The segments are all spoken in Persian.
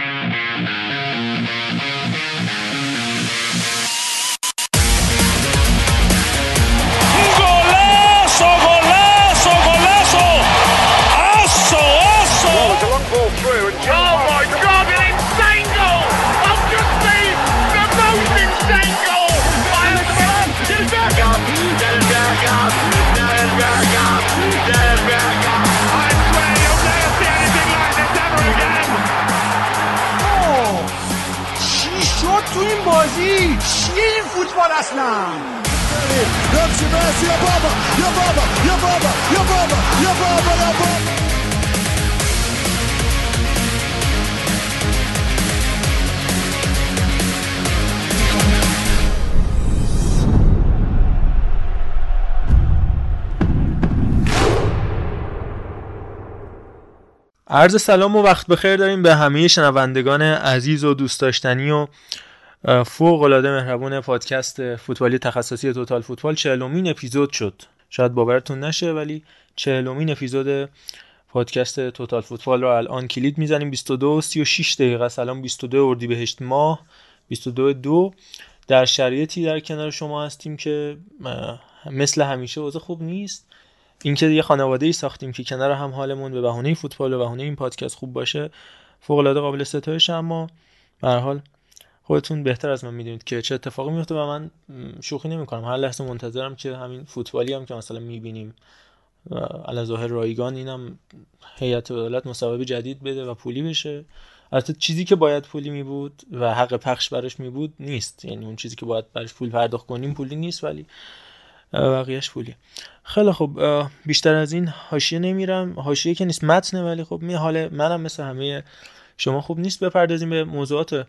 we عرض سلام و وقت بخیر داریم به همه شنوندگان عزیز و دوست داشتنی و فوق العاده مهربون پادکست فوتبالی تخصصی توتال فوتبال چهلمین اپیزود شد. شاید باورتون نشه ولی چهلمین اپیزود پادکست توتال فوتبال رو الان کلید می‌زنیم. 22 36 دقیقه. سلام 22 اردیبهشت ماه 22 دو در شرایطی در کنار شما هستیم که مثل همیشه اوضاع خوب نیست. اینکه یه خانواده ای ساختیم که کنار هم حالمون به بهونه فوتبال و بهونه این پادکست خوب باشه فوق العاده قابل ستایش اما به حال خودتون بهتر از من می‌دونید که چه اتفاقی میفته و من شوخی نمی‌کنم. هر لحظه منتظرم که همین فوتبالی هم که مثلا می‌بینیم علی ظاهر رایگان اینم هیئت عدالت مصوبه جدید بده و پولی بشه. البته چیزی که باید پولی می بود و حق پخش براش می بود نیست. یعنی اون چیزی که باید براش پول پرداخت کنیم پولی نیست ولی بقیهش پولی خیلی خب بیشتر از این حاشیه نمیرم. حاشیه که نیست متنه ولی خب می حال منم مثل همه شما خوب نیست. بپردازیم به موضوعات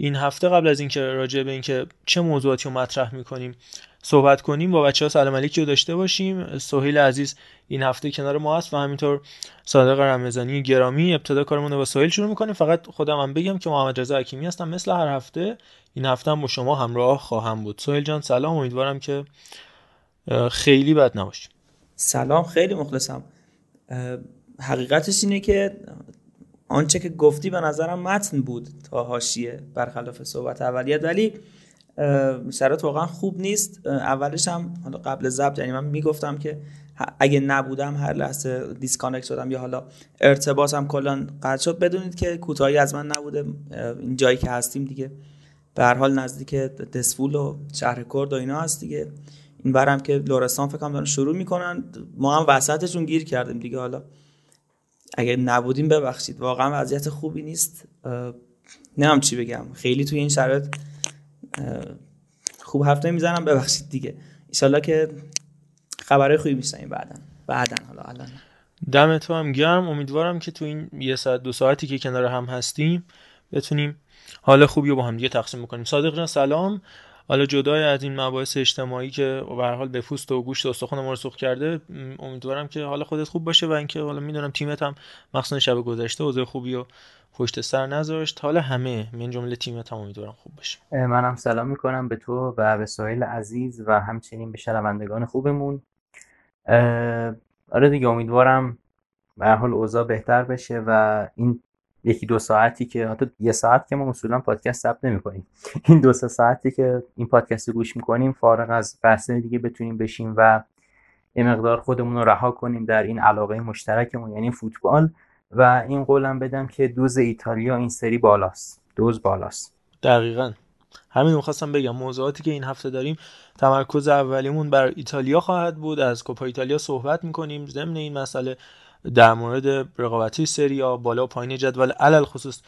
این هفته قبل از اینکه راجع به اینکه چه موضوعاتی رو مطرح می‌کنیم صحبت کنیم با بچه ها سلام علیکی رو داشته باشیم. سهیل عزیز این هفته کنار ما هست و همینطور صادق رمضانی گرامی ابتدا کارمون با سهیل شروع می‌کنیم. فقط خودم هم بگم که محمد رضا حکیمی هستم. مثل هر هفته این هفته هم با شما همراه خواهم بود. سهیل جان سلام. امیدوارم که خیلی بد نباشیم. سلام. خیلی مخلصم. حقیقتش اینه که آنچه که گفتی به نظرم متن بود تا حاشیه برخلاف صحبت اولیت. ولی شرایط واقعا خوب نیست. اولش هم حالا قبل ضبط یعنی من می‌گفتم که اگه نبودم هر لحظه disconnect شدم یا حالا ارتباطم کلا قطع شد بدونید که کوتاهی از من نبوده. این جایی که هستیم دیگه به هر حال نزدیک دسفول و شهر کرد و اینا هست دیگه. این برم که لورستان فکر دارن شروع می‌کنن. ما هم وسطشون گیر کردیم دیگه حالا. اگه نبودیم ببخشید. واقعا وضعیت خوبی نیست. نمیم چی بگم. خیلی توی این شرایط خوب هفته می‌زنم ببخشید دیگه. ایشالله که خبرهای خوبی میشنیم بعدا. بعدا حالا الان. دم تو هم گرم. امیدوارم که تو این یه ساعت دو ساعتی که کنار هم هستیم بتونیم حال خوبی رو با هم دیگه تقسیم بکنیم. صادق جان سلام. حالا جدای از این مباحث اجتماعی که به حال به پوست و گوشت و استخوان ما رسوخ کرده امیدوارم که حال خودت خوب باشه و اینکه حالا می‌دونم تیمت هم مخصوصا شب گذشته اوضاع خوبی و پشت سر نذاشت. حالا همه من جمله تیمت هم امیدوارم خوب باشه. منم سلام می‌کنم به تو و به سهیل عزیز و همچنین به شنوندگان خوبمون. آره دیگه امیدوارم به حال اوضاع بهتر بشه و این یکی دو ساعتی که حتی یه ساعت که ما اصولا پادکست ثبت نمی‌کنیم این دو ساعتی که این پادکست رو گوش می‌کنیم فارغ از بحث دیگه بتونیم بشیم و یه مقدار خودمون رو رها کنیم در این علاقه مشترکمون یعنی فوتبال. و این قولم بدم که دوز ایتالیا این سری بالاست. دوز بالاست. دقیقا. همین می‌خواستم بگم. موضوعاتی که این هفته داریم تمرکز اولیمون بر ایتالیا خواهد بود. از کوپا ایتالیا صحبت می‌کنیم. ضمن این مسئله در مورد رقابتی سری آ بالا و پایین جدول علل خصوص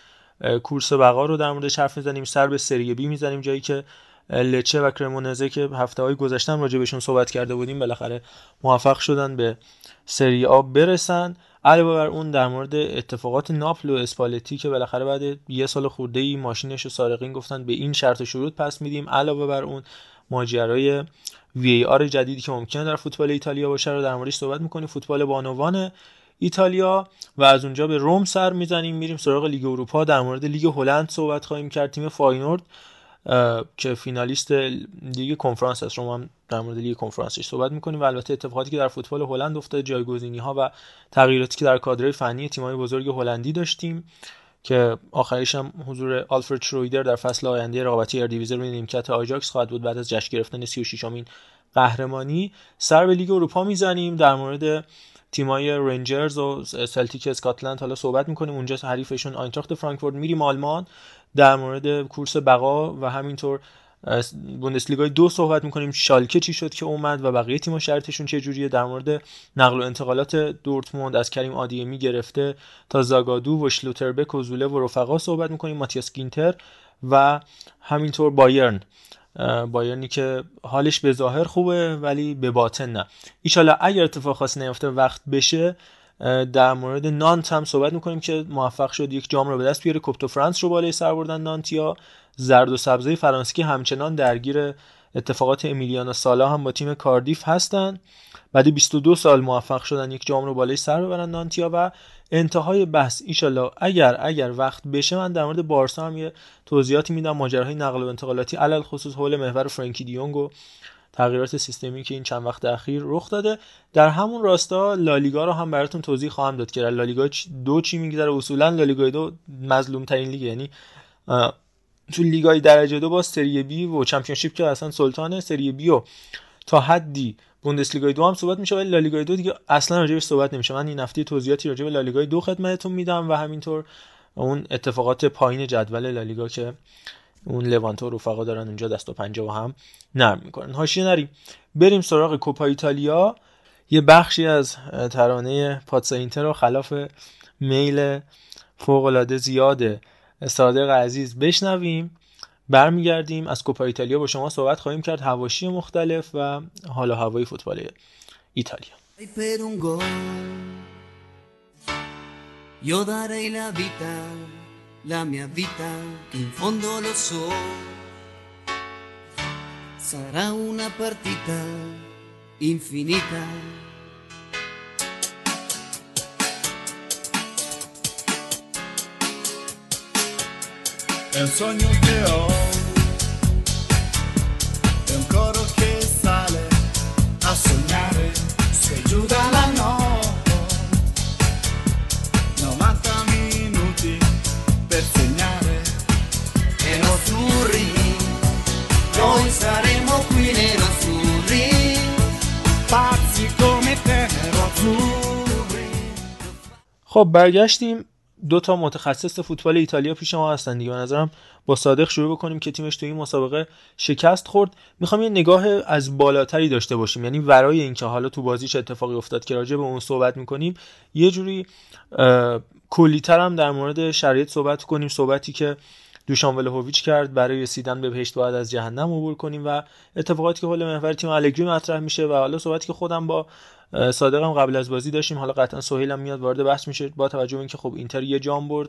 کورس بقا رو در موردش حرف می‌زنیم سر به سری بی می‌زنیم جایی که لچه و کرمونزه که هفته های گذشتن راجع بهشون صحبت کرده بودیم بالاخره موفق شدن به سری آ برسن. علاوه بر اون در مورد اتفاقات ناپل و اسپالتی که بالاخره بعد یه سال خورده ای ماشینش و سارقین گفتن به این شرط شروط پس میدیم. علاوه بر اون ماجرای VAR جدیدی که ممکنه در فوتبال ایتالیا باشه رو در موردش صحبت می‌کنیم. فوتبال بانوان ایتالیا و از اونجا به روم سر می‌زنیم میریم سراغ لیگ اروپا. در مورد لیگ هلند صحبت خواهیم کرد تیم فاینورد که فینالیست لیگ کنفرانس است. شما هم در مورد لیگ کنفرانسش صحبت می‌کنیم. و البته اتفاقاتی که در فوتبال هلند افتاده جایگزینی ها و تغییراتی که در کادر فنی تیم‌های بزرگ هلندی داشتیم که آخریش هم حضور آلفرد شرویدر در فصل آینده رقابتی اردیویزه روی نیمکت آجاکس خواهد بود بعد از جشن گرفتن 36 امین قهرمانی. سر به لیگ اروپا می‌زنیم. در مورد تیمای رنجرز و سلتیک اسکاتلند حالا صحبت می‌کنیم. اونجا حریفشون آینتراخت فرانکفورت. میریم آلمان در مورد کورس بقا و همینطور بوندسلیگای دو صحبت می‌کنیم. شالکه چی شد که اومد و بقیه تیم‌ها شرایطشون چه جوریه؟ در مورد نقل و انتقالات دورتموند از کریم آدیمی گرفته تا زاگادو و شلوتربک و زوله و رفقا صحبت می‌کنیم. ماتیاس گینتر و همینطور بایرن. بایرنی که حالش به ظاهر خوبه ولی به باطن نه. ایشالا اگر اتفاق خاصی نیفته وقت بشه در مورد نانت هم صحبت می‌کنیم که موفق شد یک جام رو به دست بیاره. کوپتو فرانس رو بالای سر بردن نانتیا. زرد و سبزه فرانسه که همچنان درگیر اتفاقات امیلیانا سالا هم با تیم کاردیف هستن. بعد 22 سال موفق شدن یک جام رو بالای سر ببرن نانتیا و انتهای بحث ایشالله اگر اگر وقت بشه من در مورد بارسا هم یه توضیحاتی میدم. ماجراهای نقل و انتقالاتی علل خصوص حول محور فرانکی دیونگ و تغییرات سیستمی که این چند وقت اخیر رخ داده. در همون راستا لالیگا رو هم براتون توضیح خواهم داد که لالیگا دو چی میگذره. اصولا لالیگا دو مظلوم ترین لیگ یعنی تو لیگای درجه دو با سری بی و چمپیونشیپ که اصلا سلطانه سری بی و تا حدی بوندسلیگای دو هم صحبت میشه ولی لالیگای دو دیگه اصلا راجعش صحبت نمیشه. من این هفته توضیحاتی راجع به لالیگای دو خدمتتون میدم و همینطور اون اتفاقات پایین جدول لالیگا که اون لوانتو و رفقا دارن اونجا دست و پنجه و هم نرم می‌کنن. حاشیه نریم. بریم سراغ کوپا ایتالیا. یه بخشی از ترانه پاتسا اینتر رو خلاف میل فوق العاده زیاد صادق عزیز بشنویم. برمیگردیم. از کوپا ایتالیا با شما صحبت خواهیم کرد. هواشی مختلف و حالا هوای فوتبال ایتالیا. Io darei la vita, la mia vita, in fondo lo so. Sarà una partita infinita. È un sogno che ho, è un coro che sale a sognare, se giù dalla notte, 90 minuti per segnare, e azzurri, noi saremo qui nerazzurri, pazzi come te, azzurri. خب برگشتیم دو تا متخصص فوتبال ایتالیا پیش ما هستن دیگه. به نظرم با صادق شروع بکنیم که تیمش تو این مسابقه شکست خورد. می‌خوام یه نگاه از بالاتری داشته باشیم. یعنی ورای اینکه حالا تو بازیش اتفاقی افتاد که راجع به اون صحبت می‌کنیم یه جوری کلیتر هم در مورد شرایط صحبت کنیم. صحبتی که دوشان ولهویچ کرد برای رسیدن به بهشت باید از جهنم عبور کنیم و اتفاقاتی که حول محور تیم الگری مطرح میشه و حالا صحبتی که خودم با صادقم قبل از بازی داشتیم. حالا قطعا سهیل هم میاد وارد بحث میشه با توجه به اینکه خب اینتر یه جام برد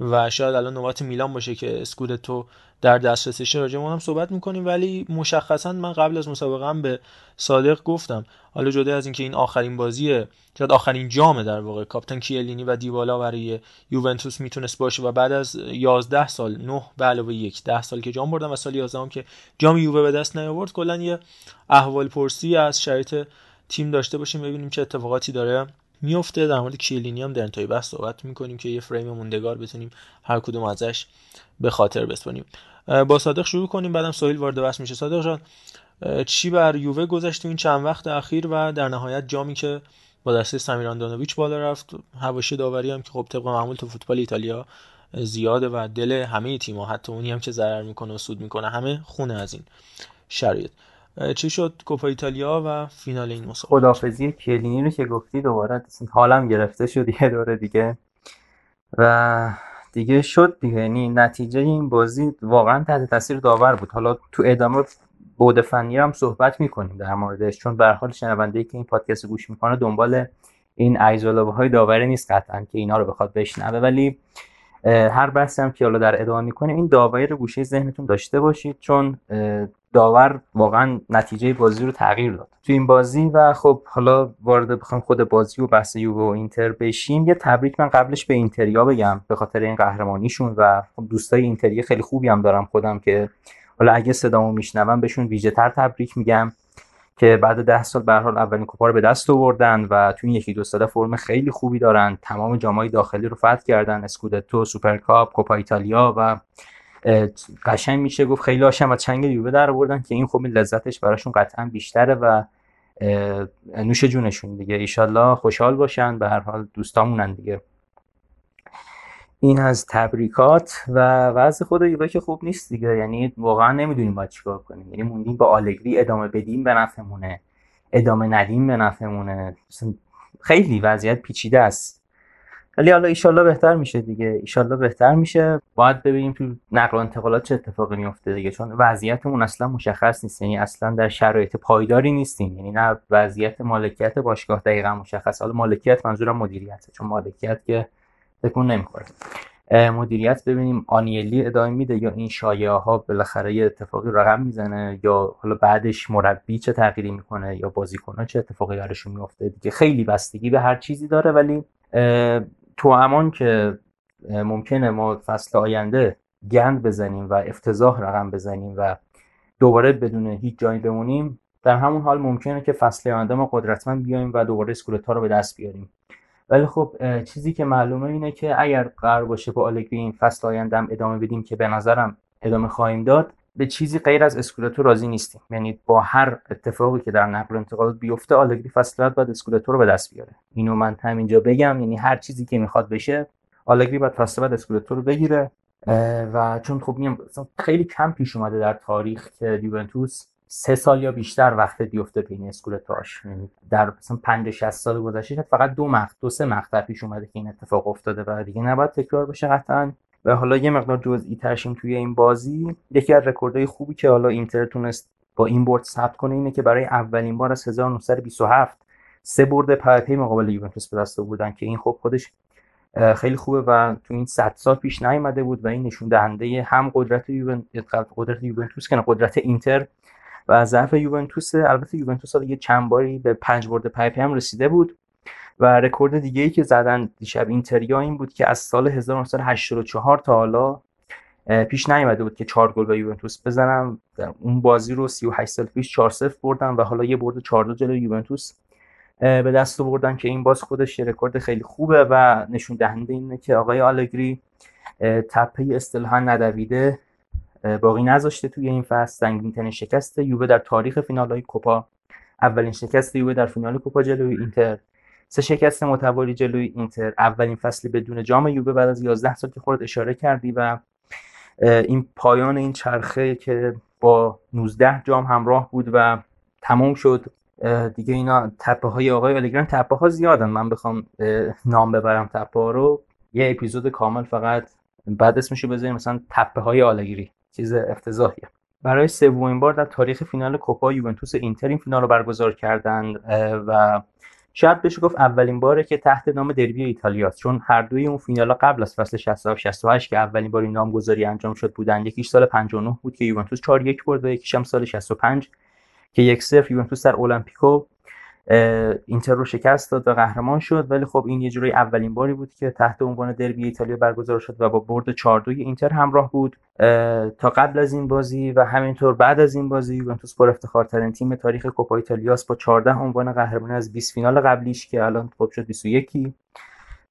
و شاید الان نوبت میلان باشه که اسکودتو در دسترسش راجع هم صحبت می‌کنیم. ولی مشخصا من قبل از مسابقه هم به صادق گفتم. حالا جدا از اینکه این آخرین بازیه شاید آخرین جامه در واقع. کاپتان کیلینی و دیوالا برای یوونتوس می‌تونست باشه و بعد از 11 سال 9 به علاوه یک 10 سال که جام بردن و سال 11 هم که جام یووه به دست نیاورد کلا یه احوال پرسی از شرایط تیم داشته باشیم ببینیم چه اتفاقاتی داره. میفته در مورد کیلینی هم در انتهای بحث صحبت می‌کنیم که یه فریم موندگار بتونیم هر کدوم ازش به خاطر بسپانیم با صادق شروع کنیم بعدم سهیل وارد بحث میشه. صادق جان چی بر یووه گذشت این چند وقت اخیر و در نهایت جامی که با دسته سمیران دانویچ بالا رفت هواشی داوری هم که خب طبق معمول تو فوتبال ایتالیا زیاده و دل همه تیم‌ها حتی اونی هم که ضرر می‌کنه و سود می‌کنه همه خونه از این شرایط. چی شد؟ کوپا ایتالیا و فینال این مسابقه. خدافزی کلینی رو که گفتی دوباره حالم گرفته شد یه دوره دیگه. و دیگه شد دیگه. یعنی نتیجه این بازی واقعا تحت تاثیر داور بود. حالا تو ادامه بود فنی هم صحبت می‌کنیم در موردش. چون به حال شنونده که این پادکست گوش می‌کنه دنبال این ایزولابه های داوری نیست قطعا که اینا رو بخواد بشنوه. ولی هر بحثی هم که حالا در ادامه می‌کنیم این داوری رو گوشه ذهنتون داشته باشید چون داور واقعا نتیجه بازی رو تغییر داد تو این بازی و خب حالا وارد بخوام خود بازی و بحث یووه و اینتر بشیم یه تبریک من قبلش به اینتریا بگم به خاطر این قهرمانیشون و خب دوستای اینتری خیلی خوبی هم دارم خودم که حالا اگه صدامو میشنوم بهشون ویژه تر تبریک میگم. که بعد ده سال به حال اولین کوپا رو به دست آوردن و تو این یکی دو ساله فرم خیلی خوبی دارن. تمام جامای داخلی رو فتح کردن اسکودتو سوپرکاپ کوپا ایتالیا و قشنگ میشه گفت خیلی هاشم و چنگ یووه در آوردن که این خب لذتش براشون قطعا بیشتره و نوش جونشون دیگه. ایشالله خوشحال باشن به هر حال دوستامونن دیگه. این از تبریکات و وضع خود یووه که خوب نیست دیگه. یعنی واقعا نمی‌دونیم باید چیکار کنیم. یعنی موندیم با آلگری ادامه بدیم به نفعمونه. ادامه ندیم به نفعمونه. خیلی وضعیت پیچیده است. ولی حالا ایشالله بهتر میشه دیگه. ایشالله بهتر میشه. باید ببینیم تو نقل و انتقالات چه اتفاقی میفته دیگه. چون وضعیتمون اصلا مشخص نیست. یعنی اصلا در شرایط پایداری نیستیم. یعنی نه وضعیت مالکیت باشگاه دقیقا مشخص. حالا مالکیت منظورم مدیریته. چون مالکیت که تکون نمی‌خوره. مدیریت ببینیم آنیلی ادامه میده یا این شایعه ها بالاخره یه اتفاقی رقم می‌زنه یا حالا بعدش مربی چه تغییری می‌کنه یا بازیکن‌ها چه اتفاقی براشون میفته دیگه خیلی بستگی به هر چیزی داره ولی تو امان که ممکنه ما فصل آینده گند بزنیم و افتضاح رقم بزنیم و دوباره بدون هیچ جایی بمونیم در همون حال ممکنه که فصل آینده ما قدرتمند بیایم و دوباره اسکودتو رو به دست بیاریم. ولی خب چیزی که معلومه اینه که اگر قرار باشه با آلگری این فصل آینده هم ادامه بدیم که به نظرم ادامه خواهیم داد به چیزی غیر از اسکودتو راضی نیستیم. یعنی با هر اتفاقی که در نقل و انتقالات بیفته آلگری فصل بعد باید اسکودتو رو به دست بیاره. اینو من همینجا بگم. یعنی هر چیزی که می‌خواد بشه آلگری باید فصل بعد اسکودتو رو بگیره. و چون خب میگم خیلی کم پیش اومده در تاریخ که یوونتوس سه سال یا بیشتر وقت بیفته بین اسکودتوهاش یعنی در مثلا 50 60 سال گذشته فقط دو مقطع دو سه مقطع پیش اومده که این اتفاق افتاده و دیگه نباید تکرار بشه قطعا. و حالا یه مقدار جزئی‌تر شیم توی این بازی. یکی از رکوردهای خوبی که حالا اینتر تونست با این برد ثبت کنه اینه که برای اولین بار از 1927 سه برد پیاپی مقابل یوونتوس به دست آوردن که این خب خودش خیلی خوبه و تو این 100 سال پیش نیومده بود و این نشون دهنده هم قدرت یوونتوس قدرت یوونتوس که قدرت اینتر و ضعف یوونتوس البته یوونتوس سال یه چند باری به پنج برد پیاپی هم رسیده بود و رکورد دیگه ای که زدن دیشب اینتریا این بود که از سال 1984 تا حالا پیش نیومده بود که 4 گل به یوونتوس بزنن. اون بازی رو 38 سال پیش 4 0 بردن و حالا یه برد 4 2 جلوی یوونتوس به دست آوردن که این باز خودش رکورد خیلی خوبه و نشون دهنده اینه که آقای آلگری تپه اصطلاحا ندویده. باقی نذاشته توی این فصل. سنگین ترین شکست یووه در تاریخ فینال های کوپا. اولین شکست یووه در فینال کوپا جلوی اینتر. سه شکست متوالی جلوی اینتر. اولین فصل بدون جام یووه بعد از 11 سال که خورد اشاره کردی و این پایان این چرخه که با 19 جام همراه بود و تمام شد. دیگه اینا تپه های آقای آلگران تپه ها زیادن. من بخوام نام ببرم تپه ها رو. یه اپیزود کامل فقط بعد اسمشو بذاریم. مثلا تپه های آلگری. چیز افتضاحیه. برای سومین بار در تاریخ فینال کوپا یوونتوس اینتر این فینال رو برگزار کردن و شاید بشه گفت اولین باره که تحت نام دربی ایتالیاست چون هر دوی اون فینال قبل از فصل 67 68 که اولین بار این نامگذاری انجام شد بودن یکیش سال 59 بود که یوونتوس 4 1 برد و یکیش هم سال 65 که یک صفر یوونتوس در المپیکو اینتر رو شکست داد و قهرمان شد. ولی خب این یه جوری اولین باری بود که تحت عنوان دربی ایتالیا برگزار شد و با برد 4 2 اینتر همراه بود. تا قبل از این بازی و همینطور بعد از این بازی یوونتوس پر افتخارترین تیم تاریخ کوپا ایتالیاس با 14 عنوان قهرمانی از 20 فینال قبلیش که الان خب شد 21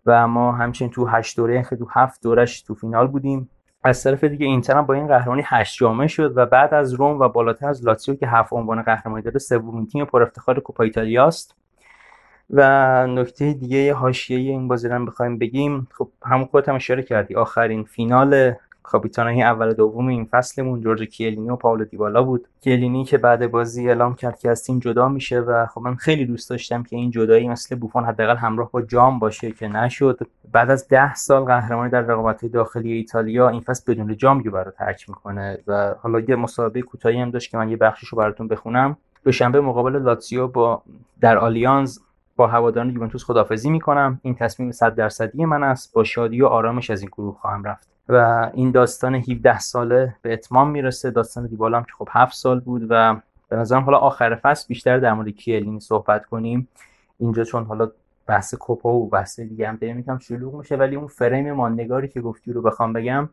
و ما همچنین تو 8 دوره تو 7 دورش تو فینال بودیم. از طرف دیگه اینتر هم با این قهرمانی هشت جامه شد و بعد از رم و بالاتر از لاتسیو که هفت عنوان قهرمانی داره سومین تیم پر افتخار کوپا ایتالیاست و نکته دیگه حاشیه این بازی رو بخوایم بگیم خب همون خودت هم اشاره کردی آخرین فینال کاپیتانای اول و دوم این فصلمون جورج کیلینی و پاولو دیبالا بود. کیلینی که بعد بازی اعلام کرد که از تیم جدا میشه و خب من خیلی دوست داشتم که این جدایی مثل بوفون حداقل همراه با جام باشه که نشد. بعد از ده سال قهرمانی در رقابت داخلی ایتالیا این فصل بدون جام یووه رو ترک می‌کنه و حالا یه مسابقه کوتاهی هم داشت که من یه بخشش رو براتون بخونم. دوشنبه مقابل لاتسیو با در آلیانز با هواداران یوونتوس خدافزی می‌کنم. این تصمیم 100 درصدی من است. با شادی و آرامش از این گروه خواهم رفت. و این داستان 17 ساله به اتمام می‌رسه. داستان دیبالا هم که خب 7 سال بود و به نظرم حالا آخر فصل بیشتر در مورد کیلینی صحبت کنیم. اینجا چون حالا بحث کوپا و بحث دیگه هم داریم یکم شلوغ میشه. ولی اون فریم ماندگاری که گفتی رو بخوام بگم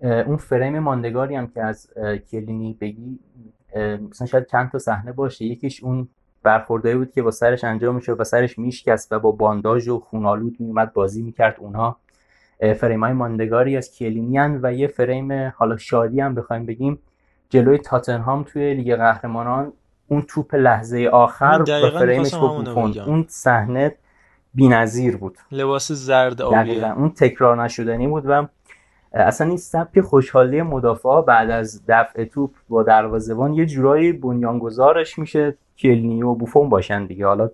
اون فریم ماندگاری هم که از کیلینی بگی مثلا شاید چند تا صحنه باشه. یکیش اون برخوردایی بود که با سرش انجام می‌شد و سرش میشکست و با بانداژ و خون‌آلود میومد بازی می‌کرد اونها. فریم های ماندگاری از کیلینی‌ان و یه فریم حالا شادی هم بخوایم بگیم جلوی تاتنهام توی لیگ قهرمانان. اون توپ لحظه آخر با فریمش با اون صحنه بی‌نظیر بود. لباس زرد آبی اون تکرار نشدنی بود و اصلا این سبک خوشحالی مدافع بعد از دفع توپ با دروازه‌بان یه جورایی بنیانگذارش میشه. کلنی و بوفون باشن دیگه. حالا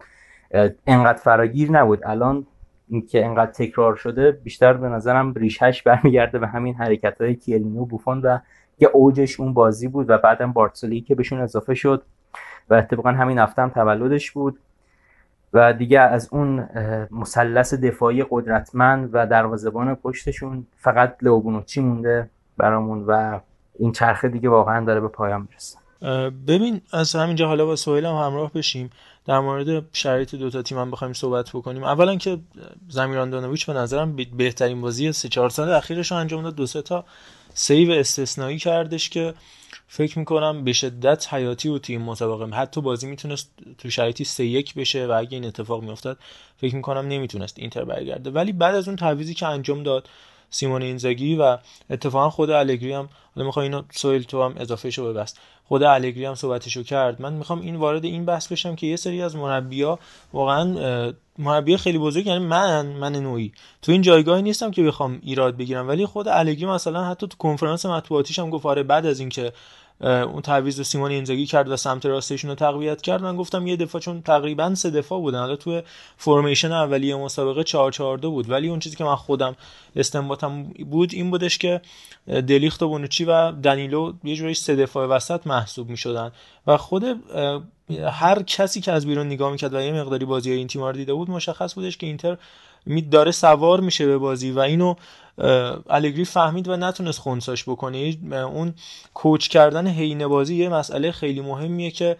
انقدر فراگیر نبود. الان اینکه انقدر تکرار شده بیشتر به نظرم ریشهش برمیگرده به همین حرکت های کیلنی و بوفون و یه اوجش اون بازی بود و بعدم بارتسلی که بهشون اضافه شد و اتفاقا همین هفته هم تولدش بود. و دیگه از اون مثلث دفاعی قدرتمند و دروازه‌بان پشتشون فقط لوبونوچی مونده برامون و این چرخه دیگه واقعا داره به پایان می‌رسه. ببین از همینجا حالا با سویل هم همراه بشیم. در مورد شرایط دوتا تیم هم بخوایم صحبت بکنیم. اولا که زمیران دانویچ به نظرم بهترین بازی سه چهار سال اخیرش رو انجام داد. دو سه تا سیو استثنایی کردش که فکر می‌کنم به شدت حیاتی و تیم مسابقه حتی بازی می‌تونست تو شرایطی سه یک بشه و اگه این اتفاق میافتاد فکر می‌کنم نمی‌تونست اینتر برگرده. ولی بعد از اون تعویضی که انجام داد سیمون اینزاگی و اتفاقا خود الگری هم حالا می‌خوام اینو سویل تو هم اضافه شو ببست. خود الگری هم صحبتشو کرد. من می‌خوام این وارد این بحث بشم که یه سری از مربیا واقعا مربی خیلی بزرگ یعنی من من نوعی. تو این جایگاهی نیستم که بخوام ایراد بگیرم. ولی خود الگری مثلا حتی تو کنفرانس مطبوعاتیش هم گفت آره بعد از اینکه اون تعویض سیمون اینزاگی کرد و سمت راستشون رو تقویت کرد. من گفتم یه دفاع چون تقریبا سه دفاع بودن. حالا تو فرمیشن اولیه مسابقه 4 4 بود. ولی اون چیزی که من خودم استنباطم بود این بودش که دلیخت و بونوچی و دنیلو یه جوری سه دفاع وسط محسوب می‌شدن. و خود هر کسی که از بیرون نگاه می‌کرد و یه مقداری بازی این تیم رو دیده بود مشخص بودش که اینتر داره سوار میشه به بازی و اینو الگری فهمید و نتونست خونساش بکنه. اون کوچ کردن حین بازی یه مسئله خیلی مهمیه که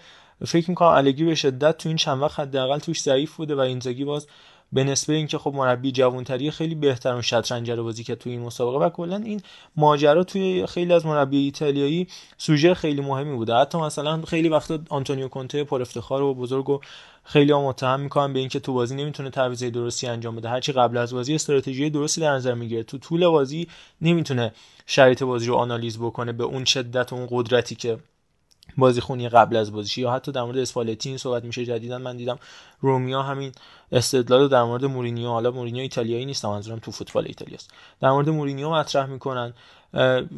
فکر می‌کنم الگری به شدت تو این چند وقت حداقل توش ضعیف بوده و اینزاگی باز به نسبه اینکه خب مربی جوانتری خیلی بهتر اون شطرنج رو بازی که توی این مسابقه و کلا این ماجرا توی خیلی از مربی ایتالیایی سوژه خیلی مهمی بوده. حتی مثلا خیلی وقتا آنتونیو کونته پر افتخار و بزرگ و خیلی هم متهم می‌کنن به اینکه تو بازی نمی‌تونه تعویض درستی انجام بده. هرچی قبل از بازی استراتژی درستی در نظر می‌گیره. تو طول بازی نمی‌تونه شرایط بازی رو آنالیز بکنه به اون شدت و اون قدرتی که بازی‌خونی قبل از بازیش یا حتی در مورد اسپالتی این صحبت میشه جدیدا من دیدم رومیا همین استدلال در مورد مورینیو حالا مورینیو ایتالیایی نیست منظورم تو فوتبال ایتالیاست. در مورد مورینیو مطرح می‌کنن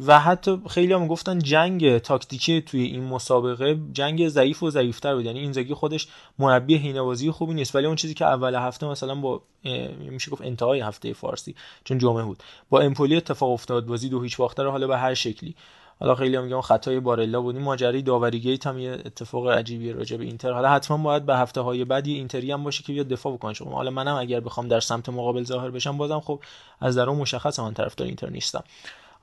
و حتی خیلی هم گفتن جنگ تاکتیکی توی این مسابقه جنگ ضعیف و ضعیفتر بود. یعنی اینزاگی خودش مربی حین بازی خوبی نیست ولی اون چیزی که اول هفته مثلا با میشه گفت انتهای هفته فارسی چون جمعه بود با امپولی اتفاق افتاد بازی دو هیچ باخته حالا به هر شکلی. حالا خیلی میگم خطای بارلا بود این ماجرای داوری gate هم یه اتفاق عجیبی راجع به اینتر. حالا حتما باید به هفته های بعد یه اینتری هم باشه که بیاد دفاع بکنه. شما حالا منم اگر بخوام در سمت مقابل ظاهر بشم بازم خب از درون مشخص من طرفدار اینتر نیستم.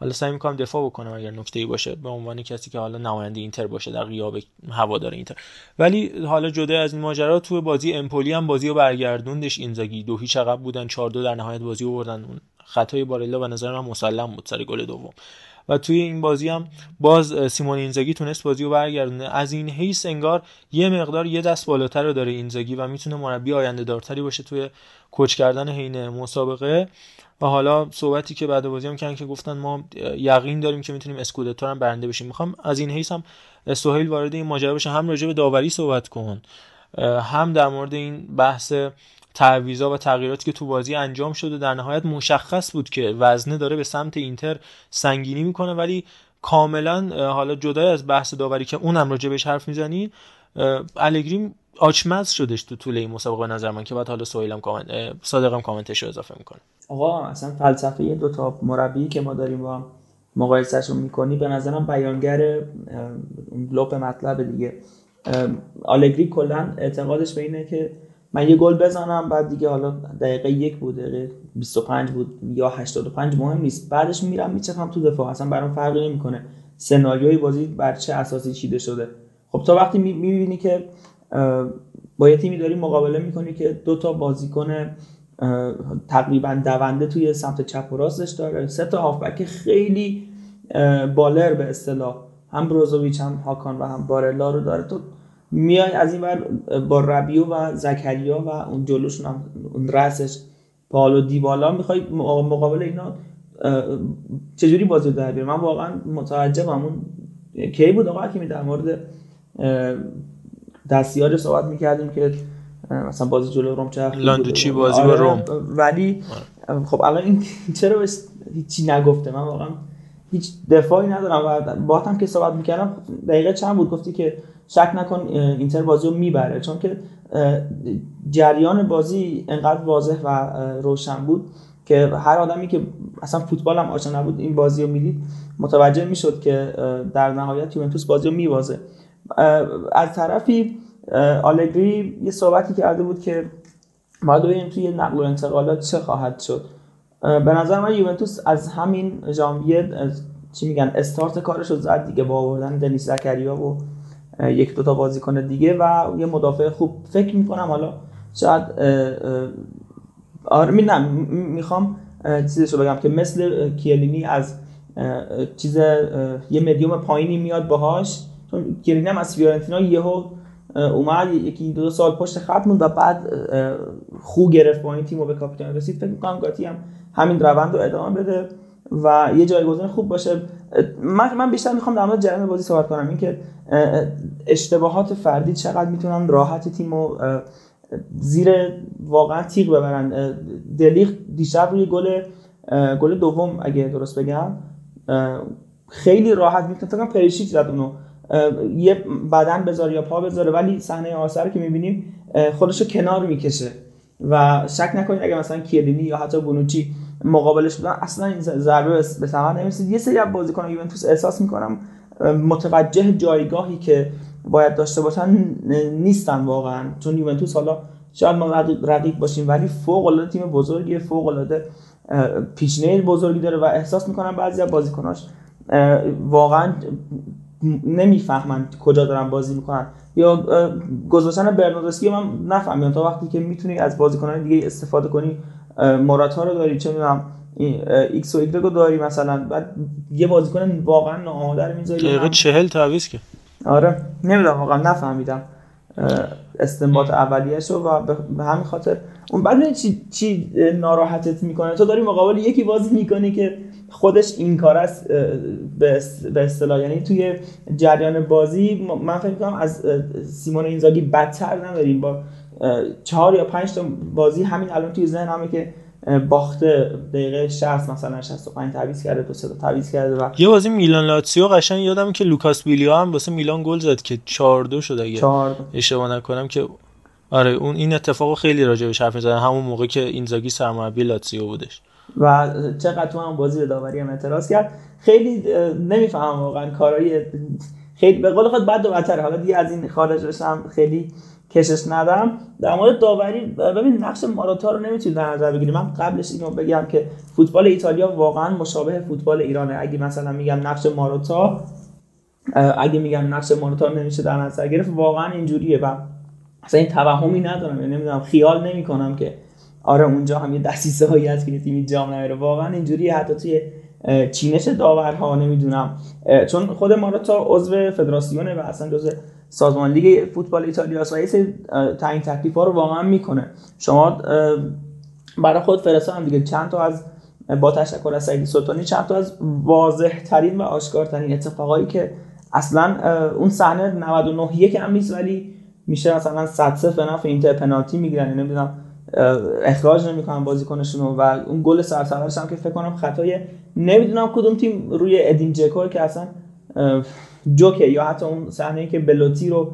حالا سعی می‌کنم دفاع بکنم اگر نکته ای باشه به عنوان کسی که حالا نماینده اینتر باشه در غیاب هوادار اینتر. ولی حالا جدا از این ماجرا تو بازی امپولی هم بازی رو برگردوندش اینزاگی. دو هیچ عقب بودن 4 دو در نهایت بازی رو بردن. خطای بارلا به نظر من مسلم بود سر گل دوم. و توی این بازی هم باز سیمون اینزاگی تونست بازی رو برگردونه. از این حیث انگار یه مقدار یه دست بالاتر رو داره اینزاگی و می‌تونه مربی آینده دارتری باشه توی کوچ کردن حین مسابقه. و حالا صحبتی که بعد بازی هم کردن که گفتن ما یقین داریم که می‌تونیم اسکودتو هم برنده بشیم. می‌خوام از این حیث هم سهیل وارد این ماجرا بشه هم راجع به داوری صحبت کن. هم در مورد این بحث تعویضا و تغییراتی که تو بازی انجام شده در نهایت مشخص بود که وزنه داره به سمت اینتر سنگینی می‌کنه. ولی کاملا حالا جدای از بحث داوری که اونم راجع بهش حرف می‌زنی الگری آچمز شدش تو طول این مسابقه نظر من که بعد حالا سویلم کامنت صادقم کامنتش رو اضافه می‌کنه. آقا اصلا فلسفه دو تا مربی که ما داریم با هم می‌کنی به نظرم بیانگر اون لپ مطلب دیگه. آلگری کلا اعتقادش به اینه که من یه گل بزنم بعد دیگه حالا دقیقه یک بود دقیقه 25 بود یا 85 مهم نیست. بعدش میرم میچپم تو دفاع. اصلا برام فرقی نمی‌کنه. سناریوی بازی بر چه اساسی چیده شده. خب تا وقتی می‌بینی که با یه تیمی داری مقابله می‌کنی که دو تا بازیکن تقریبا دونده توی سمت چپ و راستش داره. سه تا هافبک خیلی بالر به اصطلاح. هم بروزوویچ هم هاکان و هم بارلا رو داره. تو میای از این ور با ربیو و زکریا و اون جلوشون هم اون رسش پالو دیبالا می‌خوای مقابل اینا چجوری بازی در بیاری؟ من واقعا متعجبم. اون کی بود آقا که در مورد دستیار صحبت می‌کردیم که مثلا بازی جلو روم چه لاندوچی بازی با روم؟ ولی خب الان این چرا هیچی نگفته؟ من واقعا هیچ دفاعی ندارم و با هم که صحبت می‌کردم دقیقه چند بود؟ گفتی که شک نکن اینتر بازی رو می‌بره. چون که جریان بازی انقدر واضح و روشن بود که هر آدمی که اصلا فوتبال هم آشنا نبود این بازی رو می‌دید متوجه می‌شد که در نهایت یوونتوس بازی رو میبازه. از طرفی آلگری یه صحبتی کرده بود که باید ببینیم توی نقل و انتقالات چه خواهد شد. به نظر من یوونتوس از همین ژانویه چی میگن استارت کارش رو زد دیگه با آوردن دنیس زکریا و یک دو تا بازیکن دیگه و یه مدافع خوب. فکر می‌کنم حالا شاید آره می نه می‌خوام چیزشو بگم که مثل کیلینی از چیز یه مدیوم پایینی میاد باهاش. چون کیلینی هم از فیورنتینا یهو اومد یکی دو, سال پشت خط موند و بعد خوب گرفت با این تیم و به کاپیتان رسید. فکر می‌کنم گاتی هم همین روند رو ادامه بده. و یه جایگزین خوب باشه. من من بیشتر می‌خوام در مورد جریان بازی صحبت کنم. اینکه اشتباهات فردی چقدر می‌تونن راحت تیم و زیر واقعا تیغ ببرن. دلیخ دیشب روی گل گل دوم اگه درست بگم. خیلی راحت می‌تونه فکر کنم پریشیچ زد اونو. یه بدن بذاره یا پا بذاره ولی صحنه آثر که می‌بینیم خودشو کنار می‌کشه. و شک نکنید اگه مثلا کیلینی یا حتی بونوچی مقابلش بودن. اصلا این ضربه به ثمر نمی‌رسید. یه سری از بازیکنان یوونتوس احساس می‌کنم متوجه جایگاهی که باید داشته باشن نیستن واقعا. چون یوونتوس حالا شاید ما رقیب باشیم ولی فوق العاده تیم بزرگی فوق العاده پیشنه بزرگی داره و احساس می‌کنم بعضی از بازیکناش واقعا نمی‌فهمن کجا دارن بازی می‌کنن. یا گذاشتن برناردسکی من نفهمیدم. تا وقتی که می‌تونی از بازیکنان دیگه استفاده کنی موراتا رو داری چه می‌دونم ایکس و ایگرگو داری مثلا بعد یه بازیکن واقعا ناآماده رو می‌ذاری دقیقه 40 تعویض که. آره نمی‌دونم واقعا نفهمیدم استنباط اولیه‌ش رو و به همین خاطر. اون بعد چی چی ناراحتت می‌کنه؟ تو داری مقابل یکی بازی می‌کنی که خودش این‌کاره‌ست به اصطلاح. یعنی توی جریان بازی من فکر کنم از سیمون اینزاگی بدتر نداریم با چهار یا پنج تا بازی همین الان توی ذهنمه که باخته دقیقه 60 مثلا 65 تعویض کرده دو سه تا تعویض کرده و یه بازی میلان لاتسیو قشنگ یادم که لوکاس بیلیا هم واسه میلان گل زد که 4 2 شد اگه اشتباه نکنم که آره اون این اتفاقو خیلی راجع بهش حرف زدن همون موقع که اینزاگی سرمربی لاتسیو بودش. و چقدر تو هم بازی داوری هم اعتراض کرد. خیلی نمی‌فهمم واقعا کارهای خیلی به قول خود بد و بدتر حالا دیگه از این خارج بشم خیلی کشش ندم. در مورد داوری ببین نقش ماراتا رو نمی‌تونید در نظر بگیریم من قبلش اینو بگم که فوتبال ایتالیا واقعا مشابه فوتبال ایرانه. اگه مثلا میگم نقش ماراتا اگه میگم نقش ماراتا نمیشه در نظر گرفت واقعا اینجوریه و اصلا این توهمی ندارم. یعنی نمی‌دونم خیال نمی‌کنم که آره اونجا هم یه دسیسه هایی هست که تیمی جام نمیره واقعا اینجوری حتی توی چینش داورها نمی‌دونم. چون خود ماراتا عضو فدراسیونه و اصلا جزء سازمان لیگ فوتبال ایتالیا و یه تعیین تکلیف ها رو واقعا می‌کنه. شما برای خود فرستادم دیگه. چند تا از با تشکر از سعید سلطانی چند تا از واضح ترین و آشکارترین اتفاقایی که اصلا اون صحنه 99 یک هم نیست ولی میشه مثلا 100 0 نفع اینتر پنالتی می‌گیرن. یعنی نمی‌دونم اخراج نمی‌کنن بازیکنشون و اون گل سرسرش هم که فکر کنم خطای نمی‌دونم کدوم تیم روی ادین جکو که اصلا جوکه یا حتی اون صحنه که بلوتی رو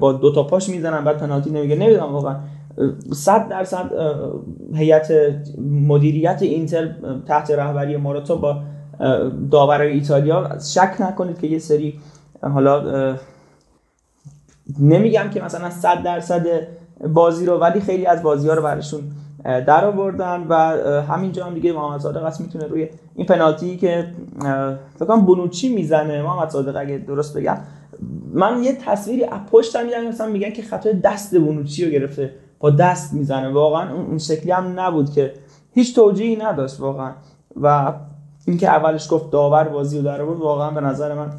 با دو تا پاش می‌زنن بعد پنالتی نمیگه نمی‌دونم واقعا. 100 درصد هیئت مدیریت اینتر تحت رهبری موراتا با داورای ایتالیا شک نکنید که یه سری حالا نمیگم که مثلا 100 درصد بازی رو ولی خیلی از بازی ها رو برشون در آوردن و همینجا هم دیگه محمد صادق است می‌تونه روی این پنالتی که فکر کنم بونوچی می‌زنه. محمد صادق اگه درست بگم. من یه تصویری از پشتم میدم مثلا میگن که خطای دست بونوچی رو گرفته با دست می‌زنه. واقعا اون شکلی هم نبود که. هیچ توجیهی نداشت واقعا. و اینکه اولش گفت داور بازی رو در واقعا به نظر من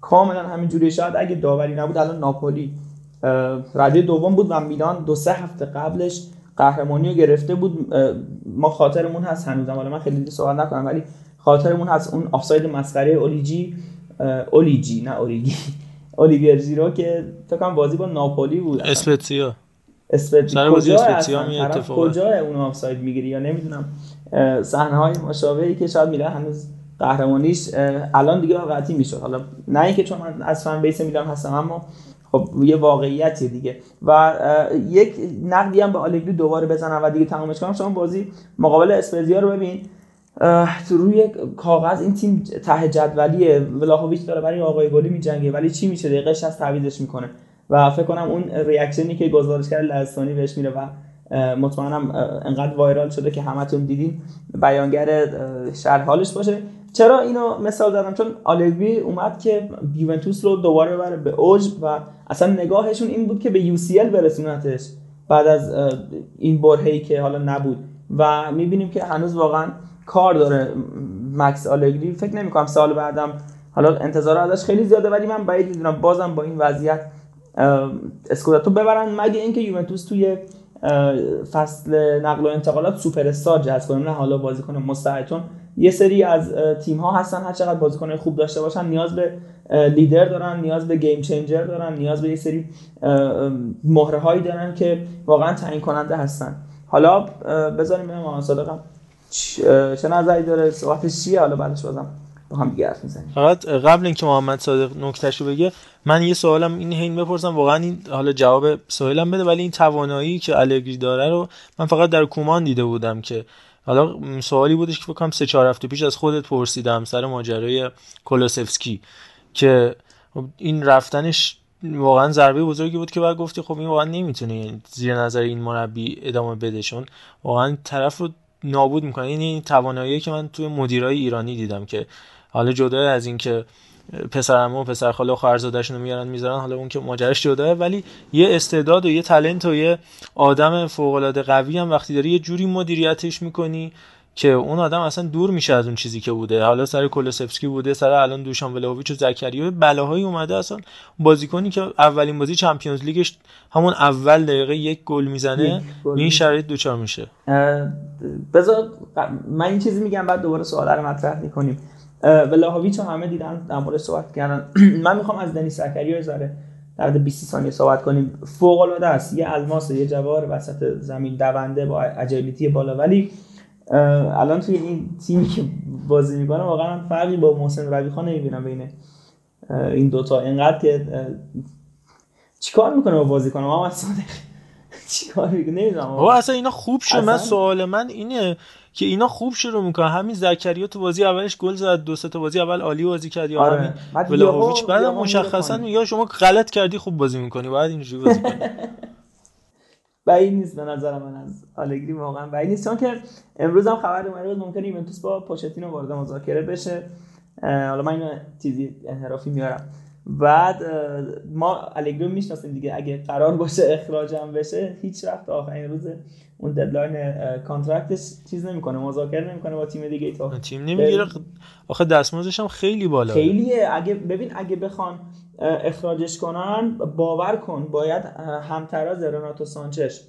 کاملا همینجوری شاید اگه داوری نبود الان ناپولی رده دوم بود و میلان دو سه هفته قبلش قهرمانی رو گرفته بود ما خاطرمون هست هنوزم حالا من خیلی صحبت نکنم ولی خاطرمون هست اون آفساید مسخره اولیجی اولیجی نه اولیگی اولیویر زیرو که فکر کنم بازی با ناپولی بود. اسپتزیا اسپتزیا کجا اون آفساید می‌گیری؟ یا نمی‌دونم. صحنه های مشابهی که شاید میلان هنوز قهرمانیش الان دیگه قطعی می‌شد. حالا نه اینکه چون من از فن بیس میلان هستم اما خب یه واقعیتی دیگه. و یک نقدی هم به آلگری دوباره بزنم و دیگه تمامش کنم. شما بازی مقابل اسپزیا رو ببین. تو روی کاغذ این تیم ته جدولیه. ولاهویچ داره برای آقای گلی میجنگه. ولی چی میشه؟ دقیقه از تعویضش می‌کنه. و فکر کنم اون ریاکشنی که گزارشگر لهستانی بهش میره و مطمئنم انقدر وایرال شده که همتون دیدین. بیانگر شرح حالش باشه. چرا اینو مثال زدم؟ چون آلگری اومد که یوونتوس رو دوباره ببره به اوج و اصلا نگاهشون این بود که به یو سی برسونتش بعد از این برهی که حالا نبود. و می‌بینیم که هنوز واقعا کار داره مکس آلگری فکر نمی کنم سال بعدم حالا انتظار ازش خیلی زیاده ولی من بعید می‌دونم بازم با این وضعیت اسکوداتو ببرن. مگه اینکه یوونتوس توی فصل نقل و انتقالات سوپر استار جذب کنه نه حالا بازیکن مستعد یه سری از تیم ها هستن هر چقدر بازیکن خوب داشته باشن نیاز به لیدر دارن نیاز به گیم چنجر دارن نیاز به یه سری مهره هایی دارن که واقعا تعیین کننده هستن. حالا بذاریم ببینم صادقم چه نظری داره صحبتش چیه؟ حالا بعدش بازم با هم دیگه حرف می‌زنیم. فقط قبل اینکه محمد صادق نکتهشو بگه من یه سوالم این هین بپرسم واقعا این حالا جواب سوالم بده ولی این توانایی که الگری داره رو من فقط در کومان دیده بودم که حالا سوالی بودش که فکر سه چهار هفته پیش از خودت پرسیدم سر ماجرای کولوسفسکی که خب این رفتنش واقعا ضربه بزرگی بود که بعد گفتی خب این واقعا نمی‌تونه زیر نظر این مربی ادامه بده چون واقعا طرف رو نابود می‌کنه. این توانایی که من توی مدیرای ایرانی دیدم که حالا جدا از اینکه پسرمو و پسر خاله و خواهرزاده‌شون رو میارن می‌ذارن حالا اون که ماجراش جداه ولی یه استعداد و یه تلنت و یه آدم فوق العاده قوی هم وقتی داری یه جوری مدیریتش می‌کنی که اون آدم اصلا دور میشه از اون چیزی که بوده. حالا سر کولوسفسکی بوده سر الان دوشان ولوویچ و زکریا بلاهایی اومده اصلا بازیکنی که اولین بازی چمپیونز لیگش همون اول دقیقه یک گل می‌زنه این شرایط دوچار میشه. بذار من این چیزی میگم بعد دوباره سوال رو مطرح می‌کنیم. ولاهویچ همه دیدن در مورد صحبت کردن. من می‌خوام از دنیس زکریا زاره در 20 ثانیه صحبت کنیم. فوق العاده است. یه الماس یه جوار وسط زمین دونده با اجایلیتی بالا. ولی الان توی این تیمی که بازی می‌کنه واقعا فرقی با محسن روی خان نمی‌بینم بین این دوتا. اینقدر که چیکار می‌کنه با بازی کنه محمد صادق چیکار می‌کنه؟ نمی‌دونم. اصلا اینا خوب شد. من سوال من اینه. که اینا خوب شروع می‌کنه همین زکریا تو بازی اولش گل زد دو تا بازی اول عالی بازی کرد. یا آره. همین ولاویچ بعد مشخصا یا شما غلط کردی خوب بازی می‌کنی. بعد اینجوری بازی کنی. بعید نیست به نظر من از آلگری واقعا. بعید نیست. چون که امروز هم خبر اومده بود ممکنه ایونتوس با پوچتینو وارد مذاکره بشه. حالا من اینو چیزی انحرافی میارم. بعد ما الگری می‌شناسیم دیگه. اگه قرار باشه اخراجم بشه هیچ وقت آخرین روز اون deadline contract ش چیز نمی‌کنه مذاکره نمی‌کنه با تیم دیگه تا تیم نمی‌گیره. آخه دستمزدش هم خیلی بالا خیلیه. اگه ببین اگه بخوان اخراجش کنن باور کن باید همتراز رناتو سانچش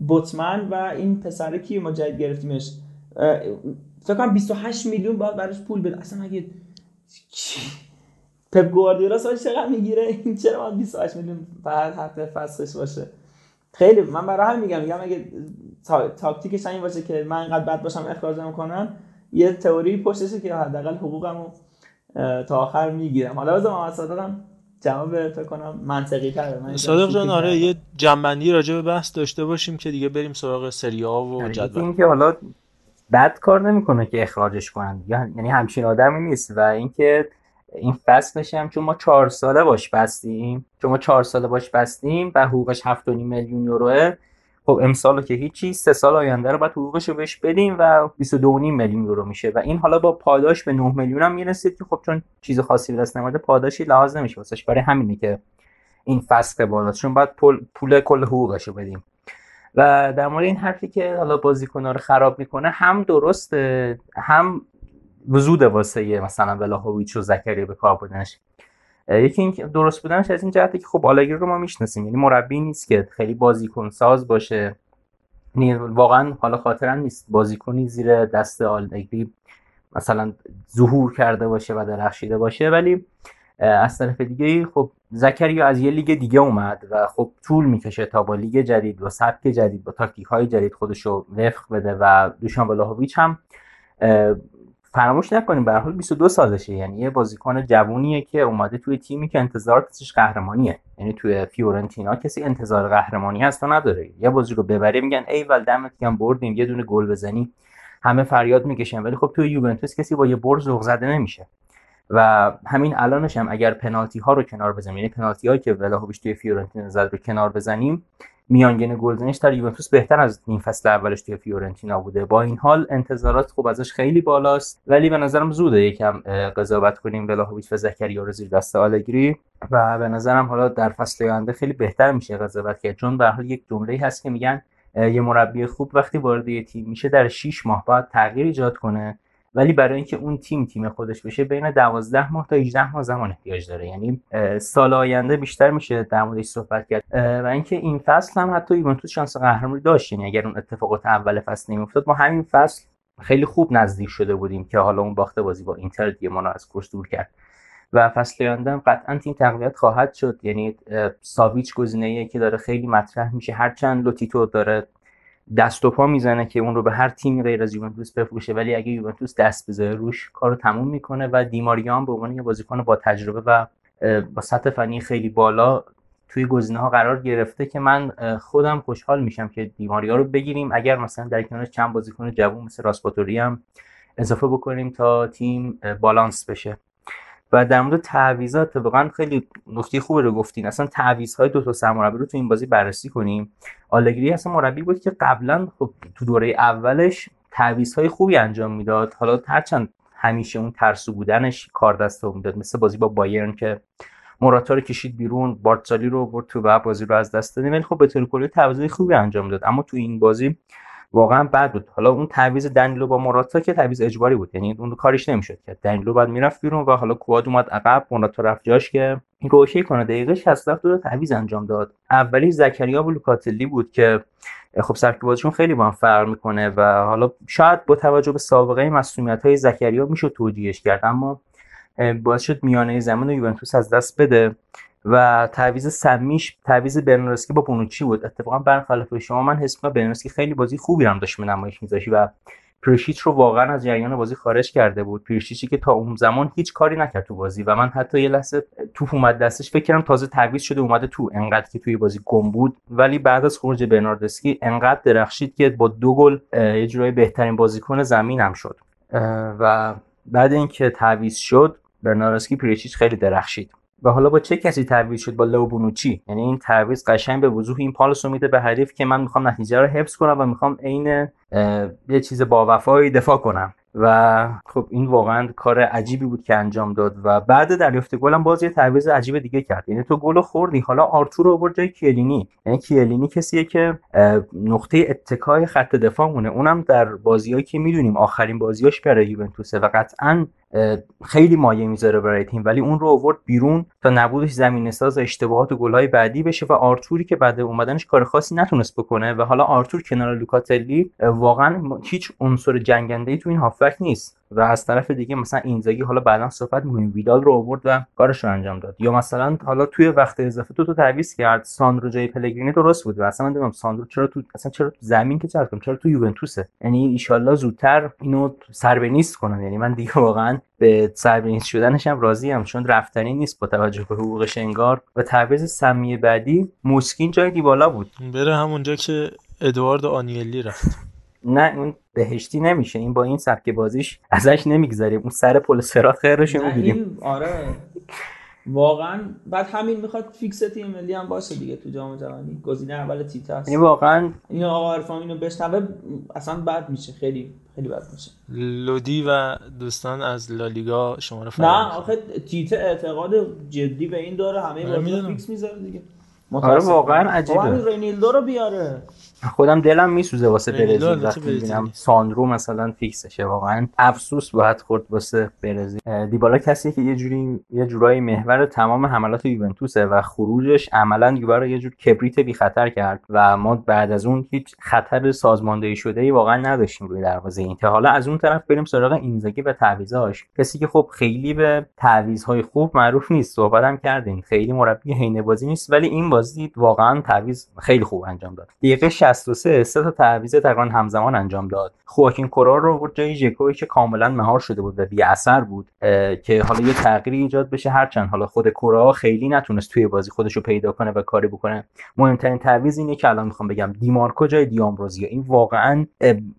بوتمن و این پسره کی ما جدید گرفتیمش. فکر کنم 28 میلیون باید براش پول بده. اصلا اگه پپ گواردیولا سال چقدر می‌گیره؟ این چرا باید 28 میلیون بعد حق فصلش باشه؟ خیلی من برای هم میگم میگم اگه تاکتیکش این باشه که من اینقدر بد باشم اخراجم کنن یه تئوری پشتشه که حداقل حقوقمو تا آخر می‌گیرم. حالا بذار محمد صادقم جواب فکر کنم. منطقی تره. صادق جان آره یه جنبندی راجع به بحث داشته باشیم که دیگه بریم سراغ سری ها و یعنی جدول. اینکه حالا بد کار نمی‌کنه که اخراجش کنن. یعنی همچین آدمی نیست. و اینکه این فصلش هم چون ما چهار ساله باش بستیم چون ما چهار ساله باش بستیم و حقوقش 7.5 میلیون یوروه خب امسالو که هیچی سه سال آینده رو باید حقوقش رو بهش بدیم و 22.5 میلیون یورو میشه. و این حالا با پاداش به 9 میلیون هم می‌رسید که خب چون چیز خاصی به دست نمیاد پاداشی لحاظ نمیشه واسش. برای همینه که این فصل بالا چون باید پول, پول کل حقوقش رو بدیم. و در مورد این حرفی که حالا بازیکن‌ها رو خراب می‌کنه هم درسته هم وجود واسه مثلا ولاهویچ و زکریا به کار بردنش یکی این درست بودنش از این جهته که خب آلگری رو ما می‌شناسیم یعنی مربی نیست که خیلی بازیکن ساز باشه. یعنی واقعا حالا خاطرم نیست بازیکنی زیر دست آلگری مثلا ظهور کرده باشه و درخشیده باشه ولی از طرف دیگه خب زکریا از یه لیگ دیگه اومد و خب طول می‌کشه تا با لیگ جدید و سبک جدید با تاکتیک های جدید خودش رو وفق بده و دوشان بلاهویچ هم فراموش نکنیم به هر حال 22 سالشه. یعنی یه بازیکن جوونیه که اومده توی تیمی که انتظاراتش قهرمانیه. یعنی توی فیورنتینا کسی انتظار قهرمانی هست و نداره. یه بازی رو ببری میگن ای ول دمت گرم بردیم یه دونه گل بزنی همه فریاد می‌کشن ولی خب توی یوونتوس کسی با یه برد ذوق زده نمیشه. و همین الانش هم اگر پنالتی ها رو کنار بزنیم یعنی پنالتی هایی که ولاهویچ توی فیورنتینا زد رو کنار بزنیم میانگین گلزنیش در یوونتوس بهتر از نیم فصل اولش توی فیورنتینا بوده. با این حال انتظارات خوب ازش خیلی بالاست ولی به نظرم زوده یکم قضاوت کنیم ولاهویچ و زکریا رو زیر دست آلگری. و به نظرم حالا در فصل آینده خیلی بهتر میشه قضاوت کرد چون به حال یک جمله هست که میگن یه مربی خوب وقتی وارد تیم میشه در 6 ماه باید تغییر ایجاد کنه. ولی برای اینکه اون تیم تیم خودش بشه بین 12 ماه تا 18 ماه زمان احتیاج داره. یعنی سال آینده بیشتر میشه در موردش صحبت کرد. و اینکه این فصل هم حتی یوونتوس شانس قهرمانی داشت. یعنی اگر اون اتفاقات اول فصل نمیافتاد ما همین فصل خیلی خوب نزدیک شده بودیم که حالا اون باخته بازی با اینتر دیگه ما از کورس دور کرد. و فصل آینده هم قطعا تیم تقویت خواهد شد. یعنی ساویچ گزینه‌ایه که داره خیلی مطرح میشه. هرچند لوتیتو داره دست و پا می‌زنه که اون رو به هر تیمی غیر از یوونتوس بفروشه. ولی اگه یوونتوس دست بذاره روش کارو تموم می‌کنه و دیماریا هم به عنوان یه بازیکن با تجربه و با سطح فنی خیلی بالا توی گزینه ها قرار گرفته که من خودم خوشحال میشم که دیماریا رو بگیریم. اگر مثلا در کنارش چند بازیکن جوون مثل راسپاتوری هم اضافه بکنیم تا تیم بالانس بشه. و در مورد تعویضات واقعا خیلی نکته خوبی رو گفتین. اصلا تعویض دو تا سرمربی رو تو این بازی بررسی کنیم. آلگری اصلا مربی بود که قبلا خب تو دوره اولش تعویض های خوبی انجام می‌داد. حالا هرچند همیشه اون ترسو بودنش کار دست می‌داد مثل بازی با بایرن که موراتا رو کشید بیرون بارتزالی رو برد تو و بازی رو از دست دادیم. ولی خب به طور کلی تعویض خوبی انجام داد. اما تو این بازی واقعا بد بود. حالا اون تعویض دنیلو با موراتا که تعویض اجباری بود. یعنی اون کاریش نمی‌شد که دنیلو بعد می‌رفت بیرون و حالا کواد اومد عقب موراتا رفت جاش که این روشه کنه. دقیقه 67 دو تعویض انجام داد. اولی زکریا و لوکاتلی بود که خب سبک بازیشون خیلی با هم فرق می‌کنه و حالا شاید با توجه به سابقه مسئولیت های زکریا می‌شد توجیهش کرد. اما باعث شد میانه زمین یوونتوس از دست بده. و تعویض سمیش تعویض برنارسکی با بونوچی بود. اتفاقا برخلاف شما من حس می‌کنم برنارسکی خیلی بازی خوبی هم داشت نمایش می‌ذاشت و پریشیچ رو واقعا از جریان بازی خارج کرده بود. پریشیچی که تا اون زمان هیچ کاری نکرد تو بازی و من حتی یه لحظه توپ اومد دستش فکر کردم تازه تعویض شده اومده تو انقدر که توی بازی گم بود. ولی بعد از خروج برناردسکی انقدر درخشید که با دو گل یه جورایی بهترین بازیکن زمین هم شد. و بعد اینکه تعویض شد برناردسکی پریشیچ خیلی درخشید. و حالا با چه کسی تعویض شد با لو بونوچی؟ یعنی این تعویض قشنگ به وضوح این پالس رو میده به حریف که من می‌خوام نتیجه رو حفظ کنم و می‌خوام عین یه چیز با وفایی دفاع کنم. و خب این واقعا کار عجیبی بود که انجام داد و بعد دریافت گلم باز یه تعویض عجیب دیگه کرد. یعنی تو گل خوردی حالا آرتور آورد جای کیلینی. یعنی کیلینی کسیه که نقطه اتکای خط دفاع مونه اونم در بازیایی که می‌دونیم آخرین بازیاش برای یوونتوسه و قطعا خیلی مایه می‌ذاره برای تیم. ولی اون رو آورد بیرون تا نبودش زمینه ساز اشتباهات و گلهای بعدی بشه و آرتوری که بعد اومدنش کار خاصی نتونست بکنه. و حالا آرتور کنار لوکاتلی واقعا هیچ عنصر جنگنده ای تو این هافبک نیست. و از طرف دیگه مثلا اینزاگی حالا بعدا صحبت می‌کنیم. ویدال رو آورد و کارش رو انجام داد. یا مثلا حالا توی وقت اضافه تو تو تعویض کرد. ساندرو جای پلگرینی درست بود و اصلا من نمی‌دونم ساندرو چرا تو اصلا چرا تو زمین که چرا چرا تو یوونتوسه؟ یعنی ان زودتر اینو سر به نیست کنن. یعنی من دیگه واقعا به سر به نیست شدنش هم راضی هم چون رفتنی نیست با توجه به حقوقش انگار. و تعویض سمی بعدی مویس کین جای دیبالا بود. بره همونجا که ادوارد آنیلی رفت. نه اون بهشتی نمیشه. این با این سبک بازیش ازش نمی‌گذاریم اون سر پل سرات خیرش می‌گیریم آره. واقعا بعد همین می‌خواد فیکس تیم ملی هم باشه دیگه تو جام جهانی. گزینه اول تیتا است یعنی واقعا این آقا عرفان اینو بشنوه اصلا بد میشه. خیلی خیلی بد میشه. لودی و دوستان از لالیگا شما رو نه آخه تیتا اعتقاد جدی به این داره. همه بازی فیکس می‌ذاره دیگه. آره واقعا عجیبه. رینیلدو رو بیاره. خودم دلم میسوزه واسه برزیل وقتی می‌بینم ساندرو مثلا فیکسشه واقعا. افسوس باید خورد واسه برزیل. دیبالا کسی که یه جوری یه جورایی محور تمام حملات یوونتوسه و خروجش عملا یووه یه جور کبریت بی خطر کرد و ما بعد از اون هیچ خطر سازماندهی شده ای واقعا نداشتیم روی دروازه اینتر حالا از اون طرف بریم سراغ اینزاگی و تعویضاش. کسی که خب خیلی به تعویضهای خوب معروف نیست صحبتم کردیم خیلی مربی حین بازی نیست ولی این بازی واقعا تعویض خیلی خوب انجام داد. دقیقه 63 سه تا تعویض تقریبا همزمان انجام داد. خواکین کورا رو برد جای ژکوی که کاملا مهار شده بود و بی اثر بود که حالا یه تغییری ایجاد بشه. هرچند حالا خود کورا خیلی نتونست توی بازی خودش رو پیدا کنه و کاری بکنه. مهمترین تعویض اینه که الان می‌خوام بگم دیمارکو جای دیامروزیا این واقعا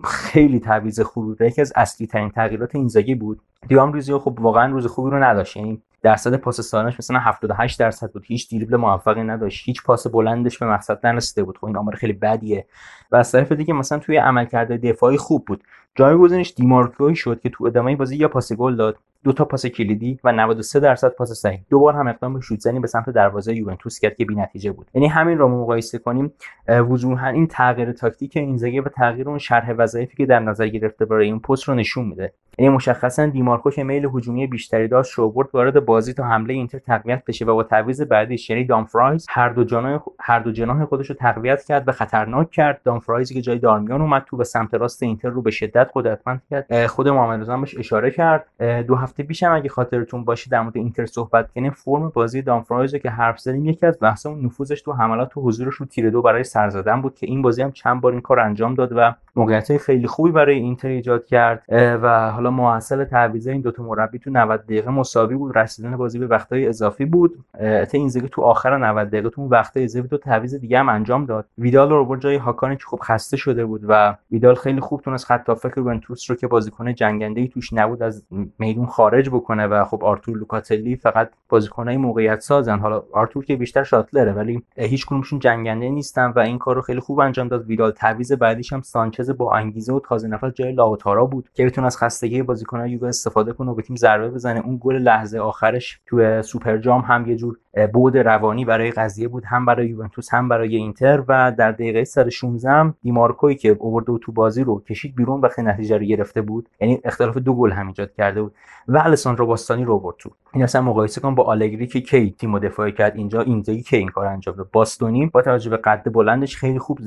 خیلی تعویض خوبی یکی از اصلی ترین تغییرات اینزاگی بود. دیامروزیا خب واقعا روز خوبی رو نداشت. یعنی درصد پاس سالانش مثلا 78 درصد بود. هیچ دریبل موفقی نداشت. هیچ پاس بلندش به مقصد نرسیده بود. خب این آمار خیلی بدیه. و از طرف دیگه مثلا توی عملکرد دفاعی خوب بود. جایگزینش دیمارکوی شد که تو ادامه بازی یا پاس گل داد دو تا پاس کلیدی و 93 درصد پاس صحیح. دوبار هم اقدام به شوت زنی به سمت دروازه یوونتوس کرد که بی‌نتیجه بود. یعنی همین رو مقایسه کنیم وضوحا این تغییر تاکتیک اینزاگی و تغییر اون شرح وظایفی که در نظر گرفته برای این پست رو نشون میده. یعنی مشخصا دیمارکو میل هجومی بیشتری داشت شوبورد وارد بازی تا حمله اینتر تقویت بشه و با تعویض بعدیش یعنی دامفرایز هر دو جناح هر دو جناح خودش رو تقویت کرد و خطرناک کرد. دامفرایزی که جای دارمیان اومد تو به سمت راست اینتر رو به شدت قدرتمند کرد. خود محمد رضا بهش اشاره کرد. دو هفته پیش هم اگه خاطرتون باشه در مورد اینتر صحبت کنیم فرم بازی دامفرایز که حرف زدیم یکی از بحثمون نفوذش تو حملات تو حضورش رو تیر دو برای سر زدن بود که این بازی هم چند بار این کار انجام داد و موقعیت خیلی خوبی برای اینتر ایجاد کرد. و حالا محصل تعویض این دوتا مربی تو 90 دقیقه مساوی بود. رسیدن بازی به وقتای اضافی بود. تا اینزاگی تو آخر 90 دقیقه تو وقتای اضافی تو تعویض دیگه هم انجام داد. ویدال رو برد جای هاکانی که خب خسته شده بود و ویدال خیلی خوب تونست خط هافک یوونتوس رو که بازیکن جنگنده ای توش نبود از میدون خارج بکنه و خب آرتور لوکاتلی فقط بازیکنای موقعیت سازن. حالا آرتور که بیشتر shuttler ه ولی هیچ کدومشون جنگنده نیستن و این کار خیلی خوب انجام داد. ویدال تعویض بعدیش هم سانچز با انگیزه و تازه نفس جای لاوتارو بود که بتونه از خستگی بازیکنان یووه استفاده کنه و به تیم ضربه بزنه. اون گل لحظه آخرش تو سوپر جام هم یه جور برد روانی برای قضیه بود هم برای یوونتوس هم برای اینتر و در دقیقه 116 هم دیمارکوی که آورده تو بازی رو کشید بیرون و خیلی نتیجه رو گرفته بود. یعنی اختلاف دو گل هم ایجاد کرده بود و الساندرو باستانی رو آورد تو. این اصلا مقایسه کن با آلگری که کی تیم دفاع کرد. اینجا اینجایی که این کار انجام داد؟ باستونی. با توجه به قد بلندش خیلی خوب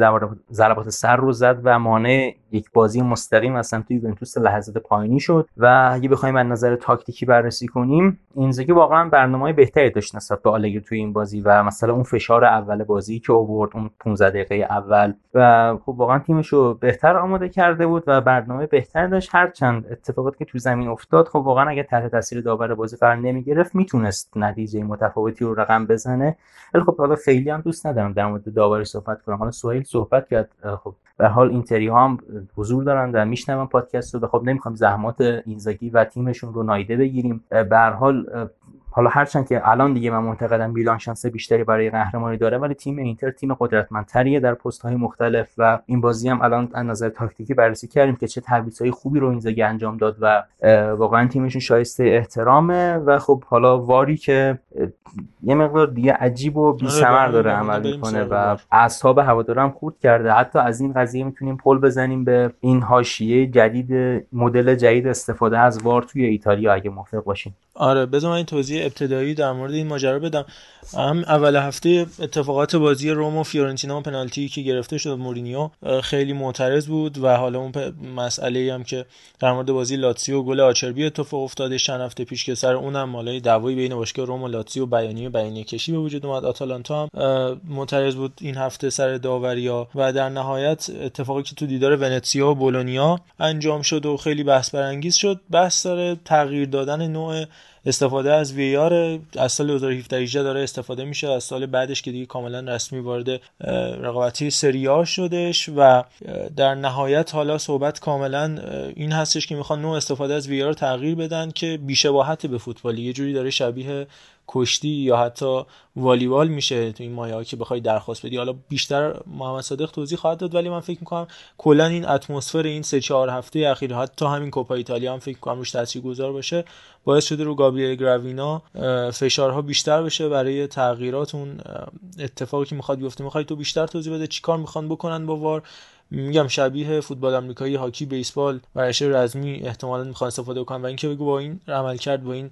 ضربات سر رو زد و مانع یک بازی مستقیم از سمت یوونتوس لحظات شد و اگه بخوایم از نظر تاکتیکی بررسی کنیم اینزاگی واقعا برنامه بهتری داشت نسبت به آلگری توی این بازی و مثلا اون فشار اول بازی که اوورد اون 15 دقیقه اول و خب واقعا تیمش رو بهتر آماده کرده بود و برنامه بهتر داشت. هر چند اتفاقاتی که تو زمین افتاد خب واقعا اگه تحت تاثیر داور بازی قرار نمی گرفت می‌تونست نتیجه متفاوتی رو رقم بزنه. ولی خب حالا خیلی هم دوست ندارم در مورد داوری صحبت کنم. حالا سهیل صحبت کرد خب به حال اینتری ها هم حضور دارن و میشنون پادکست رو. خب نمی‌خوام زحمات اینزاگی و تیمشون رو نایده بگیریم. به حال حالا هرچند که الان دیگه من معتقدم میلان شانس بیشتری برای قهرمانی داره ولی تیم اینتر تیم قدرتمندتریه در پست های مختلف و این بازی هم الان از نظر تاکتیکی بررسی کردیم که چه های خوبی رو اینزاگی انجام داد و واقعا تیمشون شایسته احترامه و خب حالا واری که یه مقدار دیگه عجیب و بی ثمر آره، داره عمل می‌کنه و اعصاب هوادارم خورد کرده. حتی از این قضیه می‌تونیم پل بزنیم به این حاشیه جدید مدل جدید استفاده از VAR توی ایتالیا اگه موافق باشیم آره بذار من این توضیح ابتدایی در مورد این ماجرا بدم. هم اول هفته اتفاقات بازی روم و فیورنتینا و پنالتی که گرفته شد مورینیو خیلی معترض بود و حالا اون مسئله هم که در مورد بازی لاتسیو گل آچربی اتفاق افتاده چند هفته پیش که سر اونم حالا یه دعوایی بین باشگاه روم و لاتسیو بیانیه بیانیه کشی به وجود اومد. آتالانتا هم معترض بود این هفته سر داوریا و در نهایت اتفاقی که تو دیدار ونتسیا و بولونیا انجام شد و خیلی بحث برانگیز شد. بحث داره تغییر دادن نوع استفاده از وی آر از سال 2017 داره استفاده میشه از سال بعدش که دیگه کاملا رسمی وارد رقابتی سری شدش و در نهایت حالا صحبت کاملا این هستش که می‌خوان نوع استفاده از وی آر تغییر بدن که بیشباهت به فوتبالی یه جوری داره شبیه کشتی یا حتی والیبال میشه تو این مایه که بخوای درخواست بدی. حالا بیشتر محمد صادق توضیح خواهد داد ولی من فکر می‌کنم کلا این اتمسفر این سه چهار هفته اخیر حتی همین کوپا ایتالیا هم فکر می‌کنم روش تاثیرگذار باشه باعث شده رو گابریل گراوینا فشارها بیشتر بشه برای تغییرات اون اتفاقی که می‌خواد بیفته. می‌خوای تو بیشتر توضیح بده چیکار می‌خوان بکنن با وار؟ میگم شبیه فوتبال آمریکایی هاکی بیسبال ورزش رزمی احتمالا می‌خوان استفاده کنن. و اینکه بگو با این عمل کرد با این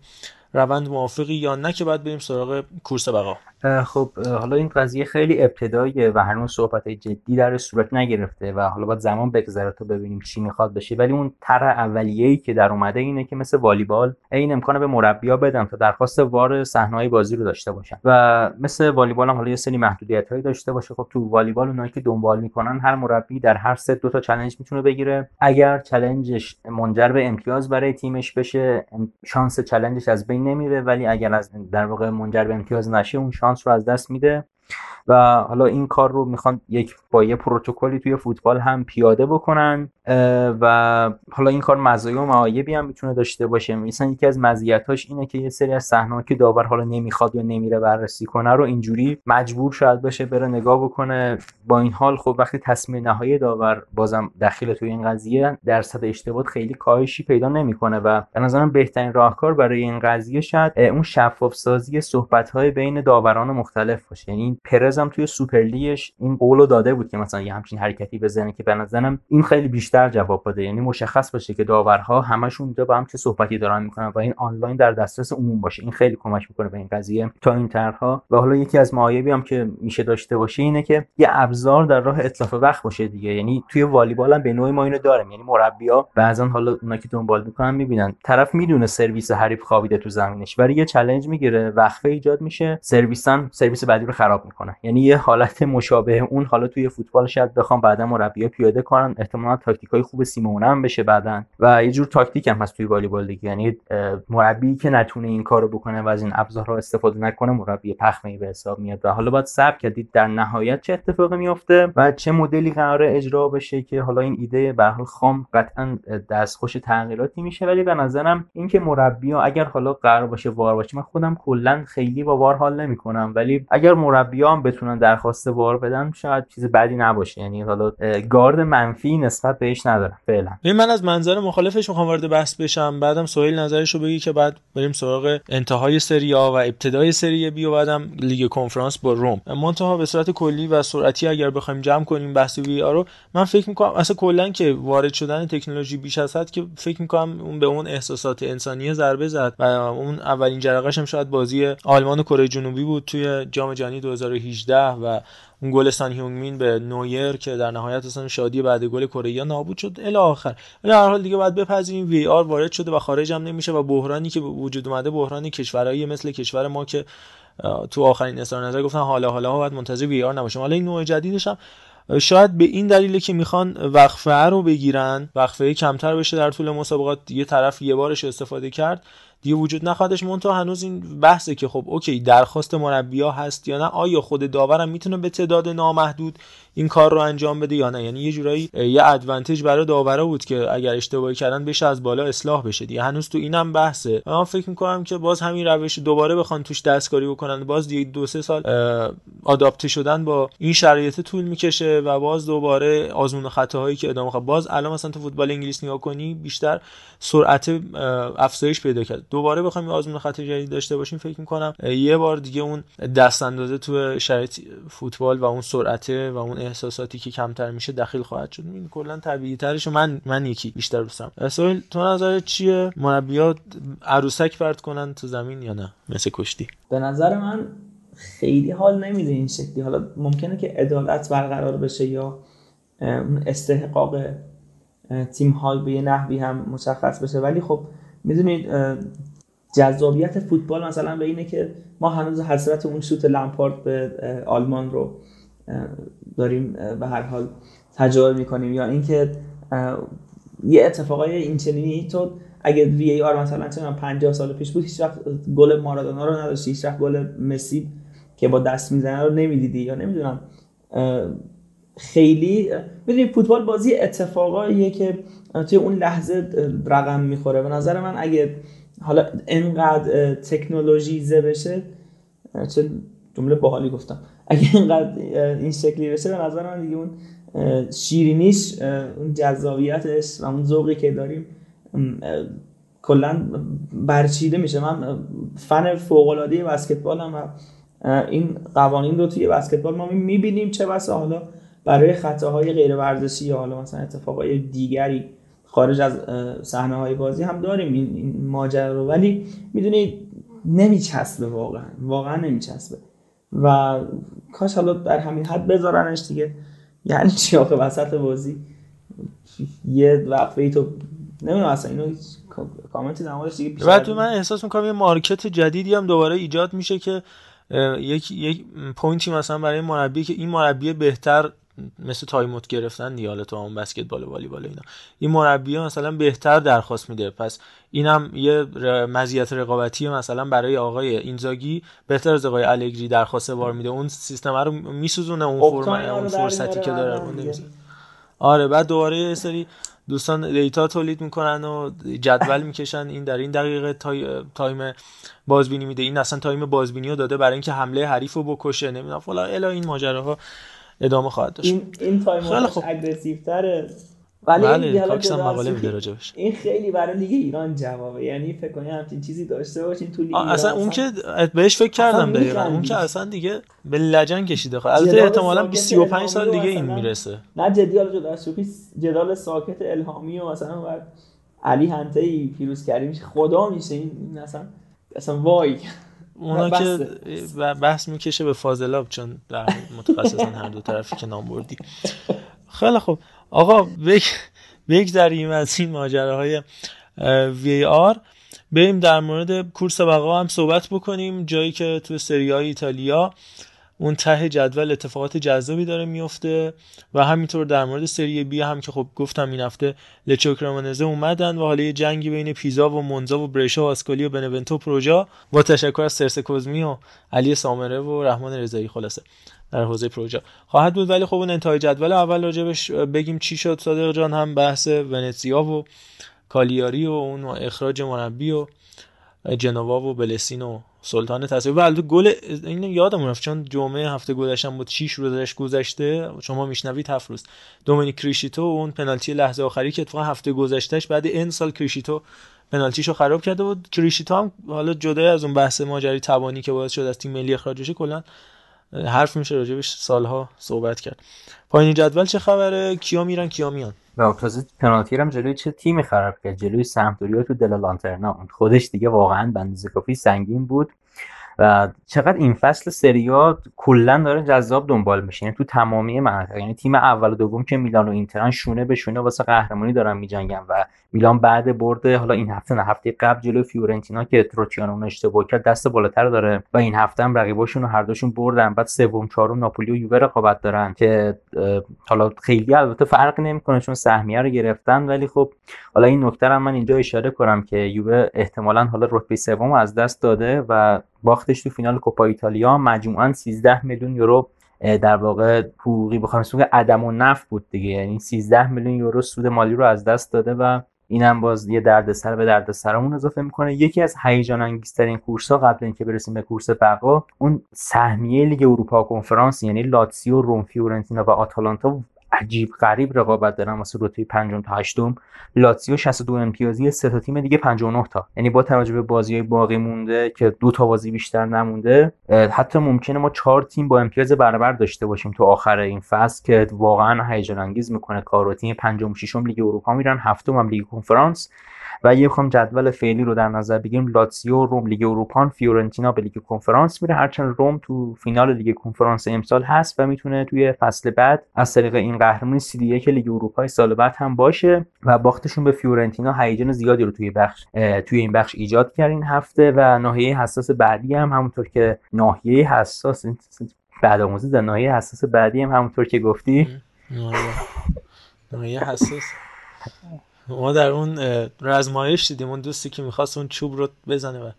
روند موافقی یا نه که بعد بریم سراغ کورس بقا. خب حالا این قضیه خیلی ابتداییه و هنوز صحبت جدی در صورت نگرفته و حالا باید زمان بگذره تا ببینیم چی می‌خواد بشه. ولی اون طرح اولیه‌ای که در اومده اینه که مثل والیبال این امکانه به مربیا بدن تا درخواست وار صحنه‌های بازی رو داشته باشن. و مثل والیبال هم حالا یه سری محدودیت‌هایی داشته باشه. خب تو والیبال اونایی که دنبال می‌کنن هر مربی در هر ست دو تا چالش می‌تونه بگیره. اگر چالنجش منجر به امتیاز برای تیمش بشه شانس چالنجش از بین نمیره ولی اگر از در واقع منجر به امتیاز نشه اون شانس رو از دست میده. و حالا این کار رو می‌خوان یک با یه پروتکلی توی فوتبال هم پیاده بکنن و حالا این کار مزایا و معایبی هم می‌تونه داشته باشه. مثلا یکی از مزیتاش اینه که یه سری از صحنه‌ها که داور حالا نمی‌خواد یا نمیره بررسی کنه رو اینجوری مجبور شاید باشه بره نگاه بکنه. با این حال خب وقتی تصمیم نهایی داور بازم دخیل توی این قضیه درصد اشتباه خیلی کاهشی پیدا نمی‌کنه و به نظرم بهترین راهکار برای این قضیه شاید اون شفاف سازی صحبت بین داوران مختلف باشه. یعنی پرز هم توی سوپرلیگش این قولو داده بود که مثلا یه همچین حرکتی بزنه که به این خیلی بیشتر جواب بده یعنی مشخص باشه که داورها همشون اونجا با هم چه صحبتی دارن می‌کنن و این آنلاین در دسترس عموم باشه. این خیلی کمک می‌کنه به این قضیه تا این طرحها. و حالا یکی از معایبی هم که میشه داشته باشه اینه که یه ابزار در راه اتلاف وقت باشه دیگه. یعنی توی والیبال هم به نوعی ما اینو داریم. یعنی مربیا بعضا حالا اونا که دنبال می‌کنن می‌بینن. طرف می‌دونه سرویس حریف خوابیده تو زمینش. ولی یه چالش می‌گیره. وقفه ایجاد میشه. سرویسن سرویس بعدی رو خراب می‌کنه. یعنی یه حالت مشابه اون حالا توی فوتبال شاید بخوام بعدا مربی پیاده کنن احتمالا تاکتیکای خوب سیمونه هم بشه بعدا. و یه جور تاکتیک هم هست توی والیبال دیگه. یعنی مربی که نتونه این کارو بکنه و از این ابزارها استفاده نکنه مربی پخمه به حساب میاد. و حالا باید صبر کردید در نهایت چه اتفاقی میفته و چه مدلی قراره اجرا بشه که حالا این ایده به حال خام قطعا دستخوش تغییراتی میشه. ولی به نظرم اینکه مربی اگر حالا قرار باشه وار باشه من خودم کلا خیلی با وار حال نمی‌کنم. ولی اگر مربی هم بتونن درخواست وار بدن شاید چیز بدی نباشه. یعنی حالا گارد منفی نسبت بهش ندارم فعلا. من از منظر مخالفش می‌خوام وارد بحث بشم. بعدم سهیل نظرش رو بگی که بعد بریم سراغ انتهای سری آ و ابتدای سری بی و بعدم لیگ کنفرانس با روم. منتها به صورت کلی و سرعتی اگر بخوایم جمع کنیم بحث وی آر رو من فکر می‌کنم اصلا کلا که وارد شدن تکنولوژی بیش از حد که فکر می‌کنم اون به اون احساسات انسانی ضربه زد و اون اولین جرقش هم شاید بازی آلمان و کره جنوبی بود توی جام جهانی 2018 و اون گل سان هیونگ به نویر که در نهایت اصلا شادی بعد گل کره نابود شد الی آخر. ولی هر حال دیگه باید بپذیریم وی آر وارد شده و خارج هم نمیشه و بحرانی که وجود اومده بحرانی کشورهایی مثل کشور ما که تو آخرین اظهار نظر گفتن حالا حالا ها باید منتظر وی آر نباشیم حالا این نوع جدیدش هم شاید به این دلیله که می‌خوان وقفه رو بگیرن وقفه کمتر بشه در طول مسابقات یه طرف یه بارش استفاده کرد. دیگه وجود نخواهدش. مونتا هنوز این بحثه که خب اوکی درخواست مربیا هست یا نه آیا خود داورم می‌تونه به تعداد نامحدود این کار رو انجام بده یا نه. یعنی یه جورایی یه ادوانتج برای داورا بود که اگر اشتباهی کردن بشه از بالا اصلاح بشه دیگه. هنوز تو اینم بحثه. من فکر می‌کنم که باز همین روش دوباره بخوان توش دستکاری بکنن. باز دیگه دو سه سال آداپته شدن با این شرایط طول می‌کشه و باز دوباره آزمون خطاهایی که ادامه خواهد. باز الان مثلا تو فوتبال انگلیس نگاه کنی بیشتر سرعت افزایش پیدا کرد. دوباره بخوایم آزمون خط جدید داشته باشیم فکر می‌کنم یه بار دیگه اون دست اندازه تو شرایط فوتبال و اون سرعت و اون احساساتی که کمتر میشه دخیل خواهد شد. این کلا طبیعی ترش من من یکی بیشتر دوستم سوال تو نظر چیه؟ مربیات عروسک پرت کنن تو زمین یا نه؟ مثل کشتی. به نظر من خیلی حال نمیده این شکلی. حالا ممکنه که عدالت برقرار بشه یا استحقاق تیم های به یه نحوی هم مشخص بشه. ولی خب می‌دونید جذابیت فوتبال مثلا به اینه که ما هنوز حسرت اون شوت لمپارد به آلمان رو داریم به هر حال تجربه می‌کنیم. یا اینکه یه اتفاقای این چنینی تو اگه وی ای آر مثلا چه 50 سال پیش بود هیچ وقت گل مارادونا رو نداشتی هیچ وقت گل مسی که با دست می‌زنه رو نمی‌دیدی. یا نمی‌دونم خیلی می‌دونی فوتبال بازی اتفاقاییه که توی اون لحظه رقم می‌خوره. به نظر من اگه حالا انقدر تکنولوژیزه بشه چه جمله باحالی گفتم. اگه اینقدر این شکلی بشه به نظر من دیگه اون شیرینیش اون جذابیتش و اون ذوقی که داریم کلا برچیده میشه. من فن فوق العاده بسکتبالم و این قوانین رو توی بسکتبال ما می‌بینیم چه بسا. حالا برای خطاهای غیر ورزشی یا حالا مثلا اتفاقای دیگری خارج از صحنه های بازی هم داریم. این ماجرا رو. ولی می‌دونید نمیچسبه واقعا. واقعا نمیچسبه. و کاش حالا در همین حد بذارنش دیگه. یعنی چی آخه وسط بازی؟ یه وقفه ای تو نمی‌دونم اصلا اینو کامنتی در دیگه و تو من احساس می‌کنم یه market جدیدی هم دوباره ایجاد میشه که یک یک point ی مثلا برای مربی که این مربی بهتر مثل تایموت گرفتن دیگه حالا تو هم بسکتبال والیبال اینا. این مربی مثلا بهتر درخواست میده. پس اینم یه مزیت رقابتی مثلا برای آقای اینزاگی بهتر از آقای الگری درخواست VAR میده. اون سیستم رو میسوزونه اون فرم اون فرصتی که داره آره بعد دوباره یه سری دوستان data تولید می‌کنن و جدول می‌کشن. این در این دقیقه تای... time بازبینی میده. این اصلا time بازبینی رو داده برای اینکه حمله حریف رو بکشه. نمی‌دونم فلان الا این ماجراها. ادامه خواهد داشت. این این time aggressive تره ولی بله هم مقاله میده راجبش. این خیلی برای لیگ ایران جوابه. یعنی فکر کنی همچین چیزی داشته باشین تو لیگ اصلا اون که بهش فکر کردم دقیقاً. اون که اصلا دیگه به لجن کشیده. خب البته احتمالاً 35 سال دیگه این می‌رسه. نه جدی حالا جدا جدال ساکت الهامی و مثلا بعد علی هنته پیروز کردیم خدا میشه این اصلا اصلا وای. اونا که بحث می‌کشه به فاضلاب چون در متخصصان هر دو طرفی که نام بردی. خیلی خوب. آقا بگذریم از این ماجراهای وی آر. بریم در مورد کورس بقا هم صحبت بکنیم. جایی که تو سری های ایتالیا اون ته جدول اتفاقات جذابی داره میفته و همینطور در مورد سری بی هم که خب گفتم این هفته لچوکرامانزه اومدن و حالا یه جنگی بین پیزا و مونزا و برشا و آسکالی و بنونتو پروژا با تشکر از سرس کوزمی و علی سامره و رحمان رضایی خلاصه در حوزه پروژه خواهد بود ولی خب اون انتهای جدول اول راجبش بگیم چی شد صادق جان هم بحث ونتسیا و کالیاری و اون اخراج مربی و جنوا و بلسین و سلطان تصویر و البته گل این یادم رفت چون جمعه هفته گذشتم بود 6 روزش گذشته. شما میشنوید هفت روز. کریشیتو اون پنالتی لحظه آخری که اتفاقا هفته گذشتهش بعد این سال کریشیتو پنالتیشو خراب کرده بود. کریشیتو هم حالا جدا از اون بحث ماجرای تبانی که باعث شد از تیم ملی اخراج بشه کلا حرف میشه راجبش سالها صحبت کرد. پایین جدول چه خبره؟ کیا میرن کیا میان؟ و تازه پنالتی هم جلوی چه تیمی خراب کرد؟ جلوی سمپدوریا تو دلا لانترنا خودش دیگه واقعا بندازه کافی سنگین بود. و چقدر این فصل سریا کلا داره جذاب دنبال میشه. یعنی تو تمامی مناطق یعنی تیم اول و دوم که میلان و اینترن شونه به شونه واسه قهرمانی دارن میجنگن و میلان بعد برده حالا این هفته نه هفته قبل جلو فیورنتینا که تروچیانو اون اشتباه کرد دست بالاتر داره و این هفته هم رقیباشون رو هر دوشون بردن. بعد سوم چهارم ناپولی و یووه رقابت دارن که حالا خیلی البته فرق نمی‌کنه چون سهمیه رو گرفتن ولی خب حالا این نکته من اینجا اشاره کنم که یووه احتمالا حالا رتبه سوم از دست داده و باختش تو فینال کوپا ایتالیا. مجموعا 13 میلیون یورو در واقع حقوقی بخوام که عدم النفع بود دیگه. یعنی 13 میلیون یورو سود مالی رو از دست داده و اینم باز یه دردسر به دردسرمون اضافه می‌کنه. یکی از هیجان انگیزترین کورس ها قبل اینکه برسیم به کورس بقا اون سهمیه لیگ اروپا کنفرانس یعنی لاتسیو روم فیورنتینا و آتالانتا عجیب غریب رقابت دارن واسه رتبه پنجم تا هشتم. لاتزیو 62 امتیازی سه تا تیم دیگه 59 تا. یعنی با توجه به بازی باقی مونده که دو تا بازی بیشتر نمونده حتی ممکنه ما چهار تیم با امتیاز برابر داشته باشیم تو آخر این فصل که واقعا هیجان انگیز می‌کنه کارو. تیم پنجم ششم لیگ اروپا میرن هفتم هم لیگ کنفرانس. و یه بخوام جدول فعلی رو در نظر بگیریم. لاتسیو روم لیگ اروپا فیورنتینا به لیگ کنفرانس میره. هرچند روم تو فینال لیگ کنفرانس امسال هست و می‌تونه توی فصل بعد از طریق این قهرمانی سهمیه‌ی لیگ اروپا سال بعد هم باشه و باختشون به فیورنتینا هیجان زیادی رو توی بخش توی این بخش ایجاد کرد این هفته و ناحیه حساس بعدی هم همونطور که ناحیه حساس بعد آموزی در ناحیه حساس بعدی هم همونطور که گفتی. ناحیه حساس. ما در اون رزمایش دیدیم اون دوستی که می‌خواست اون چوب رو بزنه و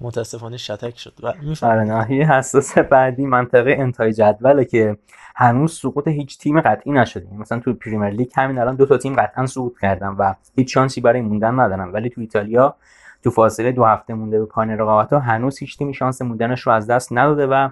متاسفانه شتک شد. و آره ناحیه حساس بعدی منطقه انتهای جدوله که هنوز سقوط هیچ تیم قطعی نشده. مثلا تو پریمیر لیگ همین الان دو تا تیم قطعا سقوط کردن و هیچ شانسی برای موندن ندارن. ولی تو ایتالیا تو فاصله دو هفته مونده به پایان رقابت ها هنوز هیچ تیمی شانس موندنش رو از دست نداده و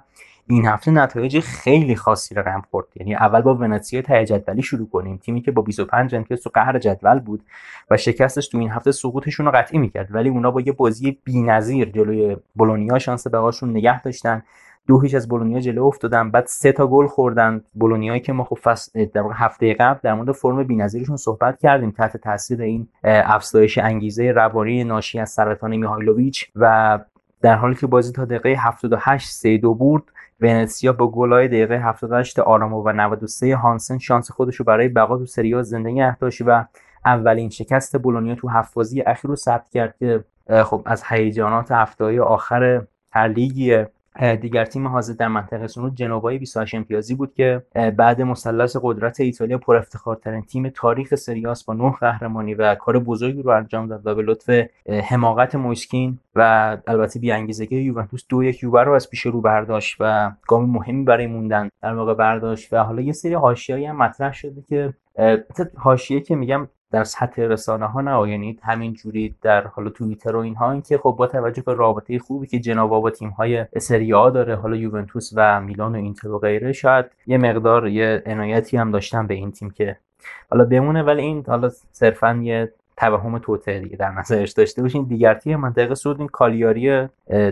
این هفته نتایج خیلی خاصی رقم خورد. یعنی اول با ونتسیا ته جدولی شروع کنیم. تیمی که با 25 امتیاز تو قهر جدول بود و شکستش تو این هفته سقوطشون رو قطعی می‌کرد. ولی اونا با یه بازی بی‌نظیر جلوی بولونیا شانس بقاشون نگه داشتن. دو هیچ از بولونیا جلو افتادن. بعد سه تا گل خوردن. بولونیایی که ما خب فصل در هفته قبل در مورد فرم بی‌نظیرشون صحبت کردیم تحت تاثیر این افزایش انگیزه روانی ناشی از سرطان میهایلوویچ و در حالی که بازی تا دقیقه 78 3 دو برد ونتسیا با گلای دقیقه 78 آرامو و 93 هانسن شانس خودش رو برای بقا تو آ زنده نگه و اولین شکست بولونیا تو هفت بازی اخیر رو ثبت کرد که خب از هیجانات هفته آخر هر لیگیه. دیگر تیم حاضر در منطقه سونو جنوبای 28 امتیازی بود که بعد مثلث قدرت ایتالیا پر افتخارترین تیم تاریخ سریاس با نه قهرمانی و کار بزرگی رو انجام داد و به لطف حماقت مویسکین و البته بی انگیزگی یوونتوس دو یک یووه رو از پیش رو برداشت و گام مهمی برای موندن در واقع برداشت و حالا یه سری حاشیه‌ای هم مطرح شده که حاشیه که میگم در سطح رسانه ها نه. یعنی همین جوری در حالا توییتر و اینها این که خب با توجه به رابطه خوبی که جناب با تیم های سری آ داره حالا یوونتوس و میلان و اینتر و غیره شاید یه مقدار یه عنایتی هم داشتن به این تیم که حالا بمونه. ولی این حالا صرفا یه توهم توته دیگه در نظرش داشته باشین. دیگر تیم منطقه سود این کالیاری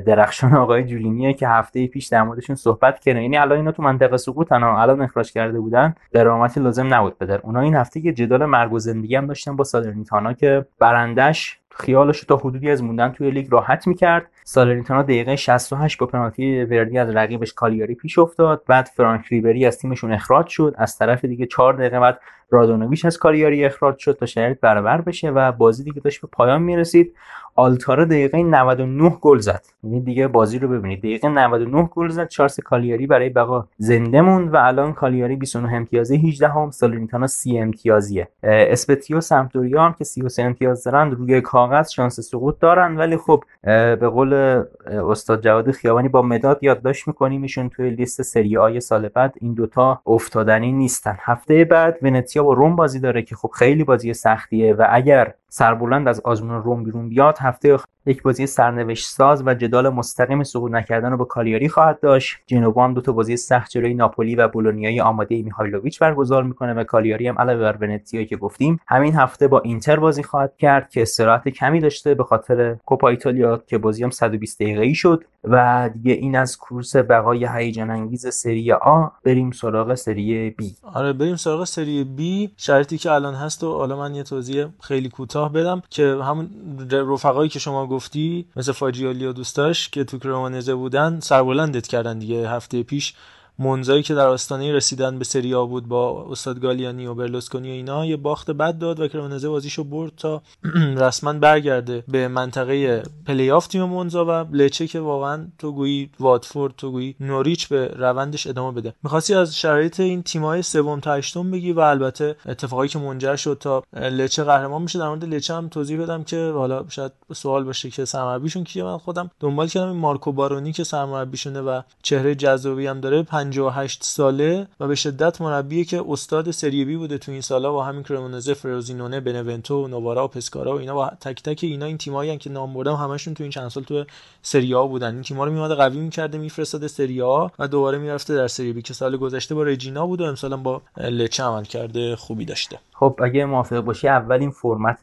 درخشان آقای جولینیه که هفته پیش در موردشون صحبت کردن. یعنی الان اینا تو منطقه سقوطن الان اخراج کرده بودن. درآمدی لازم نبود بدر اونا این هفته یه جدال مرگ و زندگی هم داشتن با سالرنیتانا که برندش خیالش تا حدودی از موندن توی لیگ راحت می‌کرد. سالرنیتانا دقیقه 68 با پنالتی وردی از رقیبش کالیاری پیش افتاد. بعد فرانک ریبری از تیمشون اخراج شد. از طرف دیگه 4 دقیقه بعد رادونوویچ از کالیاری اخراج شد تا شرایط برابر بشه و بازی دیگه داشت به پایان می‌رسید. آلتاره دقیقه 99 گل زد. یعنی دیگه بازی رو ببینید. دقیقه 99 گل زد. چارس کالیاری برای بقا زنده موند و الان کالیاری 29 امتیازی 18 هم سالرنیتانا 30 امتیازیه. اسپتزیا و سمپدوریا هم که 33 امتیاز دارن روی کاغذ شانس سقوط دارن. ولی خب به قول استاد جواد خیابانی با مداد یادداشت می‌کنیم. ایشون توی لیست سری آی سال بعد این دوتا افتادنی نیستن. هفته بعد ونتزیا با روم بازی داره که خب خیلی بازی سختیه و اگر سربلند از آزمون روم بیرون بیاد هفته یک بازی سرنوشت ساز و جدال مستقیم سقوط نکردن رو با کالیاری خواهد داشت. جنوا هم دو تا بازی سخت جلوی ناپولی و بولونیای آماده میهایلوویچ برگزار می‌کنه و کالیاری هم علاوه بر ونتیا که گفتیم همین هفته با اینتر بازی خواهد کرد که استراحت کمی داشته به خاطر کوپا ایتالیا که بازی هم 120 ای شد و دیگه این از کورس بقای هیجان انگیز سری آ بریم سراغ سری بی. آره بریم سراغ سری بی. شرطی که الان هست و حالا من یه توضیح خیلی کوتاه بدم که همون رفقایی که شما گفتی مثل فاجیالی و دوستاش که تو کرمانزه بودن سربلندت کردن دیگه هفته پیش. منزایی که در آستانه رسیدن به سری آ بود با استاد گالیانی و برلوسکونی و اینا یه باخت بد داد و کرمانزه بازیشو برد تا رسما برگرده به منطقه پلیاف تیم مونزا و لچه که واقعا تو گویی واتفورد تو گویی نوریچ به روندش ادامه بده. می‌خواستی از شرایط این تیمای سوم تا هشتم بگی و البته اتفاقایی که منجر شد تا لچه قهرمان میشه در مورد لچه هم توضیح بدم که حالا شاید سوال باشه که سرمربیشون کیه. من خودم دنبال کردم این مارکو بارونی که سرمربیشونه و چهره جذابی هم داره. 58 ساله و به شدت مربیه که استاد سری بی بوده تو این سالا با همین کرمونزه فروزینونه بنونتو نوارا و پسکارا و اینا با تک تک اینا این تیمایی که نام بردم همشون تو این چند سال تو سری آ بودن. این تیم‌ها رو میومده قوی می‌کرده میفرستاده سری آ و دوباره می‌رفته در سری بی که سال گذشته با رجینا بود و امسال با لچه عمل کرده خوبی داشته. خب اگه موافق باشی اول این فرمت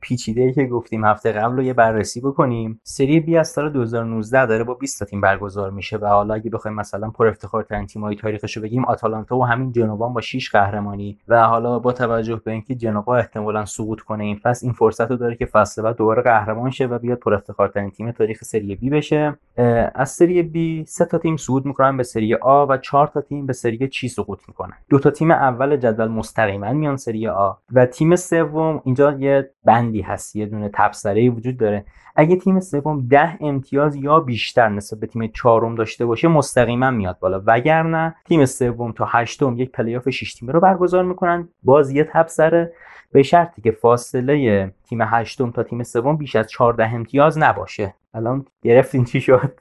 پیچیده که گفتیم هفته قبل رو یه بررسی بکنیم. سری بی از سال 2019 داره با 20 تا تیم برگزار میشه و حالا اگه بخوایم مثلا پر افتخارترین تیم‌های تاریخش رو بگیم آتالانتا و همین جنوا با 6 قهرمانی. و حالا با توجه به اینکه جنوا احتمالا سقوط کنه این فصل این فرصت رو داره که فصل بعد دوباره قهرمان شه و بیاد پر افتخارترین تیم تاریخ سری بی بشه. از سری بی سه تا تیم صعود می‌کنن به سری آ و چهار تا تیم به سری چی سقوط می‌کنن. دو تا تیم اول جدول مستقیما میان سری آ و تیم سوم اینجا یه بندی هست یه دونه تبصره وجود داره. اگه تیم سوم ده امتیاز یا بیشتر نسبت به تیم چهارم داشته باشه مستقیما میاد بالا. وگرنه تیم سوم تا هشتم یک پلی‌آف 6 تیمه رو برگزار می‌کنن. باز یه تبصره به شرطی که فاصله تیم هشتم تا تیم سوم بیش از 14 امتیاز نباشه. الان گرفتین چی شد؟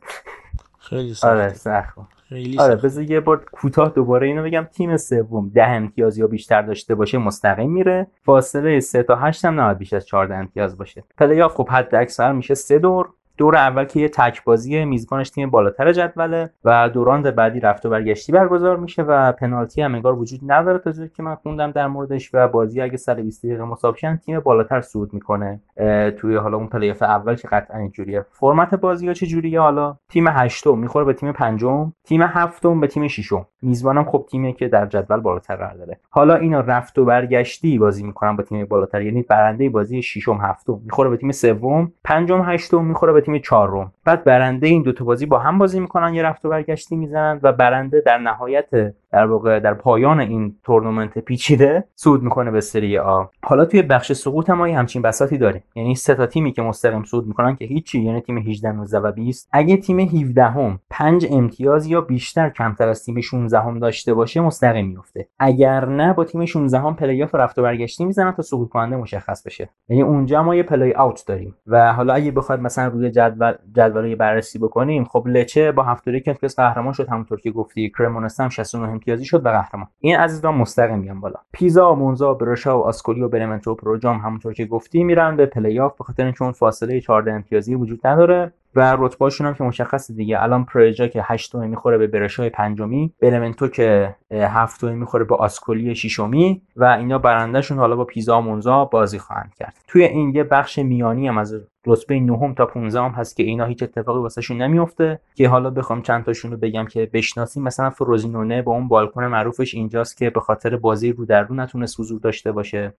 خیلی سخت آره سخت. خیلی آره بذار یه بار کوتاه دوباره اینو بگم. تیم سوم ده امتیاز یا بیشتر داشته باشه مستقیم میره. فاصله 3 تا 8 هم نباید بیش از 14 امتیاز باشه. پلی آف خب حد اکثر میشه سه دور. دور اول که یه تک بازی میزبانش تیم بالاتر جدوله و دوران بعدی رفت و برگشتی برگزار میشه و پنالتی هم انگار وجود نداره تا که من خوندم در موردش و بازی اگه سر 20 دقیقه مساوی تیم بالاتر صعود می‌کنه توی حالا اون پلی‌آف اول که قطعا اینجوریه. فرمت بازی ها چه جوریه؟ حالا تیم هشتم می‌خوره به تیم پنجم تیم هفتم به تیم ششم. میزبانم خب تیمی که در جدول بالاتر قرار داره. حالا اینا رفت و برگشتی بازی می‌کنن با تیم بالاتر یعنی برنده بازی ششم هفتم می‌خوره به تیم سوم پنجم هشتم می‌خوره به تیم چهارم. بعد برنده این دوتا بازی با هم بازی می‌کنن یه رفت و برگشتی می‌زنن و برنده در نهایت در واقع در پایان این تورنمنت پیچیده صعود می‌کنه به سری آ. حالا توی بخش سقوط هم همچین بساطی داریم. یعنی سه تا تیمی که مستقیم صعود می‌کنن که هیچی. یعنی تیم 18 19 و 20 اگه تیم 17 هم 5 امتیاز یا بیشتر کمتر از تیم 16 هم داشته باشه مستقیم میفته اگر نه با تیم 16 هم پلی آف رفت و برگشتی می‌زنن تا سقوط کننده مشخص بشه. یعنی اونجا ما یه پلی آوت داریم. و حالا اگه بخواد مثلا روی جدول جدول بررسی بکنیم خب لچه با هفته که قهرمان شد. همونطور که گفتی کرمونزه هم 69 امتیازی شد و قهرمان. این عزیزان مستقیم میان بالا. پیزا مونزا برشا و آسکولی و بنونتو پروجام همونطور که گفتی میرن به پلی آف به خاطر چون فاصله 14 امتیازی وجود نداره. و رتبهشون هم که مشخصه دیگه. الان پروجا که 8 می‌خوره به برشای پنجمی بنونتو که 7 می‌خوره به آسکولی ششمی و اینا برندهشون حالا با پیزا مونزا بازی خواهند کرد. توی این یه بخش میانی هم از رتبه نهم تا 15 هم هست که اینا هیچ اتفاقی واسهشون نمیفته که حالا بخوام چند تاشون رو بگم که بشناسیم. مثلا فروزینونه با اون بالکن معروفش اینجاست که به خاطر بازی رو در رو نتونست حضور داشته باشه.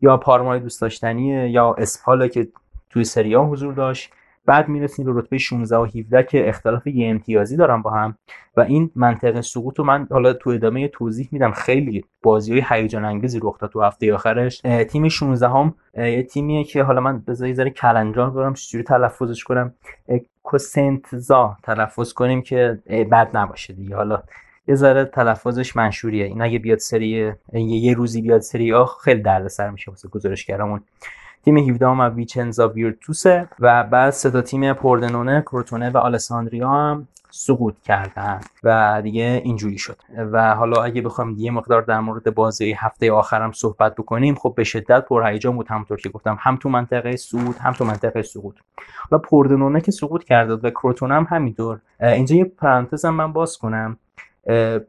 یا پارمای دوست داشتنیه یا اسپالا که توی سریا حضور داشت. بعد می‌رسیم به رتبه 16 و 17 که اختلاف یه امتیازی دارن با هم. و این منطقه سقوط رو من حالا تو ادامه توضیح میدم. خیلی بازی هیجان انگیزی رخ داد تو هفته آخرش. تیم 16 هم یه تیمیه که حالا من بذاری ذره کلنجان برم چجوری تلفظش کنم. کوسنتزا تلفظ کنیم که بد نباشه دیگه. حالا یه ذره تلفظش منشوریه. این اگه بیاد سری یه روزی بیاد سری آ خیلی دردسر میشه واسه گزارشگرامون. تیم 17 هم ویچنزا ویرتوسه و بعد سه تا تیم پوردنونه کروتونه و آلساندریا هم سقوط کردن و دیگه اینجوری شد. و حالا اگه بخوام یه مقدار در مورد بازی هفته آخرم صحبت بکنیم خب به شدت پرهیجان بود همونطور که گفتم. هم تو منطقه سقوط هم تو منطقه سقوط. حالا پوردنونه که سقوط کرده و کروتونه هم همینطور. اینجا یه پرانتز من باز کنم.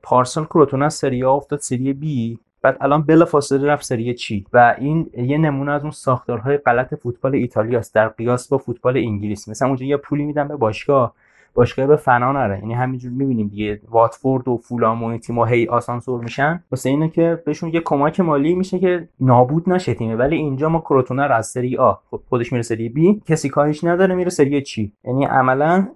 پارسال کروتونه سری افتاد سری بی. بعد الان بلا فاصله رفت سری چی و این یه نمونه از اون ساختارهای غلط فوتبال ایتالیا است در قیاس با فوتبال انگلیس. مثلا اونجا یه پولی میدن به باشگاه. باشگاه به فنا نره. یعنی همینجور می‌بینیم دیگه واتفورد و فولام و تیم هی آسانسور میشن. واسه اینه که بهشون یه کمک مالی میشه که نابود نشه تیمه. ولی اینجا ما کروتونه رو از سری آ خب خودش میره سری بی کسی کاریش نداره میره سری چی؟ یعنی عملا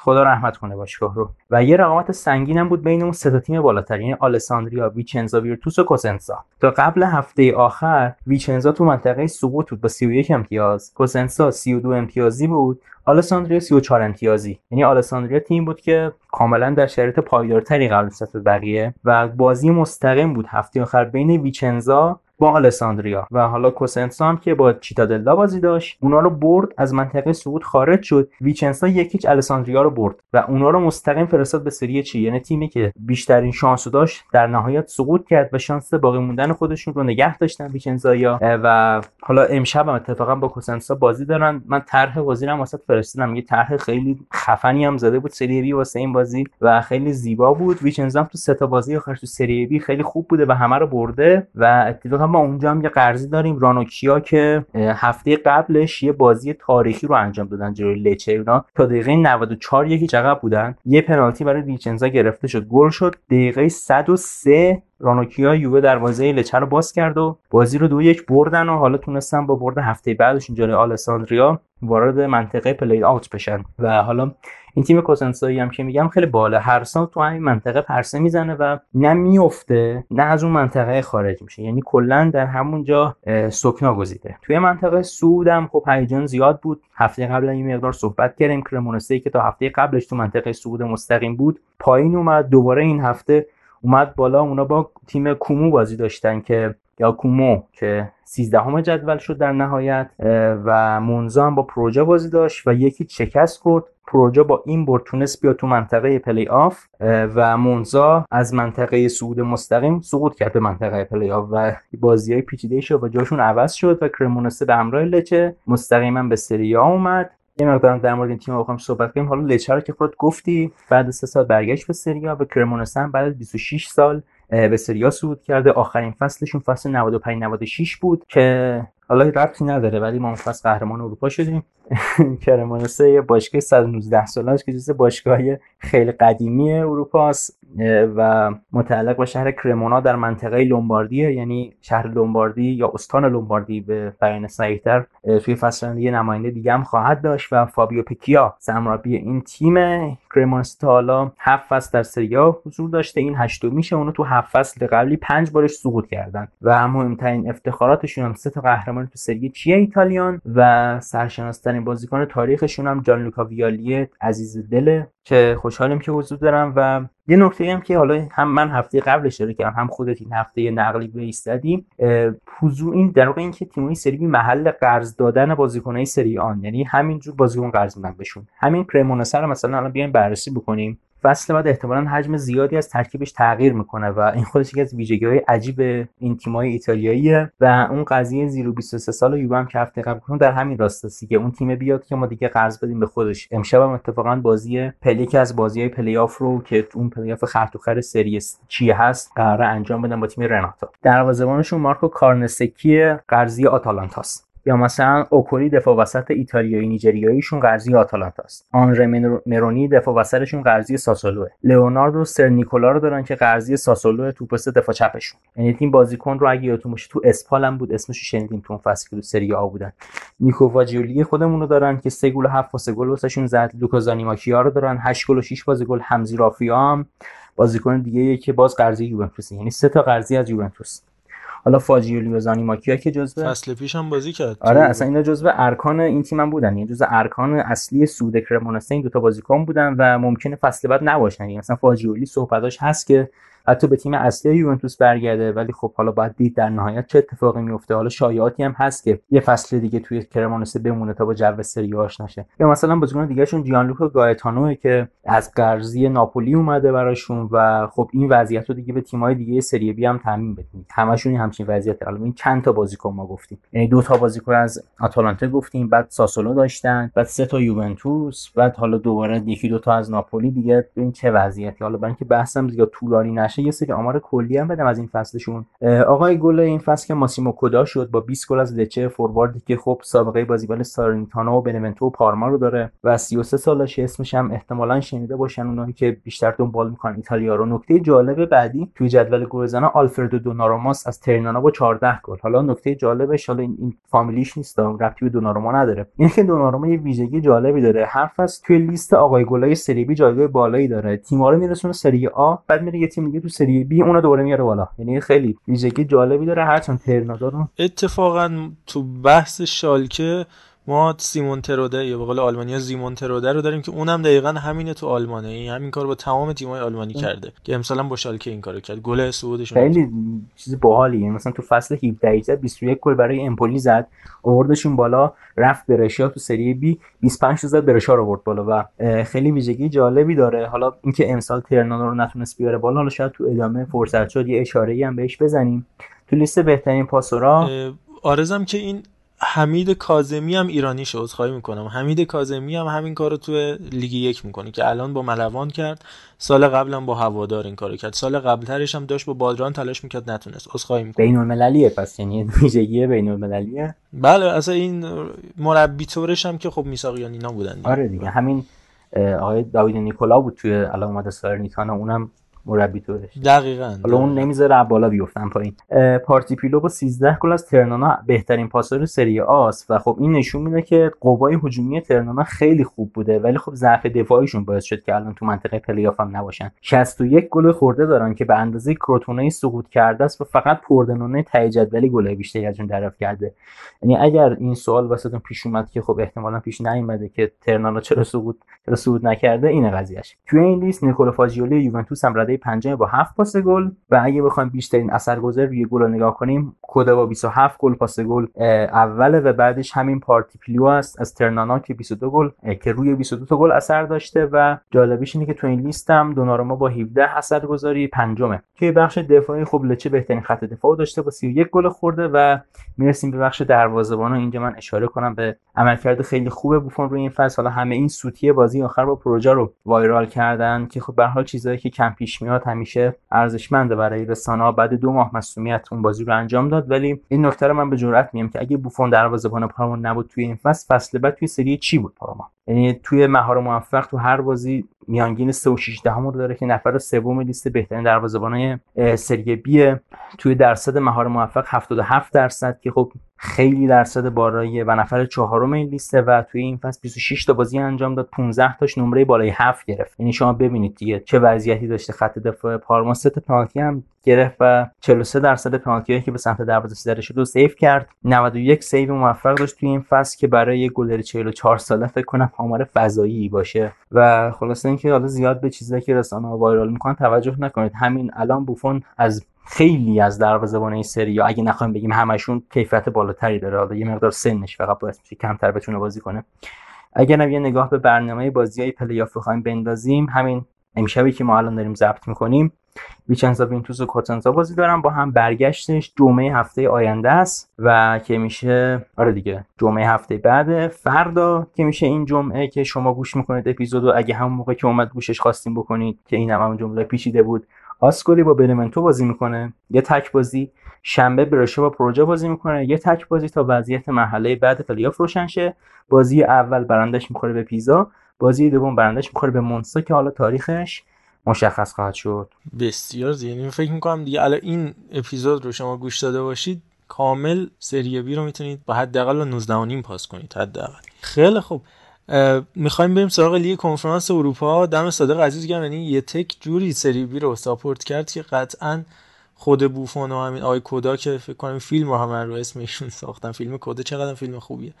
خدا رحمت کنه باشگاه رو. و یه رقابت سنگین هم بود بین اون سه تیم بالاتر. یعنی آلساندریا ویچنزا ویرتوس و کوسنسا تا قبل هفته آخر ویچنزا تو منطقه سقوط بود. با 31 امتیاز. کوسنسا 32 امتیازی بود. آلساندریا 34 امتیازی. یعنی آلساندریا تیم بود که کاملا در شرایط پایدارتری قرار نسبت بقیه و بازی مستقیم بود. هفته آخر بین ویچنزا با آلساندریا و حالا کوسنسا هم که با چیتادلا بازی داشت اونا رو برد از منطقه سقوط خارج شد. ویچنسا یکیچ آلساندریا رو برد و اونا رو مستقیم فرستاد به سری چی؟ یعنی تیمی که بیشترین شانس داشت در نهایت سقوط کرد و شانس باقی موندن خودشون رو نگه داشتن ویچنزایا. و حالا امشب هم اتفاقا با کوسنسا بازی دارن. من طرح بازی رو واسه فرستادم. یه طرح خیلی خفنی هم زده بود سری بی واسه این بازی و خیلی زیبا بود. ویچنزا تو سه تا بازی آخرش تو سری بی خیلی خوب بوده و همه رو برده و اتفاقا ما اونجا هم یه قرضی داریم. رانوکیا که هفته قبلش یه بازی تاریخی رو انجام دادن جلوی لچه اونا تا دقیقه 94 یکی عقب بودن. یه پنالتی برای ویچنزا گرفته شد. گل شد. دقیقه 103 رانوکیا یووه دروازه لچه رو باز کرد و بازی رو دو یک بردن و حالا تونستن با برد هفته بعدش جلوی آلساندریا وارد منطقه پلی آوت بشن. و حالا این تیم کوسنسایی هم که میگم خیلی بالا هر سال تو همین منطقه پرسه می‌زنه و نه میفته نه از اون منطقه خارج میشه. یعنی کلا در همونجا سکنا گزیده. توی منطقه سودم خب هیجان زیاد بود. هفته قبل این مقدار صحبت کردیم. کرمونسه که تا هفته قبلش تو منطقه سود مستقیم بود پایین اومد. دوباره این هفته اومد بالا. اونا با تیم کومو بازی داشتن که یا کومو که 13 جدول شد در نهایت و مونزا هم با پروجا بازی داشت و یکی شکست خورد. پروجا با این برد تونست بیاد تو منطقه پلی آف و مونزا از منطقه صعود مستقیم سقوط کرد به منطقه پلی آف و بازی های پیچیده شد و جاشون عوض شد و کرمونزه به همراه لچه مستقیما به سری آ اومد. یه مقدارم در مورد این تیم بخوام صحبت کنیم. حالا لچه رو که خود گفتی بعد سه سال برگشت به سری آ و کرمونزه بعد از 26 سال به سری آ صعود کرده. آخرین فصلشون فصل 95 96 بود که حالا ربطی نداره ولی ما فصل قهرمان اروپا شدیم. کرمونزه یه باشگاه 119 ساله که جزو باشگاه خیلی قدیمی اروپا است و متعلق به شهر کرمونا در منطقه لومباردی یعنی شهر لومباردی یا استان لومباردی به بیان صحیحتر توی فصل یه نماینده دیگه هم خواهد داشت و فابیو پکیا سرمربی این تیم کرمانسه تا حالا هفت فصل در سریا حضور داشته. این میشه اونو تو هفت فصل قبلی پنج بارش سقوط کردن و مهمترین افتخاراتشون هم سه تا قهرمانی تو سری چیه ایتالیان و سرشناسترین بازیکن تاریخشون هم جان لوکا ویالی عزیز دله که خوشحالیم که حضور دارم و یه نکته هم که حالا هم من هفته قبل اشاره کردم هم خودت این هفته نقلی به ایستادی حضور این در واقع اینکه تیمای سری بی محل قرض دادن بازیکنای سری آن یعنی همینجور بازیکن قرض میدن بهشون. همین کرمونسه رو مثلا الان بیایم بررسی بکنیم. فصل بعد احتمالا حجم زیادی از ترکیبش تغییر می‌کنه و این خودش یکی از ویژگی های عجیب این تیمای ایتالیاییه و اون قضیه زیرو 23 سال یووه هم که هفته قبل در همین راست که اون تیم بیاد که ما دیگه قرض بدیم به خودش. امشب هم اتفاقا بازی پلی که از بازی های پلی آف رو که اون پلی آف خر سری چی هست قرار انجام بدن با تیم رناتا. دروازه‌بانشون مارکو کارنسکی قرضی آتالانتاست. یا مثلا اوکوری دفاع وسط ایتالیایی نیجریاییشون قرضی آتالانتا است. آنره مرونی دفاع وسطشون قرضی ساسولوه. لئوناردو سرنیکولا رو دارن که قرضی ساسولو توپست دفاع چپشون. یعنی تیم بازیکن رو اگه یادتون باشه تو اسپال هم بود اسمش شنیدیم تو اون که تو سری آ بودن. نیکو واجیولی خودمون رو دارن که 3 گل و 7 پاس گل واسهشون زد. لوکا زانیماکیا رو دارن 8 گل و 6 پاس گل. همزی رافیا هم بازیکن دیگه که باز قرضی یوونتوس یعنی سه تا قرضی از یوونتوس. حالا فاجیولی و زانیماکیا که جزو فصل پیش هم بازی کرد آره اصلا اینا جزو ارکان این تیم هم بودن. یعنی جزو ارکان اصلی سود کرمونسه این دو تا بازیکن بودن و ممکنه فصل بعد نباشن. یعنی مثلا فاجیولی صحبتاش هست که حتی به تیم اصلی یوونتوس برگرده ولی خب حالا باید دید در نهایت چه اتفاقی میفته. حالا شایعاتی هم هست که یه فصل دیگه توی کرمانسه بمونه تا با جو سری نشه. یا مثلا بازیکن دیگهشون جیانلوکا گایتانو که از قرضی ناپولی اومده براشون و خب این وضعیت رو دیگه به تیم‌های دیگه سری بی هم تعمین بدیم. همشون همچین وضعیت حالا این چند تا بازیکن ما گفتیم. یعنی دو تا بازیکن از آتالانتا گفتیم بعد ساسولو داشتن بعد سه تا یوونتوس بعد حالا دوباره یکی دو تا از ناپولی. دیگه این چه وضعیتی؟ حالا برای اینکه بحثم دیگه طولانی یه سری آمار کلی هم بدم از این فصلشون. آقای گل این فصل که ماسیمو کودا شد با 20 گل از لچه فورواردی که خب سابقه بازیکن سارنیتانا و بنونتو و پارما رو داره و 33 سالشه اسمش هم احتمالا شنیده باشن اونایی که بیشتر دنبال می‌کنن ایتالیا رو. نکته جالب بعدی توی جدول گلزنا آلفردو دوناروماس از ترنانا با 14 گل. حالا نکته جالبش حالا این, این فامیلیش نیست ربطی به دوناروما نداره. این دوناروما یه ویژگی جالبی داره. هر فصل توی لیست آقای گلای سری بی جایگاه بالایی داره. تیم‌ها رو میرسونه سری آ بعد میره یه تیم دیگه تو سری بی اونو دوباره میاره بالا. یعنی خیلی ویژگی جالبی داره هرچند ترنادا رو اتفاقا تو بحث شالکه ما سیمون تروده یا به قول آلمانیا زیمون تروده رو داریم که اونم دقیقا همینه تو آلمانه. این همین کار با تمام تیم‌های آلمانی کرده که امسالا با شالکه این کارو کرد. گل صعودشون خیلی چیز باحالیه. مثلا تو فصل 17 21 گل برای امپولی زد. آوردشون بالا رفت برشا تو سری بی. 25 تا زد برشا رو آورد بالا و خیلی ویژگی جالبی داره. حالا اینکه امسال ترنانو رو نتونست بیاره بالا حالا شاید تو ادامه فرصت شد یه اشاره‌ای هم بهش بزنیم. تو لیست بهترین پاسورا؟ آرزم که این حمید کازمی هم ایرانی شد خواهی می‌کنم. حمید کازمی هم همین کارو تو لیگ یک می‌کنه که الان با ملوان کرد سال قبلم با هوادار این کارو کرد. سال قبلترش هم داشت با بادران تلاش می‌کرد نتونست. عذرخواهی می‌کنم. بین المللیه پس یعنی ویژگی بین المللیه بله اصلا این مربی طورش هم که خب میساقیان اینا بودن دیگه. آره دیگه همین آقای داوید نیکولا بود توی الان اومده سارنیتانا اونم مربی طورش. دقیقاً حالا اون نمی‌ذاره بالا بیفتن پایین. پارتی پیلو با 13 گل از ترنانا بهترین پاسور سری آس و خب این نشون میده که قوای هجومی ترنانا خیلی خوب بوده ولی خب ضعف دفاعیشون باعث شد که الان تو منطقه پلی‌آف هم نباشن. 61 گل خورده دارن که به اندازه کروتونه سقوط کرده است و فقط پوردنونه تای جدولی گل بیشتری ازشون دریافت کرده. یعنی اگر این سوال واسهتون پیش اومد که خب احتمالا پیش نیومده که ترنانا چرا سقوط چرا صعود نکرده این قضیهش توی این لیست نیکولو فاجیولی یوونتوس هم رده رده پنجم با 7 پاس گل. و اگه بخوایم بیشترین اثرگذار روی گل رو نگاه کنیم کودا با 27 گل پاس گل اوله و بعدش همین پارتیپیلو است از ترنانا که 22 گل که روی 22 تا گل اثر داشته و جالبیش اینه که تو این لیست هم دوناروما با 17 اثرگذاری پنجمه. توی بخش دفاعی خب لچه بهترین خط دفاع داشته با 31 گل خورده و می‌رسیم به بخش دروازه‌بان اینجا من اشاره کنم به عملکرد خیلی خوب بوفون روی این فصل. حالا همه این سوتی بازی آخر با پروژه رو وایرال کردن که خب به حال چیزایی که کم پیش میاد همیشه ارزشمنده برای رسانه‌ها. بعد دو ماه مسئولیت اون بازی رو انجام داد. ولی این نکته رو من به جرئت میگم که اگه بوفون دروازه‌بان پارما نبود توی این فصل فصل بعد توی سری چی بود پارما یعنی توی مهار موفق تو هر بازی میانگین 3 و 6 دهم رو داره که نفر سوم لیست بهترین دروازه‌بانای سری بی توی درصد مهار موفق 77 درصد که خب خیلی درصد بالاییه و نفر چهارم این لیسته و توی این فصل 26 تا بازی انجام داد 15 تاش نمره بالای 7 گرفت. یعنی شما ببینید دیگه چه وضعیتی داشته خط دفاع پارما. سه پنالتی هم گرفت و 43 درصد پنالتی که به سمت دروازه زده شد و سیو کرد. 91 سیو موفق داشت توی این فصل که برای گلر 44 ساله فکر کنم آمار فضایی باشه. و خلاصه اینکه حالا زیاد به چیزایی که رسانه ها وایرال می‌کنن توجه نکنید. همین الان بوفون از خیلی از دروازه‌بان این سری یا اگه نخوایم بگیم همشون کیفیت بالاتری داره حالا یه مقدار سنش فقط باعث میشه کمتر بتونه بازی کنه. اگر یه نگاه به برنامه بازی های پلی آف بخوایم بندازیم همین امشبی که ما الان داریم ضبط می‌کنیم ویچنزا و کوزنزا بازی دارن. با هم برگشتش جمعه هفته آینده است و که میشه آره دیگه جمعه هفته بعد فردا که میشه این جمعه که شما گوش می‌کنید اپیزودو. اگه همون موقع که اومد گوشش خواستیم بکنید که این هم, هم جمله پیچیده بود. آسکولی با بنونتو بازی می‌کنه. یه تک بازی. شنبه برشه با پروجا بازی می‌کنه. یه تک بازی تا وضعیت محله بعد پلی آف روشن شه. بازی اول برنده‌ش می‌خوره به پیزا. بازی دوم برنده‌ش می‌خوره به مونزا که حالا تاریخش. مشخص خواهد شد. بسیار زیادی فکر می‌کنم دیگه الان این اپیزود رو شما گوش داده باشید کامل سری بی رو می‌تونید با حداقل 19 نیم پاس کنید حداقل. خیلی خوب. می‌خوایم بریم سراغ لیگ کنفرانس اروپا. دم صادق عزیز گرم. یعنی یه تک جوری سری بی رو ساپورت کرد که قطعا خود بوفون و همین آی کودا که فکر کنم فیلم رو هم رو اسمشون ساختن. فیلم کودا چقدر فیلم خوبیه.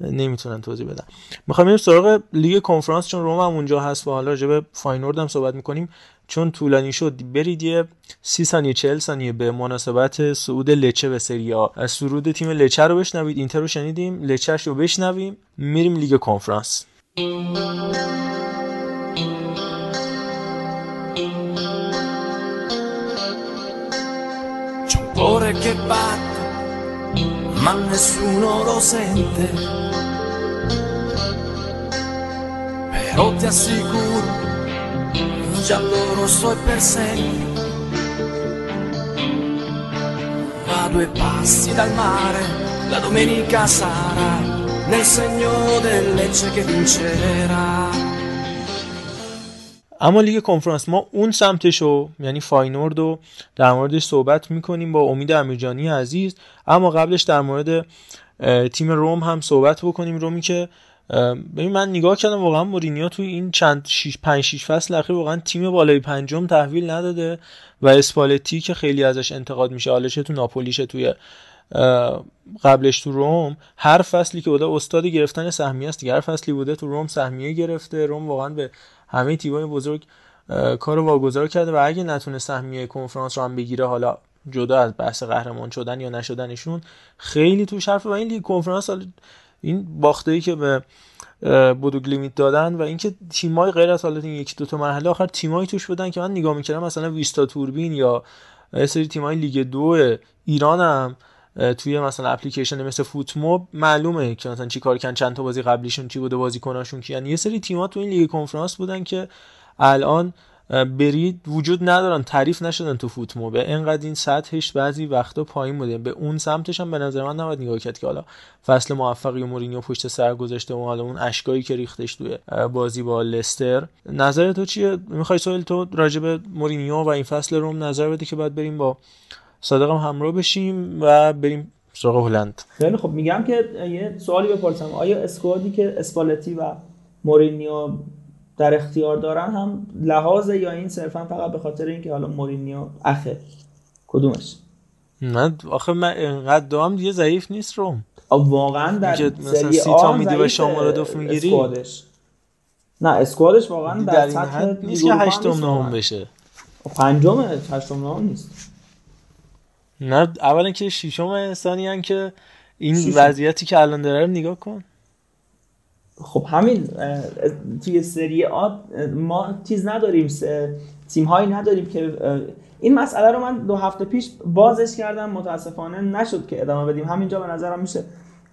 نمی‌تونن توضیح بدن. می‌خوایم بریم سراغ لیگ کنفرانس چون روم هم اونجا هست و حالا راجع فاینورد هم صحبت می‌کنیم. چون طولانی شد برید یه سی ثانیه چهل ثانیه به مناسبت صعود لچه به سری از سرود تیم لچه رو بشنوید اینتر رو شنیدیم لچهش رو بشنویم میریم لیگ کنفرانس. cuore che batte, ma nessuno lo sente. Però ti assicuro giallo rosso e per sempre a due passi dal mare la domenica sarà nel segno del Lecce che vincerà اما لیگ کنفرانس ما اون سمتشو یعنی فاینورد رو در موردش صحبت می‌کنیم با امید امیرجانی عزیز. اما قبلش در مورد تیم روم هم صحبت بکنیم. رومی که ببین من نگاه کردم واقعا مورینیو توی این چند 6 5 6 فصل اخیر واقعا تیم بالای پنجم تحویل نداده و اسپالتی که خیلی ازش انتقاد میشه حالا تو ناپولیشه توی قبلش تو روم هر فصلی که بوده استاد گرفتن سهمیه است دیگه. هر فصلی بوده تو روم سهمیه گرفته. روم واقعا به همه تیمای بزرگ کارو واگذار کرده و اگه نتونه سهمیه کنفرانس رو هم بگیره حالا جدا از بحث قهرمان شدن یا نشدنشون خیلی تو حرفه و این لیگ کنفرانس این باخته که به بودو گلیمت دادن و اینکه تیمای غیر از حالت این یکی دو تا مرحله آخر تیمایی توش بودن که من نگاه می‌کردم مثلا ویستا توربین یا سری تیمای لیگ دو ایران هم توی مثلا اپلیکیشن مثل فوتموب معلومه که مثلا چی کار کردن چند تا بازی قبلیشون چی بوده بازیکناشون کیان. یه سری تیم‌ها تو این لیگ کنفرانس بودن که الان برید وجود ندارن تعریف نشدن تو فوت به انقدر این سطحش بعضی وقتا پایین بوده. به اون سمتش هم به نظر من نباید نگاه کرد که حالا فصل موفقی مورینیو پشت سر گذاشته و حالا اون اشکایی که ریختش توی بازی با لستر. نظر تو چیه؟ می‌خوای سوال تو راجع به مورینیو و این فصل روم نظر بده که بعد بریم با صادقم همراه بشیم و بریم سراغ هلند. خیلی خب میگم که یه سوالی بپرسم. آیا اسکوادی که اسپالتی و مورینیو در اختیار دارن هم لحاظ یا این صرفا فقط به خاطر اینکه حالا مورینیو اخه؟ کدومش؟ نه آخه من انقدر دام دیگه ضعیف نیست رو واقعا در سری تا میدی به شما دوف می‌گیری؟ نه اسکوادش واقعا در, در سطح نیست که هشتم نهم بشه. پنجمه هشتم نیست. نه اولا که ششم انسانی که این وضعیتی که الان داره رو نگاه کن. خب همین توی سری آ ما چیز نداریم تیم هایی نداریم که این مسئله رو من دو هفته پیش بازش کردم متاسفانه نشد که ادامه بدیم. همینجا به نظرم میشه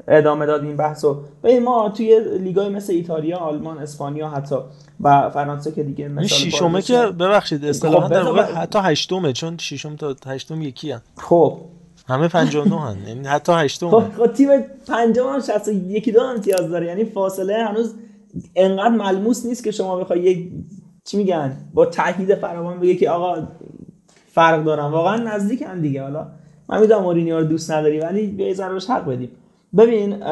ادامه داد این بحثو به ما توی لیگای مثل ایتالیا آلمان اسپانیا حتی و فرانسه که دیگه مثلا شیشمه که ببخشید اصطلاحا در واقع حتی هشتمه چون ششم تا هشتم یکی هن. خب. همه 59 هن. یعنی حتی هشتم خب, خب تیم پنجم هم 61 دو امتیاز داره. یعنی فاصله هنوز انقدر ملموس نیست که شما بخوای یک چی میگن؟ با تاکید فراوان بگی که آقا فرق دارن. واقعا نزدیکن دیگه. حالا من می‌دونم مورینیو رو دوست نداری ولی به ضربش حق بدیم. ببین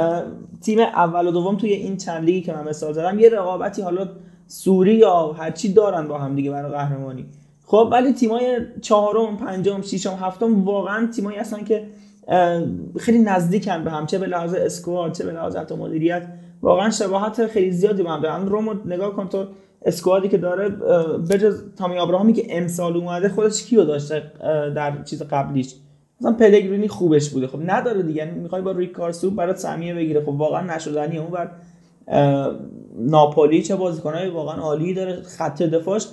تیم اول و دوم توی این چند لیگی که من مثال زدم یه رقابتی حالا سوری یا هرچی دارن با هم دیگه برای قهرمانی. خب ولی تیمای چهارم پنجم ششم هفتم واقعا تیمایی هستن که خیلی نزدیکن به هم چه به لحاظ اسکواد چه به لحاظ مدیریت. واقعا شباهت خیلی زیادی با هم دارن. رومو نگاه کن تو اسکوادی که داره بجز تامی ابراهامی که امسال اومده خودش کیو داشته در چیز قبلیش؟ مثلا پلگرینی خوبش بوده. خب نداره دیگه. یعنی می‌خوای با ریکارسو برات سهمیه بگیره. خب واقعا نشدنی اون بر ناپولی چه بازیکنای واقعا عالی داره. خط دفاعش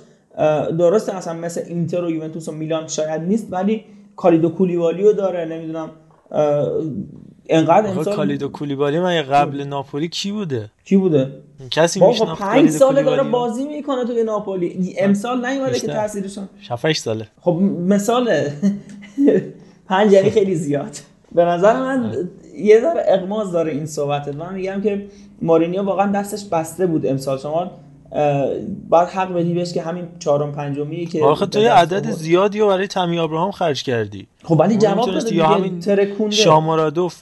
درسته اصلا مثل اینتر و یوونتوس و میلان شاید نیست ولی کالیدو کولیوالیو داره. نمی‌دونم انقدر امسال کالیدو کولیبالی من قبل ناپولی کی بوده؟ کی بوده؟ کسی میشناخت 5 سال داره بازی می‌کنه توی ناپولی. امسال نیومده که تاثیرشون 7 ساله. خب مثاله. پنج یعنی خیلی زیاد. به نظر من یه ذره اقماز داره این صحبت من میگم که مورینیو واقعا دستش بسته بود امسال. شما باید حق بدی بهش که همین چهارم پنجمی که آخه تو یه عدد زیادی رو برای تامی ابراهام خرج کردی. خب ولی جواب داده یا همین ترکونده. شامارادوف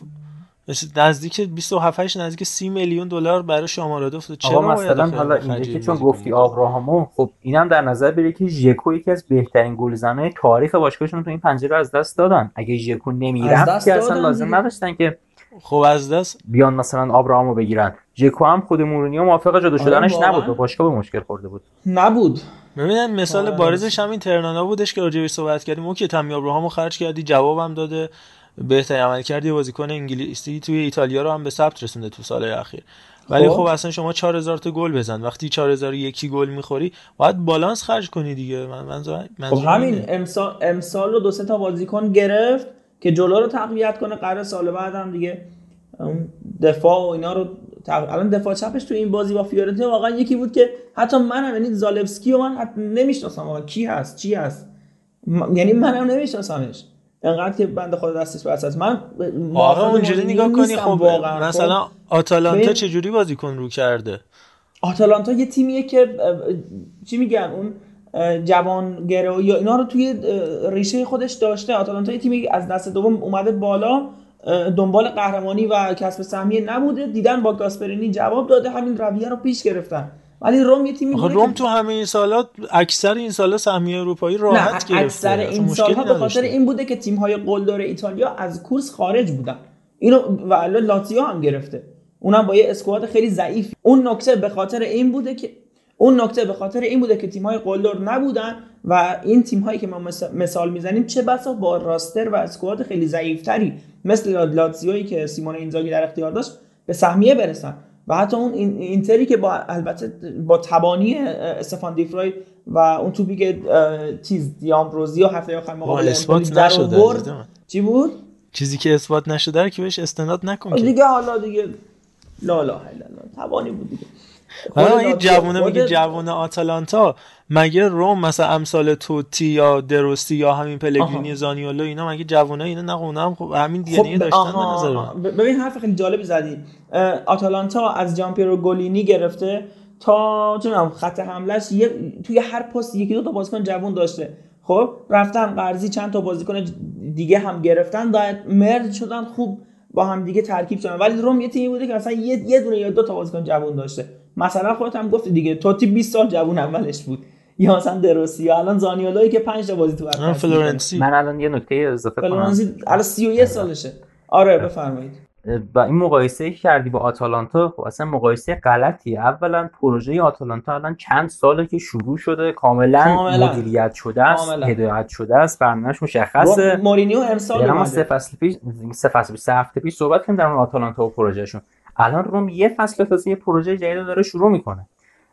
نزدیک 27 نزدیک 30 میلیون دلار برای شامارادوف چرا مثلا حالا اینجا که چون گفتی آبراهامو خب اینم در نظر بگیری که ژکو یکی از بهترین گلزنای تاریخ باشگاهشون تو این پنجره از دست دادن. اگه ژکو نمی‌رفت که اصلا لازم نداشتن که خب از دست بیان مثلا آبراهامو بگیرن. ژکو هم خود مورینیو موافق جدا آره، شدنش نبود. و باشگاه به مشکل خورده بود. نبود. ببینن مثال آره. بارزش همین ترنانا بودش که راجعش صحبت کردیم. اوکی تامی ابراهامو خرج کردی جوابم داده. بهترین عمل کردی بازیکن انگلیسی توی ایتالیا رو هم به ثبت رسونده تو سال اخیر. ولی خب, خب اصلا شما 4000 تا گل بزن. وقتی 4000 یکی گل می‌خوری باید بالانس خرج کنی دیگه. من منظور خب همین امسال امسال رو دو سه تا بازیکن گرفت که جلو رو تقویت کنه قرار سال بعد هم دیگه دفاع و اینا رو الان دفاع چپش تو این بازی با فیورنتینا واقعا یکی بود که حتی منم یعنی زالفسکی و من نمی‌شناسم واقعا کی هست چی هست. یعنی منم نمیشناسمش. انقدر که بنده خدا دستش بس است من آقا اونجوری نگاه کنی خب واقعا. مثلا خب آتالانتا چجوری بازیکن رو کرده؟ آتالانتا یه تیمیه که چی میگن؟ اون جوان گرو یا اینا رو توی ریشه خودش داشته. آتالانتا یه تیمی از دست دوم اومده بالا دنبال قهرمانی و کسب سهمیه نبوده. دیدن با گاسپرینی جواب داده همین رویه رو پیش گرفتن. ولی روم یه تیمی روم تو همه این سالات اکثر این سالا سهمیه اروپایی راحت گرفته. اکثر این سالها به خاطر این بوده که تیم های قلدار ایتالیا از کورس خارج بودن. اینو و لاتزیو هم گرفته. اونم با یه اسکواد خیلی ضعیف. اون نکته به خاطر این بوده که اون نکته به خاطر این بوده که تیم های قلدر نبودن و این تیم هایی که ما مثال می‌زنیم چه بسا با راستر و اسکواد خیلی ضعیفتری مثل لاتزیویی که سیمون اینزاگی در اختیار داشت به سهمیه برسن. و حتی اون اینتری که با البته با تبانی استفان دیفروی و اون توپی که چیز دیامبروزی و هفته آخر مقابل اثبات نشده چی بود؟ چیزی که اثبات نشده که بهش استناد نکن دیگه حالا دیگه لا لا تبانی بود دیگه. حالا این جوونه میگه جوونه آتالانتا. مگه روم مثلا امثال توتی یا دروستی یا همین پلگرینی زانیولو اینا مگه جوونه اینا نه هم خب همین دی خب داشتن به ببین حرف خیلی جالبی زدی. آتالانتا از جامپیرو گولینی گرفته تا چون خط حملهش یه توی هر پست یکی دو تا بازیکن جوون داشته. خب رفتن قرضی چند تا بازیکن دیگه هم گرفتن دایت مرد شدن خوب با هم دیگه ترکیب شدن. ولی روم یه تیمی بوده که مثلا یه یه دونه یا دو تا بازیکن جوون داشته. مثلا خودت هم گفتی دیگه توتی 20 سال جوون اولش بود. یا مثلا دروسی یا الان زانیولایی که 5 تا بازی تو فلورنسی. من الان یه نکته اضافه کنم. فلورنسی الان 31 سالشه. آره بفرمایید. و این مقایسه که کردی با آتالانتا خب اصلا مقایسه غلطی اولا پروژه آتالانتا الان چند ساله که شروع شده کاملا, کاملا. مدیریت شده است هدایت شده است برنامه‌اش مشخصه. مورینیو امسال ما سه فصل پیش سه فصل پیش سه هفته پیش صحبت کردیم در آتالانتا و پروژهشون. الان روم یه فصل تازه یه پروژه جدید داره شروع می‌کنه.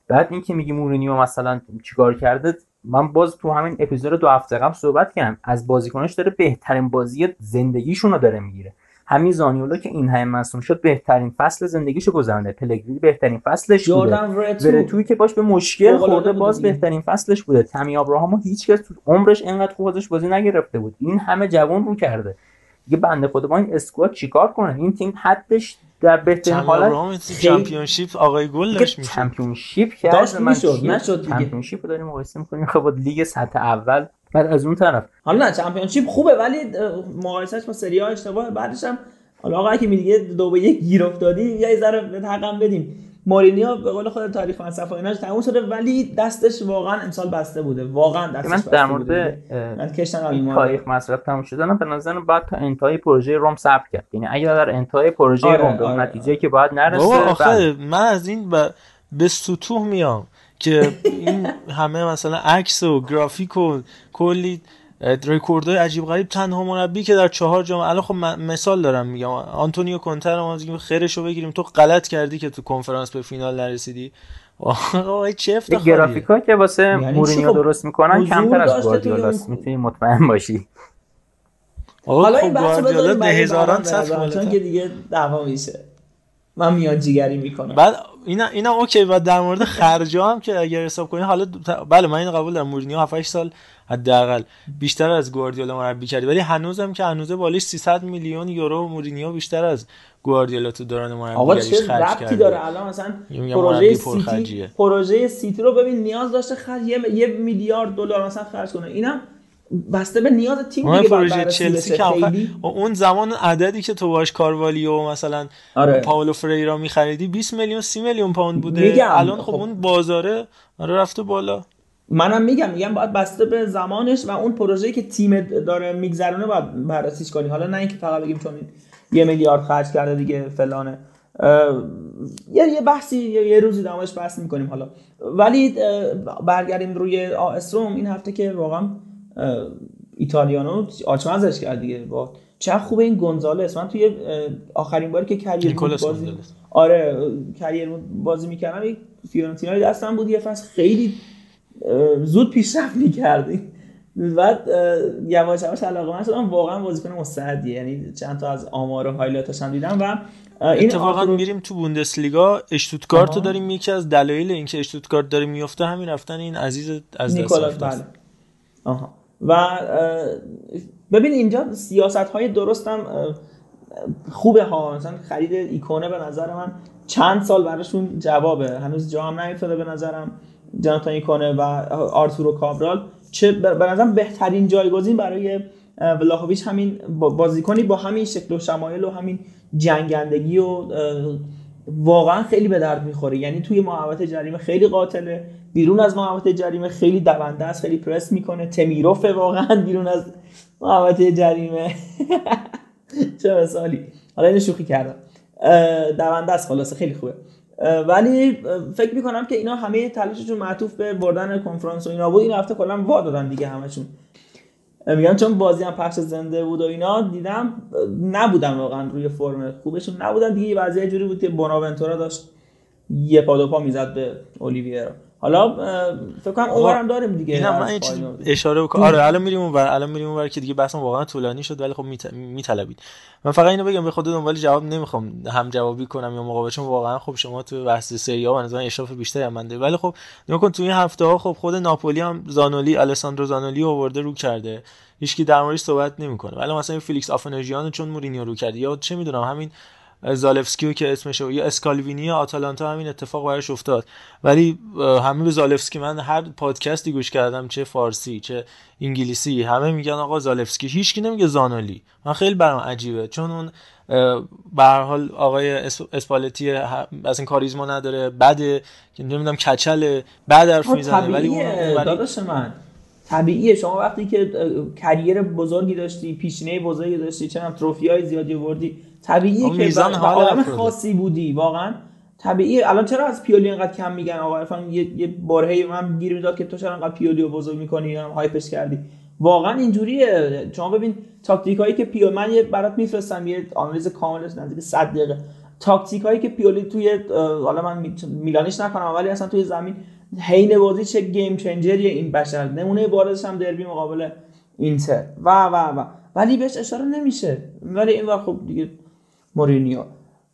بعد اینکه میگی مورینیو مثلا چیکار کرده من باز تو همین اپیزود دو هفته قبل صحبت کردم از بازیکناش داره بهترین بازی زندگیشون رو داره می‌گیره. همین زانیولا که این همه مصوم شد بهترین فصل زندگیشو گذرونده پلگرینی بهترین فصلش بوده. توی که باش به مشکل خورده باز بهترین فصلش بوده. تمی ابراهامو هیچکس تو عمرش اینقدر خوب ازش بازی نگرفته بود. این همه جوان رو کرده. دیگه بنده خدا با این اسکواد چیکار کنه؟ این تیم حدش در بهترین حالت چمپیونشیپ آقای گل داشت میشه چمپیونشیپ کرد داشت می‌شد نشد دیگه. چمپیونشیپ داریم مقایسه می‌کنیم خب لیگ سطح اول. بعد از اون طرف. حالا نه چمپیونشیپ خوبه ولی مقایسهش با سری آ اشتباه بعدش هم حالا آقا که میگه دو به یک گیر افتادی یه ذره به حقم بدیم. مورینیو به قول خود تاریخ فلسفه ایناش تموم شده ولی دستش واقعا امسال بسته بوده. واقعا دستش من در مورد من کشتن تاریخ مصرف تموم شدن به نظر بعد تا انتهای پروژه روم صبر کرد. یعنی اگر در انتهای پروژه آره، روم به آره. نتیجه که باید نرسه آخه من از این به سطوح میام که این همه مثلا عکس و گرافیک و کلی رکوردهای عجیب غریب تنها مربی که در چهار جام الان خب مثال دارم میگم آنتونیو کونتر ما میگیم خیرشو بگیریم. تو غلط کردی که تو کنفرانس به فینال نرسیدی. آقا چه افتخاریه. گرافیکا که واسه یعنی مورینیو خب درست می‌کنن کمتر از گواردیولاست می‌تونی مطمئن باشی. حالا این خب بحث بذاریم به هزاران چون که دیگه دعوا میشه. من میاد جیگری می‌کنم. بعد اینا اینا اوکی و در مورد خرجا هم که اگر حساب کنی حالا بله من اینو قبول دارم. مورینیو 7 سال حداقل. بیشتر از گواردیولا مربی کردی. ولی هنوزم که هنوز بالش 300 میلیون یورو مورینیو بیشتر از گواردیولا تو دوران مربیگریش خرج کرده. داره؟ الان مثلا پروژه سیتی پروژه سیتی رو ببین نیاز داشته خرج یه میلیارد دلار مثلا خرج کنه. اینا بسته به نیاز تیم دیگه پروژه چلسی که اون زمان عددی که تو باش کاروالی و مثلا آره. پاولو فریرا میخریدی 20 میلیون 30 میلیون پوند بوده. الان خب, خب. اون بازاره آره رفته بالا. منم میگم میگم باید بسته به زمانش و اون پروژه‌ای که تیم داره میگذرونه باید بررسیش کنی. حالا نه اینکه فقط بگیم چون یه میلیارد خرج کرده دیگه فلانه. یه یه بحثی یه روزی دامش بحث می‌کنیم حالا. ولی برگردیم روی آ اس رم این هفته که واقعا ایتالیانو آچمزش کرد دیگه. با چه خوبه این گونزالس. من توی آخرین باری که career بازی آره career بازی می‌کردم. یک فیورنتینا دستم بود. یه فصل خیلی زود پیشرفت می‌کردی بعد یواش یواش علاقه من شدم واقعا بازیکن مستعدی یعنی چند تا از آمار و هایلایتش هم دیدم و این اتفاقا میریم تو بوندسلیگا. اشتوتگارت رو داریم یکی از دلایل اینکه اشتوتگارت داره میفته همین رفتن این عزیز از دست بله. آها. و ببین اینجا سیاست های درستم خوبه ها. مثلا خرید ایکونه به نظر من چند سال براشون جوابه. هنوز جا هم نیفتاده به نظرم. جاناتان ایکونه و آرتورو کابرال چه به بهترین جایگزین برای ولاهویچ همین بازیکنی با همین شکل و شمایل و همین جنگندگی و واقعا خیلی به درد می‌خوره. یعنی توی محوطه جریمه خیلی قاتله بیرون از محوطه جریمه خیلی دونده است خیلی پرس می‌کنه. تمیروفه واقعا بیرون از محوطه جریمه. چه مثالی. حالا اینو شوخی کردم. دونده است خلاصه خیلی خوبه. ولی فکر می‌کنم که اینا همه تلاششون معطوف به بردن کنفرانس و اینا بود. این هفته کلا وا دادن دیگه همشون میگم چون بازی هم پخش زنده بود و اینا دیدم نبودن واقعا روی فرم خوبشون نبودن. دیگه وضعیت جوری بود که بوناونتورا داشت یه پا دو پا می‌زد به اولیویرا. حالا فکر کنم اونورم داریم دیگه اینا من اشاره بکنم. آره الان میریم اونور الان میریم اونور که دیگه بحثم واقعا طولانی شد ولی خب میطلبید. من فقط اینو بگم به خود دنبال جواب نمی‌خوام هم جوابی کنم یا مقابله چون واقعا خب شما تو بحث سری ها نظر اشراف بیشتری هم منده. ولی خب نگاه کن تو این هفته ها خب خود ناپولی هم زانولی الساندرو زانولی آورده رو کرده. هیچکی در موردش صحبت نمی‌کنه. ولی مثلا فیلیکس آفنژیان چون مورینیو رو کرده یا چه می‌دونم همین زالفسکیو که اسمش یا اسکالوینی آتالانتا همین اتفاق براش افتاد. ولی همه به زالفسکی من هر پادکستی گوش کردم چه فارسی چه انگلیسی همه میگن آقا زالفسکی. هیچکی نمیگه زانولی من خیلی برام عجیبه. چون اون به هر حال آقای اسپالتی از این کاریزما نداره. بده که نمی‌دونم کچل بعد حرف می‌زنه. ولی اون من. طبیعیه. شما وقتی که کریر بزرگی داشتی پیشینه بزرگی داشتی چه تروفی های زیادی آوردی طبیعیه که میزان حال خاصی بودی واقعا. طبیعیه. الان چرا از پیولی اینقدر کم میگن؟ آقا عرفان یه, یه بارهی من گیر می‌داد که تو چرا انقدر پیولی رو بزرگ می‌کنی؟ هایپش کردی. واقعا اینجوریه. شما ببین تاکتیک هایی که پیو من یه برات میفرستم یه آنالیز کامل نزدیک 100 دقیقه. تاکتیک هایی که پیولی توی حالا من میلانیش نکنم ولی اصلا توی زمین حین بازی چه game changer یه این بشر. نمونه بارزش هم دربی مقابل اینتر. و و و. ولی بهش اشاره نمیشه. ولی این وقت خب دیگه مورینیو.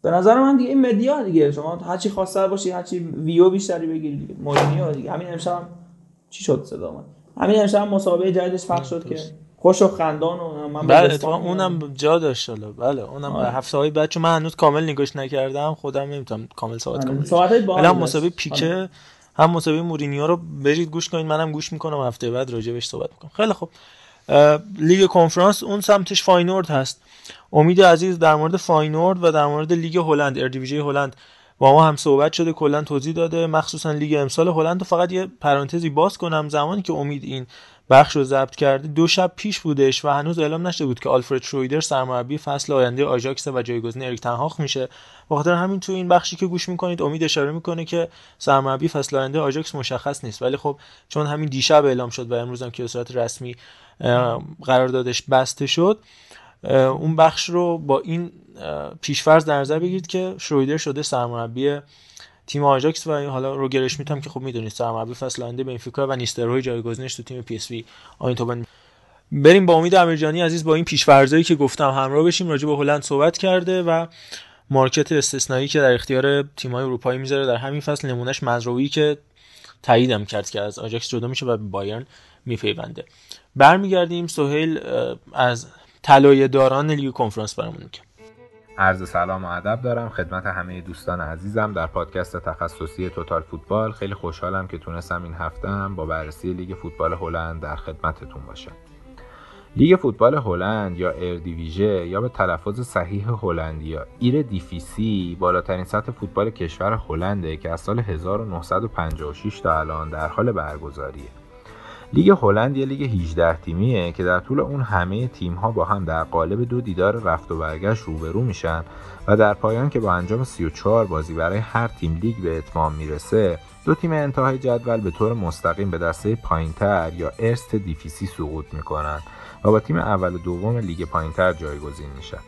به نظر من دیگه این media دیگه. شما هرچی خواسته باشی هرچی ویو بیشتری بگیری دیگه. مورینیو دیگه. همین امشب هم چی شد صدا من همین امشب مسابقه جدیدش پخش شد که خوش و خندان و من بله اونم جا داشت حالا. بله اونم آره. هفته های بعد چون من هنوز کامل نگاش نکردم خودم نمی‌تونم کامل صحبت کنم. صحبت هم مسابقه پیکه آره. هم مسابقه مورینیو رو برید گوش کنید منم گوش می‌کنم هفته بعد راجع بهش صحبت می‌کنم. خیلی خوب. لیگ کنفرانس اون سمتش فاینورد هست. امید عزیز در مورد فاینورد و در مورد لیگ هلند اردیویژه هلند. با ما هم صحبت شده کلا توضیح داده. مخصوصا لیگ امسال هلند فقط یه پرانتزی باز کنم زمانی که امید این بخش رو ضبط کرده. دو شب پیش بودش و هنوز اعلام نشده بود که آلفرد شرویدر سرمربی فصل آینده آژاکس و جایگزین اریک تنهاخ میشه. بخاطر همین تو این بخشی که گوش می‌کنید امید اشاره می‌کنه که سرمربی فصل آینده آژاکس مشخص نیست. ولی خب چون همین دیشب اعلام شد و امروز هم که صورت رسمی قراردادش بسته شد اون بخش رو با این پیشفرض در نظر بگیرید که شرویدر شده سرمربی تیم آژاکس و حالا روگر اشمیت که خب می‌دونید سرمربی فصل آینده بنفیکا و نیستروی جایگزینش تو تیم پی اس وی. آینتهوون بریم با امید امیرجانی عزیز با این پیشفرضایی که گفتم همراه بشیم راجع به هلند صحبت کرده و market استثنایی که در اختیار تیم‌های اروپایی می‌ذاره در همین فصل نمونهش مزروی که تاییدم کرد که از آژاکس جدا میشه و به بایرن میپیونده. برمیگردیم سهیل از طلایه داران لیگ کنفرانس برامون که عرض سلام و ادب دارم. خدمت همه دوستان عزیزم در پادکست تخصصی توتال فوتبال. خیلی خوشحالم که تونستم این هفته هم با بررسی لیگ فوتبال هلند در خدمتتون باشم. لیگ فوتبال هلند یا اردیویژه یا به تلفظ صحیح هلندی یا Eredivisie بالاترین سطح فوتبال کشور هلنده که از سال 1956 تا الان در حال برگزاریه. لیگ هلند یه لیگ 18 تیمیه که در طول اون همه تیم ها با هم در قالب دو دیدار رفت و برگشت روبرو میشن و در پایان که با انجام 34 بازی برای هر تیم لیگ به اتمام می‌رسه دو تیم انتهای جدول به طور مستقیم به دسته پایینتر یا Eerste Divisie سقوط می‌کنن و با تیم اول و دوم لیگ پایینتر جایگزین میشن.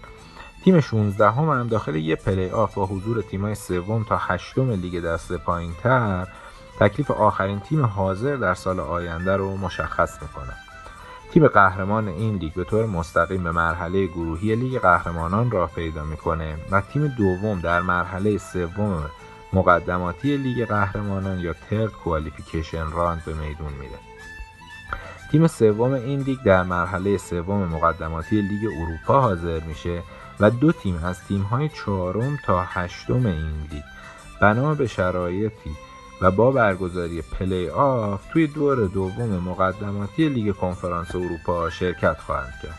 تیم 16 هم, هم داخل یه پلی آف با حضور تیمای سوم تا هشتم لیگ دسته پایینتر تکلیف آخرین تیم حاضر در سال آینده رو مشخص می‌کنه. تیم قهرمان این لیگ به طور مستقیم به مرحله گروهی لیگ قهرمانان راه پیدا می‌کنه و تیم دوم در مرحله سوم مقدماتی لیگ قهرمانان یا third qualification round به میدون میره. تیم سوم این لیگ در مرحله سوم مقدماتی لیگ اروپا حاضر میشه و دو تیم از تیم‌های چهارم تا هشتم این لیگ. بنا به شرایطی و با برگزاری پلی آف توی دور دوم مقدماتی لیگ کنفرانس اروپا شرکت خواهند کرد.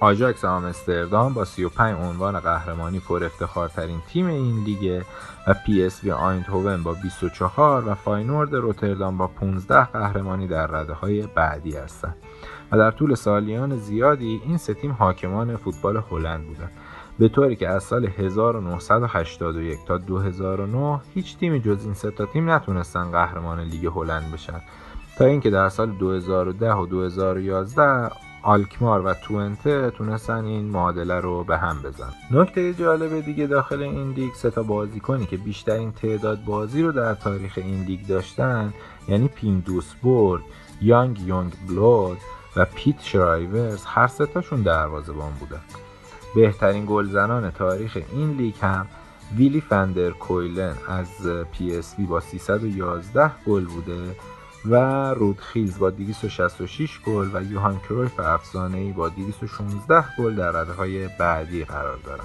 آژاکس آمستردام با 35 عنوان قهرمانی پر افتخارترین تیم این لیگ و پی اس وی آینتهوون با 24 و فاینورد روتردام با 15 قهرمانی در رده های بعدی هستند و در طول سالیان زیادی این سه تیم حاکمان فوتبال هلند بودند به طوری که از سال 1981 تا 2009 هیچ تیمی جز این سه تا تیم نتونستن قهرمان لیگ هلند بشن. تا اینکه در سال 2010 و 2011 آلکمار و توونته تونستن این معادله رو به هم بزن. نکته جالب دیگه داخل این لیگ سه تا بازیکنی که بیشترین تعداد بازی رو در تاریخ این لیگ داشتن یعنی پیم دوسبورگ یانگ یونگ بلود و پیت شرایورز هر سه تاشون دروازه‌بان بودن. بهترین گلزنان تاریخ این لیگ هم ویلی فندر کویلن از پی اس با 311 گل بوده و رود خیلز با 266 گل و یوهان کرویف ای با 216 گل در رده های بعدی قرار دارن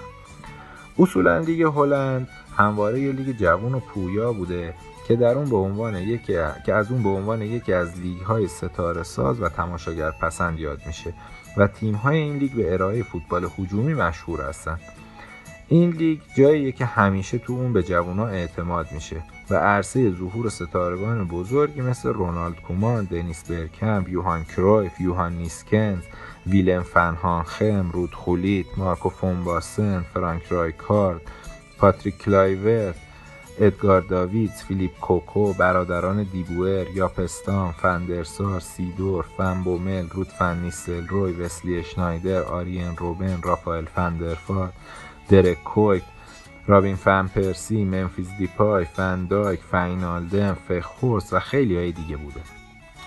اصولا لیگ هلند همواره یه لیگ جوان و پویا بوده که در اون به عنوان یکی که از اون به عنوان یکی از لیگ های ستاره ساز و تماشاگر پسند یاد میشه. و تیم های این لیگ به ارائه فوتبال هجومی مشهور هستند. این لیگ جاییه که همیشه تو اون به جوونا اعتماد میشه و عرصه ظهور ستارگان بزرگی مثل رونالد کومان، دنیس برکمپ، یوهان کرویف، یوهان نیسکنز، ویلم فنهانخم، رود خولیت، مارکو فن باستن، فرانک رایکارد، پاتریک کلایورت، ادگار داویدز، فیلیپ کوکو، برادران دیبوئر، یاپستان، فندرسار، سیدور، فنبومل، رود فن روی، وسلی اشنایدر، آرین روبن، رافائل فندرفار، درک کویت، رابین فن پرسی، ممفیس دیپای، فندایک، فینالدن، فخورس و خیلی های دیگه بوده.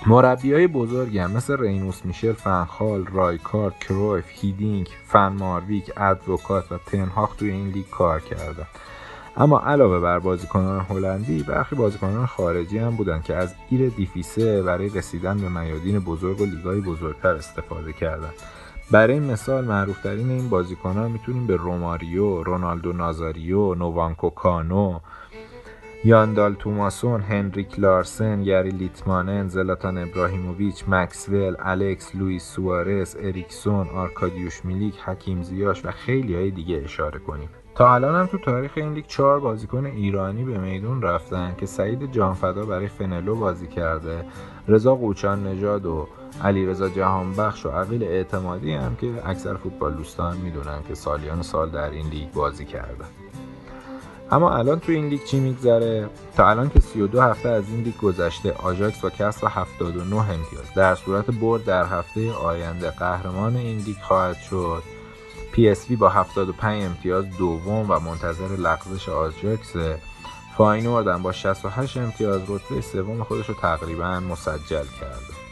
مربی های بزرگی هم مثل رینوس میشل فنخال، رایکارد، کرویف، هیدینگ، فن مارویک، ادوکات و تنهاخ توی این لیگ کار کردن. اما علاوه بر بازیکنان هلندی برخی بازیکنان خارجی هم بودند که از اردیویسه برای رسیدن به میادین بزرگ و لیگای بزرگتر استفاده کردند برای مثال معروفترین این بازیکنان می‌تونیم به روماریو، رونالدو نازاریو، نوانکو کانو، یاندال توماسون، هنریک لارسن، یری لیتمانن، زلاتان ابراهیموویچ، مکسول، الکس، لوئیس سوارز، اریکسون، آرکادیوش میلیک، حکیم زیاش و خیلی های دیگه اشاره کنیم. تا الان هم تو تاریخ این لیگ چهار بازیکن ایرانی به میدون رفتن که سعید جانفدا برای فنلو بازی کرده رضا قوچان نژاد و علی رضا جهانبخش و عقیل اعتمادی هم که اکثر فوتبال دوستان می‌دونن که سالیان سال در این لیگ بازی کرده. اما الان تو این لیگ چی میگذره؟ تا الان که 32 هفته از این لیگ گذشته آژاکس با کسب 79 امتیاز. در صورت برد در هفته آینده قهرمان این لیگ خواهد شد. PSV با 75 امتیاز دوم و منتظر لغزش آژاکس فاینورد با 68 امتیاز رتبه سوم خودش رو تقریبا مسجل کرده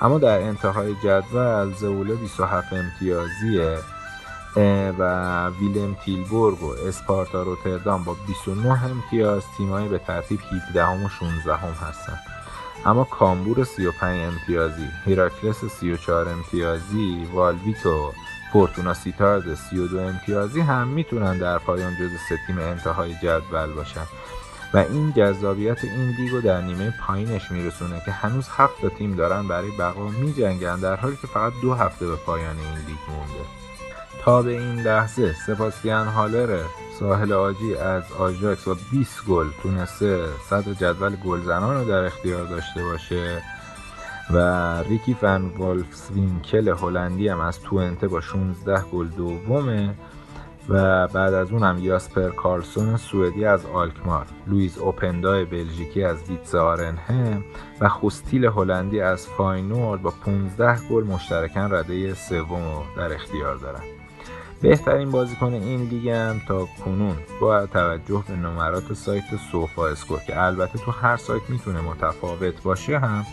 اما در انتهای جدول زوله 27 امتیازیه و ویلم تیلبورگ و اسپارتا روتردام با 29 امتیاز تیمایی به ترتیب 17 و 16 هم هستن. اما کامبور 35 امتیازی هیراکلس 34 امتیازی والویتو فورتونا سیتارد 32 امتیازی هم می‌تونن در پایان جز سه تیم انتهای جدول باشن. و این جذابیت این لیگ رو در نیمه پایینش میرسونه که هنوز هفت تیم دارن برای بقا میجنگن در حالی که فقط دو هفته به پایان این لیگ مونده. تا به این لحظه سباستین هالر ساحل عاجی از آژاکس با 20 گل تونسته صدر جدول گلزنان رو در اختیار داشته باشه. و ریکی فن وینکل هلندی هم از توئنته با 16 گل دومه و بعد از اون هم یاسپر کارلسون سوئدی از آلکمار لویز اوپندای بلژیکی از ویتس آرنهم و خوس تیل هلندی از فاینورد با 15 گل مشترکن رده سوم در اختیار دارن. بهترین بازیکن این لیگ هم تا کنون با توجه به نمرات سایت سوفا اسکور که البته تو هر سایت می‌تونه متفاوت باشه هم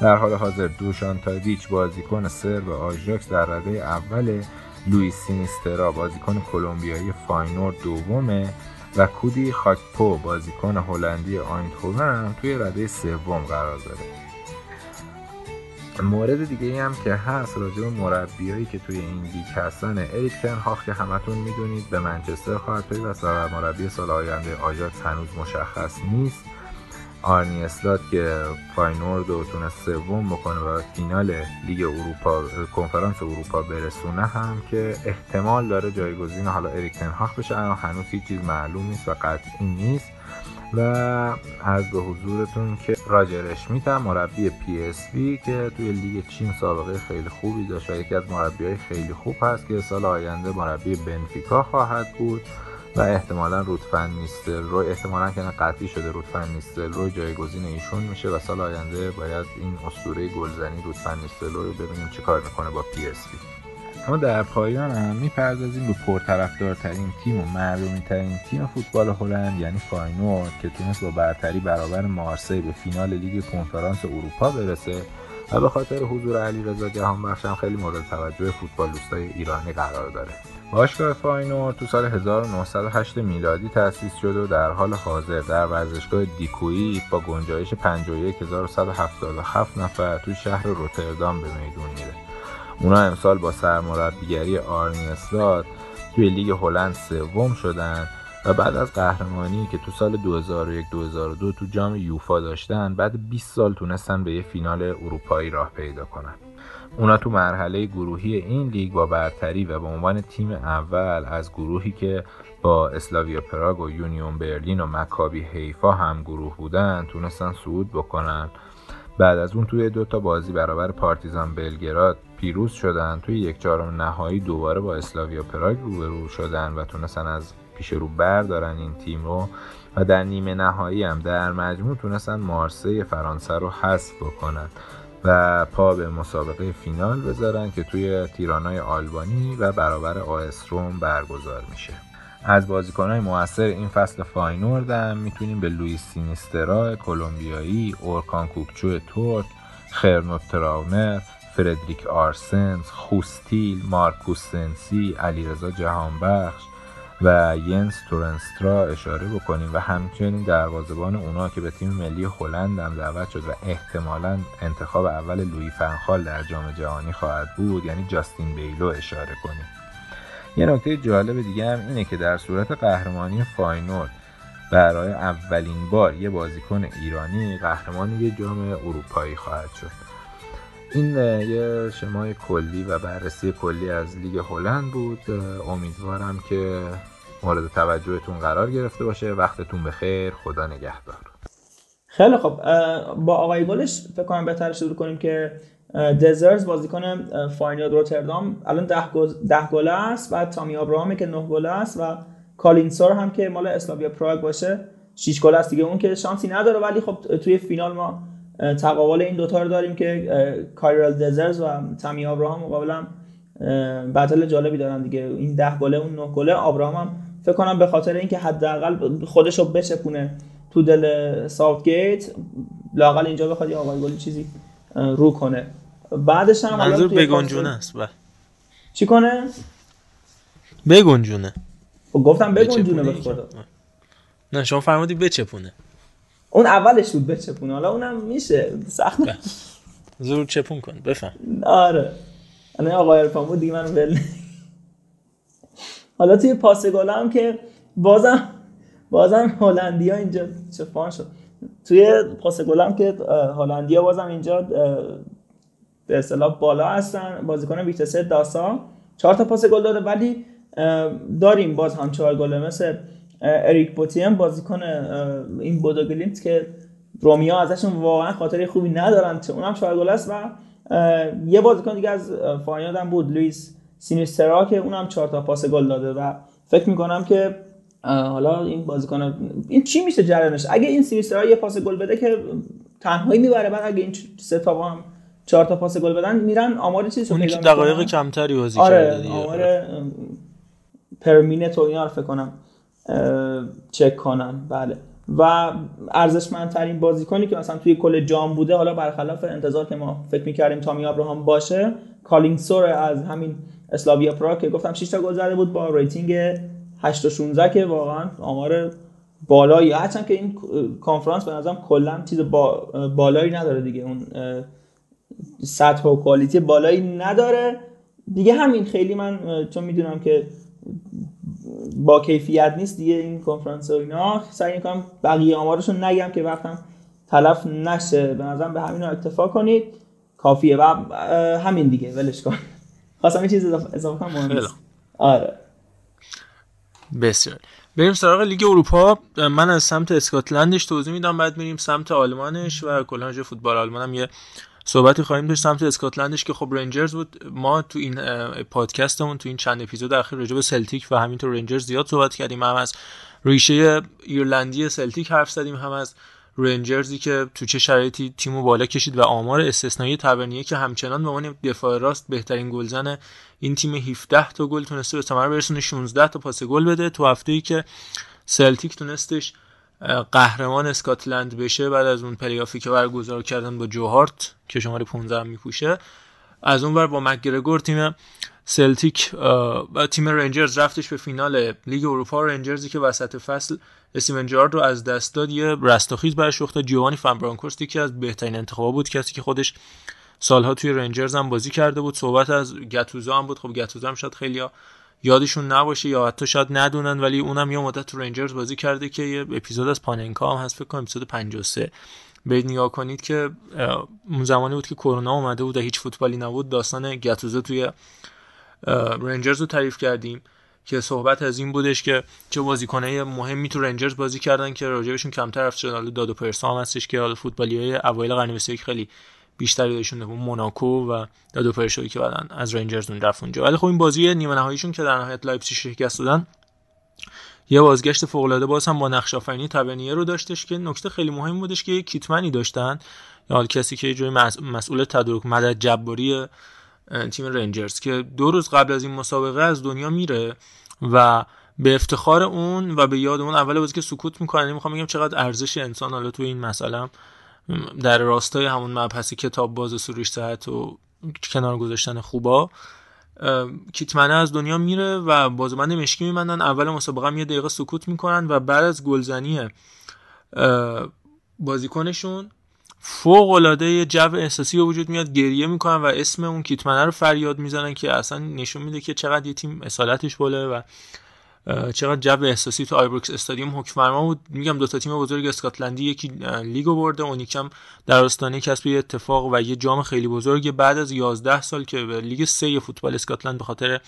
در حال حاضر دوشان تادیچ بازیکن سرب آژاکس در رده اول لوئیس سینیسترا بازیکن کلمبیایی فاینورد دومه و کودی خاکپو بازیکن هلندی آینتهوون توی رده سوم قرار داره مورد دیگه هم که هست راجع به مربیایی که توی این لیگ هستن اریک تن هاخ که همتون می‌دونید به منچستر خواهد پیوست و مربی سال آینده آژاکس هنوز مشخص نیست. آرنی اسلات که فاینورد رو تونست سوم بکنه و فینال لیگ اروپا کنفرانس اروپا برسونه هم که احتمال داره جایگزین حالا اریک تن هاخ بشه اما هنوز هیچ چیز معلوم نیست و قطعی نیست. و از به حضورتون که راجر اشمیت هم مربی PSV که توی لیگ چین سابقه خیلی خوبی داشت و یکی از مربی های خیلی خوب هست که سال آینده مربی بنفیکا خواهد بود. و احتمالا رود فن نیستلروی احتمالا که قطعی شده رود فن نیستلروی جایگزین ایشون میشه و سال آینده باید این اسطوره گلزنی رودفن نیستل رو ببینیم چه کار می‌کنه با پی اس اما در پایان هم می‌پردازیم به پرطرفدارترین تیم و معلومی ترین تیم فوتبال هلند یعنی فاینورد که تونست با برتری برابر مارسی به فینال لیگ کنفرانس اروپا برسه و به خاطر حضور علیرضا جهانبخش هم خیلی مورد توجه فوتبال دوستای ایرانی قرار داره. باشگاه فاینورد تو سال 1908 میلادی تأسیس شده و در حال حاضر در ورزشگاه دکویپ با گنجایش 51177 نفر توی شهر روتردام به میدون میره. اونا امسال با سرمربیگری آرنی اسلات توی لیگ هلند سوم شدن و بعد از قهرمانی که تو سال 2001 2002 تو جام یوفا داشتن بعد 20 سال تونستن به یه فینال اروپایی راه پیدا کنن. اونا تو مرحله گروهی این لیگ با برتری و به عنوان تیم اول از گروهی که با اسلاویا پراگ و یونیون برلین و مکابی حیفا هم گروه بودن تونستن صعود بکنن. بعد از اون توی دو تا بازی برابر پارتیزان بلگراد پیروز شدن. توی یک چهارم نهایی دوباره با اسلاویا پراگ روبرو شدن و تونستن از پیش رو بردارن این تیم رو. و در نیمه نهایی هم در مجموع تونستن مارسی فرانسه رو حذف بکنن. و پا به مسابقه فینال بذارن که توی تیرانای آلبانی و برابر آس روم برگزار میشه. از بازیکنهای موثر این فصل فاینورد هم می‌تونیم به لوئیس سینیسترا کلمبیایی، اورکان کوکچو ترک، خرنوت تراونر، فردریک آرسنس، خوس تیل، مارکوس سنسی، علیرضا جهانبخش و ینس تورنسترا اشاره بکنیم و همچنین دروازه‌بان اونا که به تیم ملی هلند هم دعوت شد و احتمالا انتخاب اول لوئی فن خال در جام جهانی خواهد بود یعنی جاستین بیلو اشاره کنیم. یه نکته جالب دیگه هم اینه که در صورت قهرمانی فاینورد برای اولین بار یه بازیکن ایرانی قهرمان یه جام اروپایی خواهد شد. این یه شمای کلی و بررسی کلی از لیگ هلند بود. امیدوارم که مورد توجهتون قرار گرفته باشه. وقتتون بخیر. خدا نگهدار. خیلی خب با آقای گلش فکر کنم بهتر شروع کنیم که دزرز بازیکن فاینال روتردام الان 10 گل است بعد تامی ابراهامی که 9 گل است و کالینسور هم که مال اسلاویا پراگ باشه. 6 گل است دیگه. اون که شانسی نداره ولی خب توی فینال ما تقابل این دوتا رو داریم که کایرل دزرز و تامی ابراهام مقابلا بتل جالبی دارن دیگه. این 10 گله اون 9 گله ابراهام هم فکر کنم به خاطر اینکه حداقل خودش رو بچپونه تو دل ساوتگیت لاقل اینجا بخواد یه آقای گلی چیزی رو کنه. بعدش هم منظور بگنجونه است بله. چی کنه؟ بگنجونه. خب گفتم بگنجونه به خدا. نه شما فرمودی بچپونه. اون اولش بود بچپونه حالا اونم میشه. سخت. زور چپون کن بفهم. آره. الان آقای ارفان بود دیگه من ول حالا توی پاس گل هم که بازم بازم هلندیا اینجا چه شد. توی پاس گل هم که هلندیا بازم اینجا به اصطلاح بالا هستن. بازیکن ویتسه داسا. چهار تا پاس گل داده ولی داریم باز هم چهار گل مثل اریک بوتیم بازیکن این بودوگلیمت که رومیا ازشون واقعا خاطر خوبی ندارن. چه اونم چهار گل است و یه بازیکن دیگه از فاینال هم بود لوئیس سینیسترا که اونم چهار تا پاس گل داده و فکر می‌کنم که حالا این بازیکن این چی میشه جریانش؟ اگه این سینیسترا یه پاس گل بده که تنهایی می‌بره بعد اگه این سه تا هم چهار تا پاس گل بدن میرن آمار چیزی اونی که دقایق کمتری بازی آره کرده دیگه. آمار per minute و اینا رو فکر کنم چک کنن. بله. و ارزشمندترین بازیکنی که مثلا توی کل جام بوده حالا برخلاف انتظار که ما فکر می‌کردیم تامی ابراهام باشه کالینگسور از همین اسلاویا پراگ که گفتم 6 تا گل زده بود با rating 8 و 16 که واقعا آمار بالایی. هرچند که این کنفرانس به نظرم کلا چیز با بالایی نداره دیگه. اون سطح و quality بالایی نداره. دیگه همین خیلی من چون می‌دونم که با کیفیت نیست دیگه این کنفرانس و اینا سعی می‌کنم بقیه آمارشون نگم که وقتم تلف نشه. به نظرم به همین اکتفا کنید. کافیه. و همین دیگه. ولش کن. خواستم این چیز اضافه کنم مهم آره. بسیار. بریم سراغ لیگ اروپا. من از سمت اسکاتلندش توضیح میدم بعد میریم سمت آلمانش و کلا فوتبال. آلمان هم یه صحبتی خواهیم داشت سمت اسکاتلندش که خب رنجرز بود. ما تو این پادکستمون تو این چند اپیزود اخیر راجع به سلتیک و همینطور رنجرز زیاد صحبت کردیم. هم از ریشه ایرلندی سلتیک حرف زدیم هم از رنجرزی که تو چه شرایطی تیمو بالا کشید و آمار استثنایی تاورنیه که همچنان به عنوان دفاع راست بهترین گلزن این تیم 17 تا گل تونسته به ثمر برسونه 16 تا پاس گل بده. تو هفته‌ای که سلتیک تونستش قهرمان اسکاتلند بشه بعد از اون پلی‌آفی که برگزار کردن با جو هارت که شماره 15 میپوشه از اون ور با مکگرگور تیم سلتیک و تیم رنجرز رفتش به فینال لیگ اروپا. رنجرزی که وسط فصل استیون جارد رو از دست داد یه رستاخیز برش داد جوانی فنبرانکورست که از بهترین انتخابا بود. کسی که خودش سالها توی رنجرز هم بازی کرده بود. صحبت از گتوزا هم بود. خب گتوزا هم شاید خیلی یادشون نباشه یا حتی شاید ندونن ولی اونم یه مدت تو رنجرز بازی کرده که یه اپیزود از پاننکا هم هست. فکر کنم اپیزود 53 برید نگاه کنید که اون زمانی بود که کرونا اومده بود و هیچ فوتبالی نبود. داستان گتوزو توی رنجرز رو تعریف کردیم که صحبت از این بودش که چه بازیکنای مهمی تو رنجرز بازی کردن که راجبشون کمتر رفت شد دادو پرشو هم هستش که حالا فوتبالی های اوایل قرن 21 خیلی بیشتری داشتون موناکو و دادو پرشوی که بعدن از رنجرز اون رفت اونجا. ولی خب این بازی نیمه نهاییشون که در نهایت لایپزیگ شکست دادن. یه بازگشت فوق العاده باز هم با نقش آفرینی تاورنیه رو داشتش که نکته خیلی مهم بودش که kit man ی داشتن. یا کسی که یه مسئول تدارک مدد جباری تیم رنجرز که دو روز قبل از این مسابقه از دنیا میره و به افتخار اون و به یاد اون اول بازی که سکوت می‌کنه می‌خوام بگم چقدر ارزش انسان حالا تو این مسئله در راستای همون مبحث کتاب باز سروش صحت و کنار گذاشتن خوبا کیتمنه از دنیا میره و بازمند مشکی میمندن اول مسابقه هم یه دقیقه سکوت می‌کنن و بعد از گلزنی بازیکنشون فوق العاده جو احساسی وجود میاد گریه می‌کنن و اسم اون کیتمنه رو فریاد می‌زنن که اصلا نشون میده که چقدر یه تیم اصالتش باله و چقدر جو احساسی تو آیبروکس استادیوم حکمرما بود. میگم دو تا تیم بزرگ اسکاتلندی یکی لیگو برده اون یکم در آستانه کسب یه اتفاق و یه جام خیلی بزرگ بعد از 11 سال که به لیگ 3 فوتبال اسکاتلند به خاطر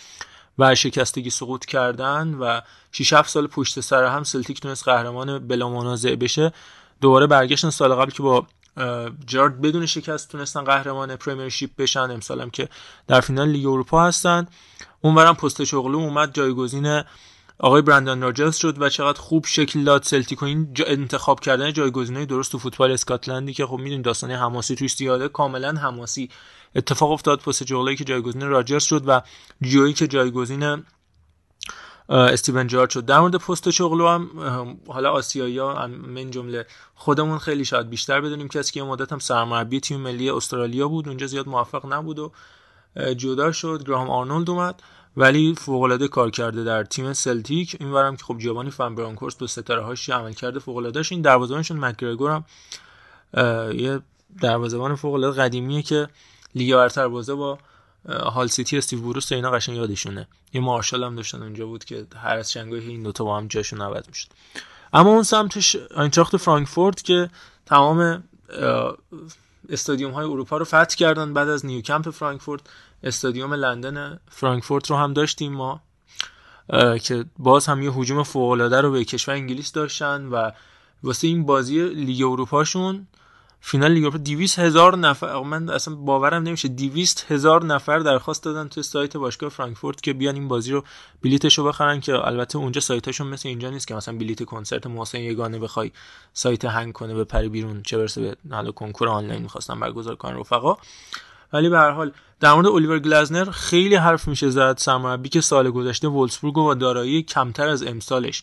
ورشکستگی سقوط کردن و 6 7 سال پشت سر هم سلتیک تونست قهرمان بلا منازع بشه دوباره برگشتن سال قبل که با جرارد بدون شکست تونستن قهرمان پریمیرشیپ بشن. امسالم که در فینال لیگ اروپا هستن. اونورم پوستکوغلو اومد جایگزین آقای برندان راجرز شد و چقدر خوب شکل داد سلتیک و این انتخاب کردن جایگزینای درست تو فوتبال اسکاتلندی که خب می‌دونید داستان حماسی توش زیاده. کاملا حماسی اتفاق افتاد. پوستکوغلویی که جایگزین راجرز شد و جویی که جایگزین استیون جارد شد در مورد پست شغلو هم حالا آسیایی ها من جمله خودمون خیلی شاید بیشتر بدونیم. کسی که مدت هم سرمربی تیم ملی استرالیا بود اونجا زیاد موفق نبود و جدا شد. گراهام آرنولد اومد ولی فوق العاده کار کرده در تیم سلتیک. اینورم که خب جوانی فن برانکورس به ستاره هاش عمل کرده فوق العاده این دروازه‌بانشون مکگرگور هم یه دروازه‌بان فوق العاده قدیمیه که لیگ برتر بازه با هال سیتی استیو بروس اینا قشنگ یادشونه. یه مارشال هم داشتن اونجا بود که هر از چندگاهی این دوتا با هم جاشون عوض می‌شد. اما اون سمتش آینتراخت فرانکفورت که تمام استادیوم های اروپا رو فتح کردن بعد از نیوکمپ فرانکفورت استادیوم لندن فرانکفورت رو هم داشتیم ما که باز هم یه هجوم فوق العاده رو به کشور انگلیس داشتن و واسه این بازی لیگ اروپاشون فینال لیگ اروپا 200 هزار نفر من اصلا باورم نمیشه. 200 هزار نفر درخواست دادن تو سایت باشگاه فرانکفورت که بیان این بازی رو بلیتشو بخرن که البته اونجا سایتشون مثل اینجا نیست که مثلا بلیت کنسرت محسن یگانه بخوای سایت هنگ کنه به پری بیرون چه برسه به حالا کنکور آنلاین می‌خواستن برگزار کنن رفقا. ولی به هر حال در مورد الیور گلزنر خیلی حرف میشه زد سرمربی که سال گذشته وولسبورگ با دارایی کمتر از امسالش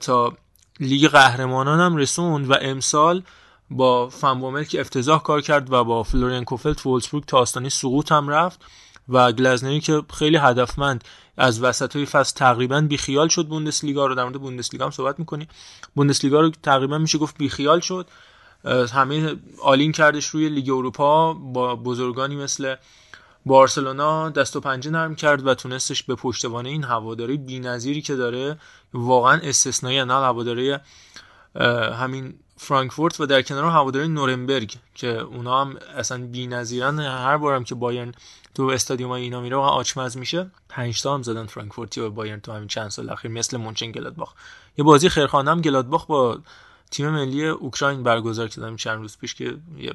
تا لیگ قهرمانان هم رسوند و امسال با فن‌بومل که افتضاح کار کرد و با فلوریان کوفلت وولفسبورگ تا آستانه سقوط هم رفت و گلاسنری که خیلی هدفمند از وسط های فصل تقریبا بیخیال شد بوندسلیگا رو. در مورد بوندسلیگا هم صحبت می‌کنی. بوندسلیگا رو تقریبا میشه گفت بیخیال شد. همه all in کردش روی لیگ اروپا با بزرگانی مثل بارسلونا دست و پنجه نرم کرد و تونستش به پشتوانه این هواداری بی‌نظیری که داره واقعا استثنایی نه هواداری همین فرانکفورت و در کنار هواداری نورنبرگ که اونا هم اصلا بی‌نظیرن. هر بارم که بایرن تو استادیوم اینا میره واقعا آچمز میشه. 5 تا هم زدن فرانکفورتی و بایرن تو همین چند سال اخیر مثل مونچن گلادباخ. یه بازی خیرخانه هم گلادباخ با تیم ملی اوکراین برگزار کردم چند روز پیش که یه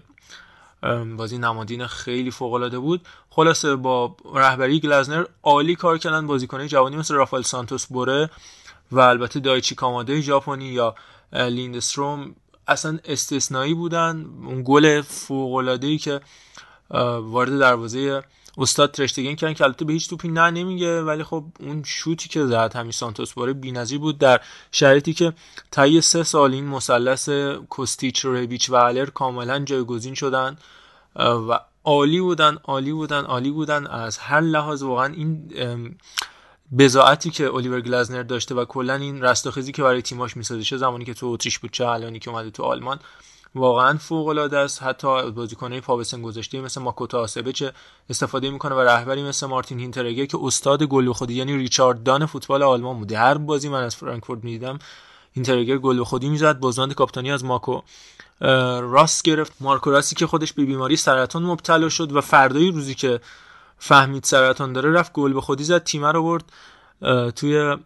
بازی نمادین خیلی فوق العاده بود. خلاصه با رهبری گلزنر عالی کار کردن بازیکنای جوانی مثل رافائل سانتوس بوره و البته دایچی کاماده ژاپنی یا لیندستروم اصلا استثنایی بودن. اون گل فوق که وارد دروازه استاد ترشتگین کردن که البته به هیچ توپی نه نمیگه ولی خب اون شوتی که زد همین سانتوس باره بی‌نظیر بود در شرایطی که طی سه سال این مثلث کوستیچ ریبیچ و الر کاملا جایگزین شدن. و عالی بودن عالی بودن عالی بودن. از هر لحاظ واقعا این بزاعتی که الیور گلزنر داشته و کلا این رستاخیزی که برای تیماش می‌سازه چه زمانی که تو اتریش بود چه الانی که اومده تو آلمان واقعا فوق العاده است. حتی بازیکنای پا به گذاشته مثل ماکوتا آسبه چه استفاده می‌کنه و رهبری مثل مارتین هینترگه که استاد گل خودی یعنی ریچارد دان فوتبال آلمان بوده. هر بازی من از فرانکفورت می‌دیدم اینترگر گل خودی می‌زد بازوند کاپتانی از ماکو راست گرفت. مارکو راستی که خودش به بیماری سرطان مبتلا شد و فردای روزی که فهمید سرطان داره رفت گل به خودی زد تیمه رو برد توی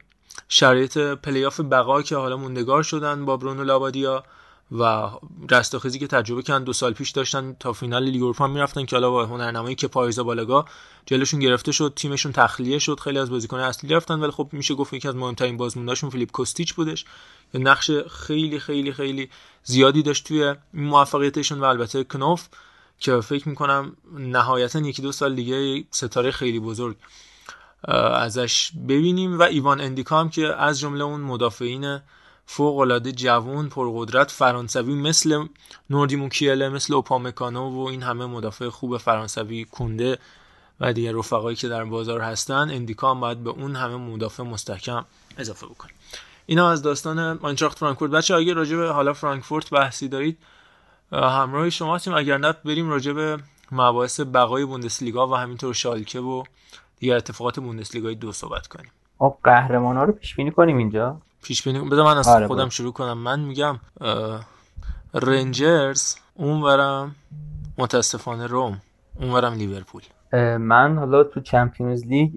شرایط پلی‌آف بقا که حالا موندگار شدن با برونو لابادیا و رستاخیزی که تجربه کردن دو سال پیش داشتن تا فینال لیگ اروپا می‌رفتن که حالا با هنرنمایی کپا آریزابالاگا جلوشون گرفته شد تیمشون تخلیه شد خیلی از بازیکن اصلی رفتن ولی خب میشه گفت یکی از مهمترین بازمونداشون فیلیپ کوستیچ بودش. یه نقش خیلی خیلی خیلی زیادی داشت توی موفقیتشون و البته کناوف که فکر می‌کنم نهایتا یکی دو سال دیگه ستاره خیلی بزرگ ازش ببینیم. و ایوان اندیکا هم که از جمله اون مدافعین فوق العاده جوون پرقدرت فرانسوی مثل نوردی موکیله مثل اوپامکانو و این همه مدافع خوب فرانسوی کونده و دیگر رفقایی که در بازار هستن اندیکا هم باید به اون همه مدافع مستحکم اضافه بکنیم اینا از داستان آینتراخت فرانکفورت. بچه اگه راجع به حالا فرانکفورت بحثی دارید همراه شما هستیم. اگر نه بریم راجع به مباحث بقای بوندسلیگا و همینطور شالکه و دیگر اتفاقات بوندسلیگای دو صحبت کنیم. آب قهرمان ها رو پیش بینی کنیم اینجا. پیش بینی بذار من از آره خودم شروع کنم. من میگم رنجرز اونورم متاسفانه روم اونورم لیورپول. من حالا تو چمپیونز لیگ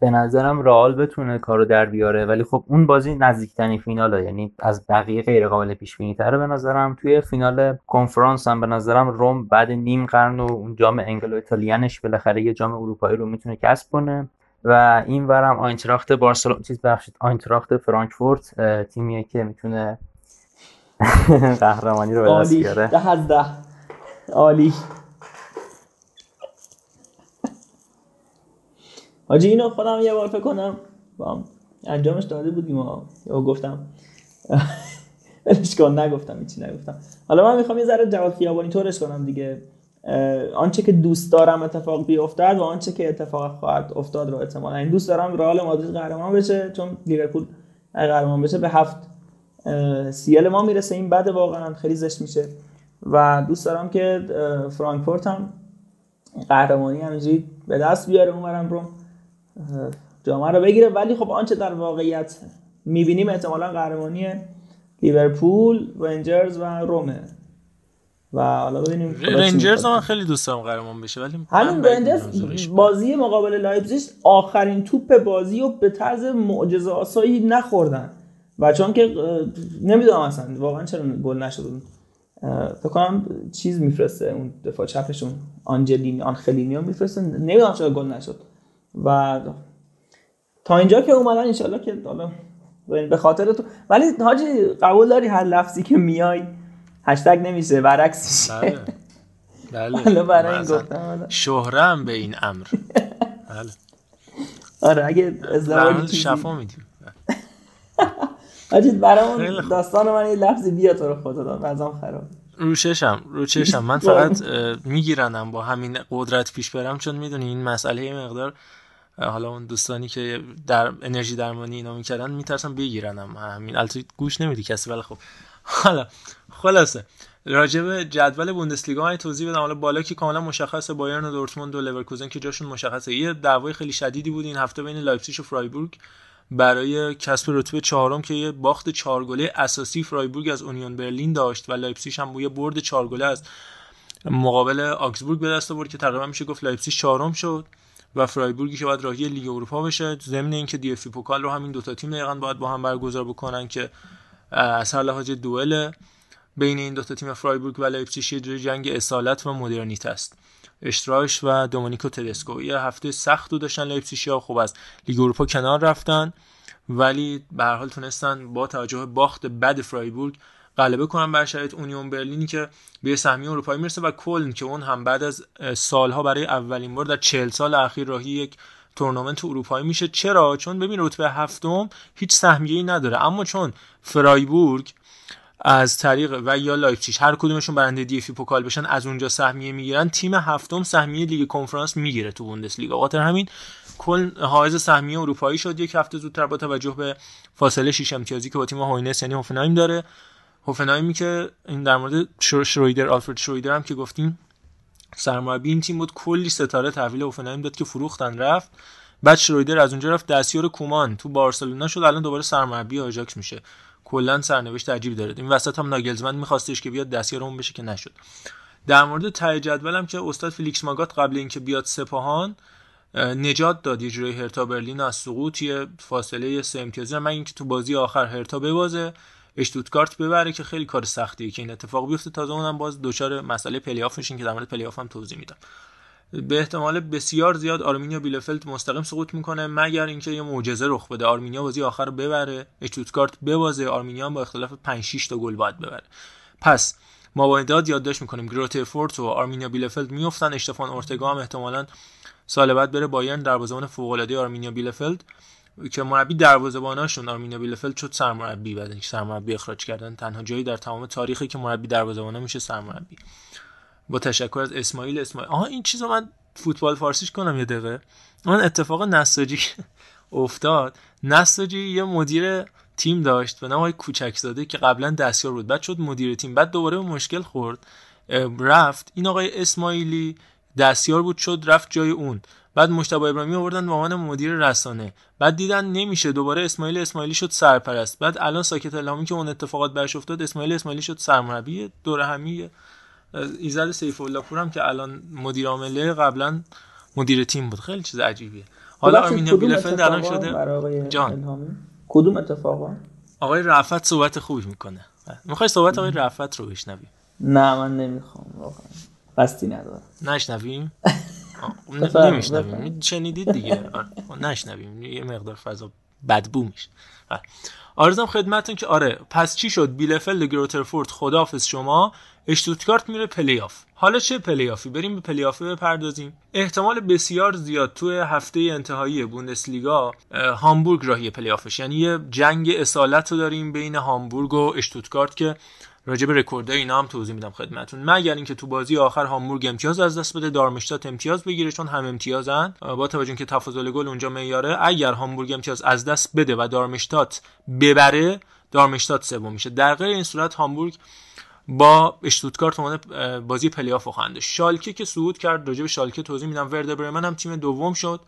به نظرم رئال بتونه کارو در بیاره ولی خب اون بازی نزدیکترین فیناله یعنی از بقیه غیر قابل پیش بینی تره به نظرم. توی فینال کنفرانس هم به نظرم روم بعد نیم قرن و اون جام انگلو ایتالیانش بالاخره یه جام اروپایی رو می‌تونه کسب کنه. و این ورم آینتراخت بارسلون چیز بخشید آینتراخت فرانکفورت تیمیه که می‌تونه قهرمانی رو به دست بیاره. ده. عالی. حاجی اینو خودم یه بار فکر کنم. با انجامش داده بودیم و گفتم. ولش کن نگفتم هیچی نگفتم. حالا من می‌خوام یه ذره جواد خیابانی طورش کنم دیگه. آنچه که دوست دارم اتفاق بیفتد و آنچه که اتفاق خواهد افتاد رو احتمالا. این دوست دارم رئال مادرید قهرمان بشه چون لیورپول قهرمان بشه. به هفت سیل ما می‌رسه. این بده واقعا خیلی زشت میشه. و دوست دارم که فرانکفورت هم قهرمانی همینجوری به دست بیاره اونورم رو جامعه رو بگیره. ولی خب آنچه در واقعیت می‌بینیم احتمالا قهرمانی لیورپول رنجرز و رومه. و حالا ببینیم رنجرز من خیلی دوست دارم قهرمان بشه ولی همین رنجرز بازی مقابل لایپزیگ آخرین توپ بازی رو به طرز معجزه آسایی نخوردن. و چون که نمی‌دونم اصلا واقعا چرا گل نشد. فکر کنم چیز میفرسته اون دفاع چپشون آنجلینی آنخلینیو میفرسته. نمی‌دونم چرا گل نشد. و تا اینجا که اومدن انشالله که حالا به خاطر تو ولی حاجی قبول داری هر لفظی که میای هشتگ نمیشه برعکس بله. بله. برای این گفتم شهرم به این امر. بله. آره اگه ازدواج شفا میدیم. حاجی برامون داستان من یه لفظی بیا تو رو خدا بعضام خراب. روششم روششم من فقط میگیرنم با همین قدرت پیش برم چون می‌دونی این مسئله مقدار حالا اون دوستانی که در انرژی درمانی اینا می‌کردن میترسن بگیرنم. همین البته گوش نمیدی کسی ولی خب. حالا خلاصه راجب جدول بوندسلیگا من توضیح بدم. حالا بالا که کاملا مشخصه بایرن و دورتموند و لورکوزن که جاشون مشخصه. یه دعوای خیلی شدیدی بود این هفته بین لایپزیگ و فرایبورگ برای کسب رتبه چهارم که یه باخت چهار گله اساسی فرایبورگ از اونیون برلین داشت و لایپزیگ هم یه برد چهار گله از مقابل آگسبورگ به دست آورد که تقریبا میشه گفت لایپزیگ چهارم شد. و فرایبورگی که باید راهی لیگ اروپا بشه. ضمن اینکه دی اف پوکال رو همین دوتا تیم دقیقا باید با هم برگزار بکنن که از هر لحاظ دوئل بین این دوتا تیم فرایبورگ و لایپزیگ یه جنگ اصالت و مدرنیته است. اشترایش و دومونیکو تدسکو یه هفته سخت رو داشتن لایپزیگ خوب از لیگ اروپا کنار رفتن. ولی به هر حال تونستن با توجه باخت بد فرایبورگ غلبه کنن بر شرایط اونیون برلینی که به سهمیه اروپایی می‌رسه و کلن که اون هم بعد از سالها برای اولین بار در 40 سال اخیر راهی یک تورنمنت اروپایی میشه. چرا؟ چون ببین رتبه هفتم هیچ سهمیه‌ای نداره. اما چون فرایبورگ از طریق و یا لایپزیگ هر کدومشون برنده DFB Pokal بشن از اونجا سهمیه می‌گیرن. تیم هفتم سهمیه لیگ کنفرانس می‌گیره تو بوندسلیگا. خاطر همین کل حائز سهمیه اروپایی شد. یک هفته زودتر با توجه به فاصله 6 امتیازی که با تیم هوینس یعنی هوفنهایم داره. هوفنهایمی که این در مورد شرویدر آلفرد شرویدر هم که گفتیم سرمربی این تیم بود. کلی ستاره تحویل هوفنهایم داد که فروختن رفت. بعد شرویدر از اونجا رفت دستیار کومان. تو بارسلونا شد الان دوباره سرمربی آژاکس میشه. کلا سرنوشت عجیبی داره. این وسط هم ناگلزمن میخواستش که بیاد دستیار اون بشه که نشد. در مورد ته جدولم که استاد فیلیکس ماگات قبل اینکه بیاد سپاهان نجات داد یه جوری هرتا برلین از سقوط یه فاصله سه امتیازی مگر اینکه تو بازی آخر هرتا ببازه. اشتوتگارت ببره که خیلی کار سختیه که این اتفاق بیفته. تازه اونم باز دچار مسئله پلی آف میشین که در مورد پلی آف هم توضیح میدم. به احتمال بسیار زیاد آرمینیا بیلفلد مستقیم سقوط می‌کنه مگر اینکه یه معجزه رخ بده. آرمینیا بازی آخر ببره اشتوتگارت ببازه آرمینیا با اختلاف 5 6 تا گل باید ببره. پس ما با مداد یادداشت می‌کنیم گرویترفورت و آرمینیا بیلفلد میافتن. اشتفان اورتگا هم احتمالاً سال بعد بره بایرن دروازه‌بان فوق‌العاده آرمینیا بیلفلد. که مربی دروازه‌باناشون آرمینیا بیلفلد شد سرمربی بعد اینکه سرمربی اخراج کردن تنها جایی در تمام تاریخی که مربی دروازه‌بانا میشه سرمربی. با تشکر از اسماعیل اسماعیل. آها این چیزو من فوتبال فارسیش کنم یه دقیقه. من اتفاق نساجی افتاد نساجی یه مدیر تیم داشت به نام آقای کوچکزاده که قبلا دستیار بود. بعد شد مدیر تیم. بعد دوباره به مشکل خورد. رفت. این آقای اسماعیلی دستیار بود شد رفت جای اون. بعد مشتبه ابراهیمی آوردن به عنوان مدیر رسانه. بعد دیدن نمیشه دوباره اسماعیل اسماعیلی شد سرپرست. بعد الان ساکت الهامی که اون اتفاقات برش افتاد اسماعیل اسماعیلی شد سرمربی دور همی ایزد سیف الله پور هم که الان مدیر عامله قبلا مدیر تیم بود. خیلی چیز عجیبیه. حالا آرمینیا بیلفلد الان شده؟ جان. کدوم اتفاقا؟ آقای رفعت صحبت خوبی می‌کنه. می‌خوای صحبت آقای رفعت رو بشنوی؟ نه من نمی‌خوام واقعا. قصدی ندارم. نشنویم؟ نمیشنویم. شنیدید دیگه. نشنویم. یه مقدار فضا بدبو میشه. عرضم خدمتون که آره پس چی شد؟ بیلفلد گرویترفورت خداحافظ شما. اشتوتگارت میره پلی آف حالا چه پلی آفی بریم به پلی آفی بپردازیم. احتمال بسیار زیاد توی هفته انتهایی بوندسلیگا هامبورگ راهی پلی آف شه یعنی یه جنگ اصالت رو داریم بین هامبورگ و اشتوتگارت که راجع به رکوردای اینا هم توضیح میدم خدمتتون. مگر اینکه تو بازی آخر هامبورگ امتیاز از دست بده دارمشتات امتیاز بگیره چون هم امتیازن. با توجه که تفاضل گل اونجا معیاره اگر هامبورگ امتیاز از دست بده و دارمشتات ببره دارمشتات سوم میشه. در غیر این صورت هامبورگ با اشتوتگارت اومده بازی پلی آف خواهند شالکه که صعود کرد راجع به شالکه توضیح میدم. وردر برمن هم تیم دوم شد.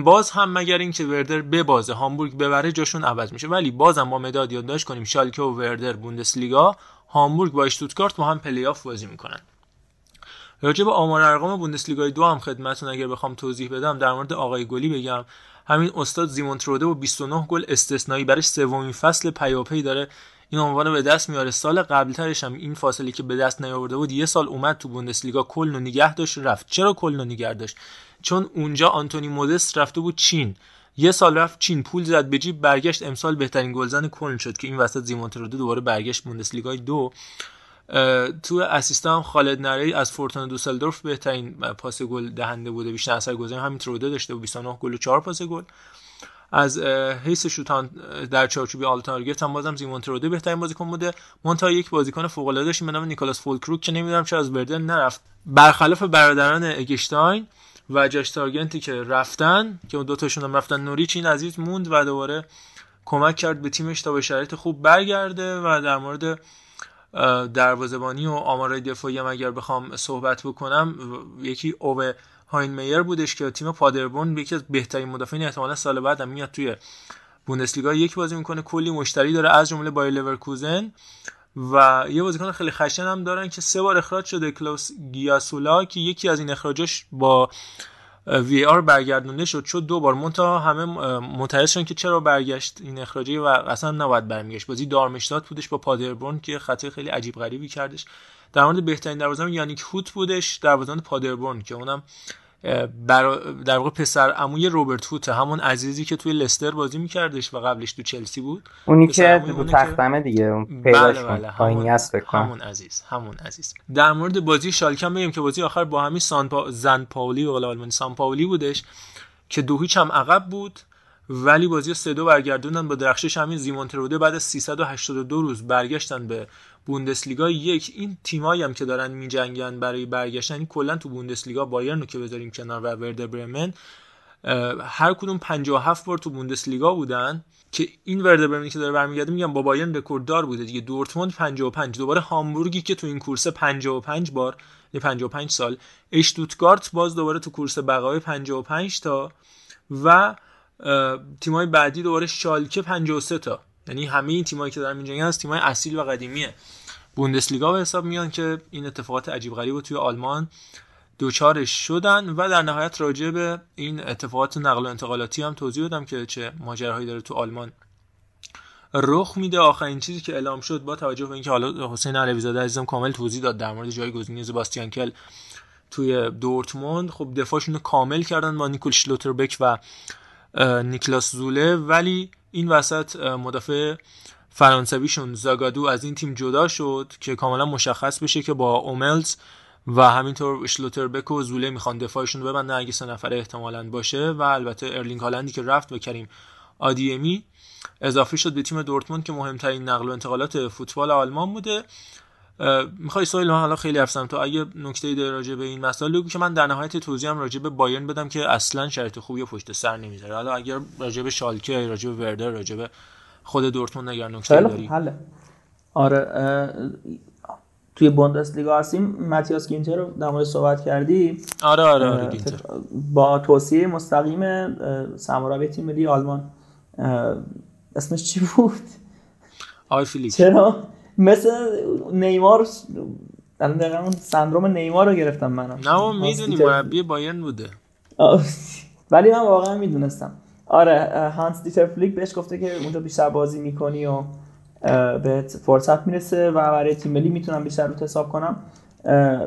باز هم مگر اینکه وردر ببازه هامبورگ ببره جاشون عوض میشه. ولی بازم با مداد یادداشت کنیم شالکه و وردر بوندسلیگا هامبورگ با اشتوتگارت با هم پلی آف بازی می‌کنن. راجع به آمار ارقام بوندسلیگای دو هم خدمتتون اگر بخوام توضیح بدم در مورد آقای گلی بگم. همین استاد زیمون تروده و 29 گل استثنایی برای سومین فصل پیاپی داره. این عنوان به دست میاره. سال قبلترش هم این فاصله که به دست نیاورده بود یه سال اومد تو بوندسلیگا کلن و نگه داشت رفت. چرا کلن و نگه داشت؟ چون اونجا آنتونی مودست رفته بود چین. یه سال رفت چین پول زد به جیب برگشت امسال بهترین گلزن کلن شد که این وسط زیمونترودو دوباره برگشت بوندسلیگای دو. تو assist ا هم خالد نری از فورتونا دوسلدورف بهترین پاس گل دهنده بوده بیشتر اثر گذاری. همین تروده داشته و 29 گل و 4 پاس گل. از حیث شوتان در چارچوبی on target هم بازم زیمون تروده بهترین بازیکن بوده. منتها یک بازیکن فوق العاده داشتیم به نام نیکلاس فولکروک که نمی‌دونم چرا از برمن نرفت. برخلاف برادران اگشتاین و جاش سارجنتی که رفتن که اون دو تاشون هم رفتن نوریچ این عزیز موند و دوباره کمک کرد به تیمش تا به شرایط خوب برگرده و در مورد دروازه‌بانی و آمارای دفاعی هم اگر بخوام صحبت بکنم یکی اوه هاینمیر بودش که تیم پادربورن یکی از بهترین مدافعین احتمالا سال بعد هم میاد توی بوندسلیگا یک بازی می‌کنه. کلی مشتری داره از جمله بایر لورکوزن. و یه بازیکن خیلی خشن هم دارن که سه بار اخراج شده کلاوس گیاسولا که یکی از این اخراجاش با VAR برگردونده شد. شد دو بار منتها همه متعجب شدن که چرا برگشت این اخراجی و اصلا نباید برمیگشت. بازی دارمشتات بودش با پادربورن که خطای خیلی عجیب غریبی کردش. در مورد بهترین دروازه‌بان یانیک هوت بودش دروازه‌بان پادربورن که اونم در واقع پسر عموی روبرت هوت همون عزیزی که توی لستر بازی میکردش و قبلش تو چلسی بود. اونی که تو تختمه دیگه اون پیداش بله بله همون, همون عزیز همون عزیز. در مورد بازی شالکم بگیم که بازی آخر با همین سان پا... زن پاولی و آلمانی سان پاولی بودش که دو هیچ هم عقب بود ولی بازی سه دو برگردوندن با درخشش همین زیمون تروده بعد از 382 روز برگشتن به بوندسلیگا یک. این تیمایی هم که دارن میجنگن برای برگشتن این کلا تو بوندسلیگا بایرن رو که بذاریم کنار و وردر برمن. هر کدوم 57 بار تو بوندسلیگا بودن که این وردر برمنی که داره برمیگرده میگم با بایرن رکورددار بوده دیگه. دورتموند 55 دوباره هامبورگی که تو این کورس 55 بار 55 سال اشتوتگارت باز دوباره تو کورس بقای 55 تا و تیمای بعدی دوباره شالکه 53 تا. یعنی همه این تیمایی که دارن اینجا هست تیمای اصیل و قدیمیه. بوندسلیگا به حساب میان که این اتفاقات عجیب غریب توی آلمان دوچارش شدن و در نهایت راجع به این اتفاقات نقل و انتقالاتی هم توضیح دادم که چه ماجراهایی داره تو آلمان رخ میده. آخرین چیزی که اعلام شد با توجه به اینکه حالا حسین علیزاده عزیزم کامل توضیح داد در مورد جایگزینی زباستیان کل توی دورتموند. خب دفاعشون رو کامل کردن با نیکول شلوتربک و نیکلاس زوله. ولی این وسط مدافع فرانسویشون زاگادو از این تیم جدا شد که کاملا مشخص بشه که با اوملز و همینطور شلوتربک و زوله می‌خوان دفاعشون رو ببندن اگه سه نفره احتمالا باشه و البته ارلینگ هالندی که رفت و کریم آدیمی اضافه شد به تیم دورتموند که مهمترین نقل و انتقالات فوتبال آلمان بوده. می‌خوای سوال حالا خیلی افسم تو. اگه نکته داره راجع به این مسائل بگو که من در نهایت توضیحم راجع به بایرن بدم که اصلا شرط خوبی پشت سر نمی‌ذاره. حالا اگر راجع به شالکه راجع به وردر راجع به خود دورتموند اگر نکته داری. حله. آره توی بوندسلیگا هستیم. ماتیاس گینتر رو در مورد صحبت کردی. آره آره آره گینتر. با توصیه مستقیم سرمربی تیم ملی آلمان. اسمش چی بود؟ هانسی فلیک چرا؟ مثل نیمار الان دقیقا اون سندروم نیمار رو گرفتم منم نه می‌دونی مربی بایرن بوده. ولی من واقعا می‌دونستم. آره هانس دیتر فلیک بهش گفته که اونجا بیشتر بازی می‌کنی و بهت فرصت می‌رسه و برای تیم ملی می‌تونم بیشتر رو حساب کنم.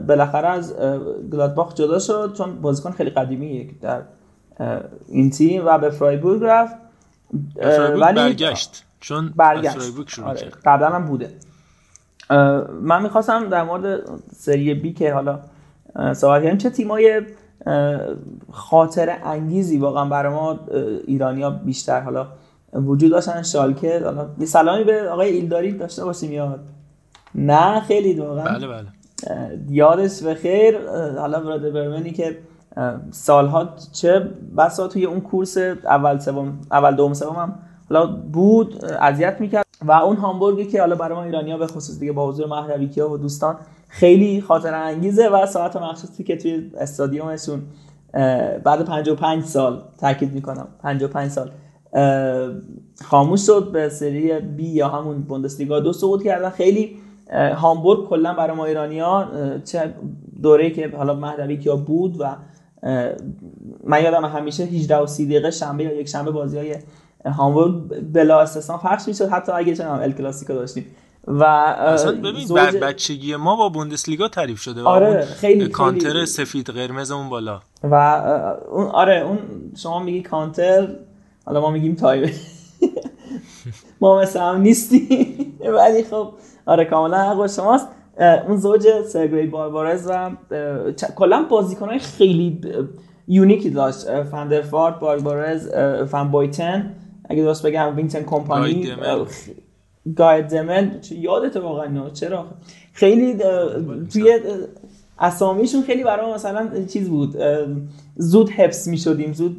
بالاخره از گلادباخ جدا شد چون بازیکن خیلی قدیمیه در این تیم و به فرایبورگ رفت. ولی برگشت. چون برگشت. آره. قبلا هم بوده. من می‌خواستم در مورد سری بی که حالا صحبت کردیم چه تیمای خاطر انگیزی واقعا برای ما ایرانیا بیشتر حالا وجود داشتن؟ شالکه حالا یه سلامی به آقای ایلداری داشته باشیم یاد نه؟ خیلی واقعا. بله بله. یادش به خیر. حالا برادر برمنی که سالها چه بسا توی اون کورس اول سوم اول دوم سوم هم حالا بود اذیت می‌کرد. و اون هامبورگی که حالا برای ما ایرانیا به خصوص دیگه با حضور مهدوی و دوستان خیلی خاطر انگیزه و ساعت مخصوصی که توی استادیومشون بعد 55 سال تاکید می‌کنم 55 سال خاموش شد به سری بی یا همون بوندسلیگا دو سقوط کردن. خیلی هامبورگ کلا برای ما ایرانیا چه دوره‌ای که حالا مهدوی کیا بود و من یادم همیشه 18 و 30 دقیقه شنبه یا یک شنبه بازی های هامبورگ بلا استثنا پخش می‌شد حتی اگه چنم ال کلاسیکو داشتیم. و اصلا ببین زوج... بچگی ما با بوندسلیگا تعریف شده آره خیلی کانتر خیلی... سفید قرمز اون بالا. و اون آره اون شما میگی کانتر حالا ما میگیم تایب ما مثل هم نیستیم ولی خب آره کاملا حق شماست. اون زوج سرگری باربارز و کلا بازیکنای خیلی یونیکی داشت. فندرفارد باربارز فن بایتن اگه درست بگم وینتن کمپانی گای دمن. یادت واقعا چرا؟ خیلی توی اسامیشون خیلی برای مثلا چیز بود. زود حفظ می شدیم زود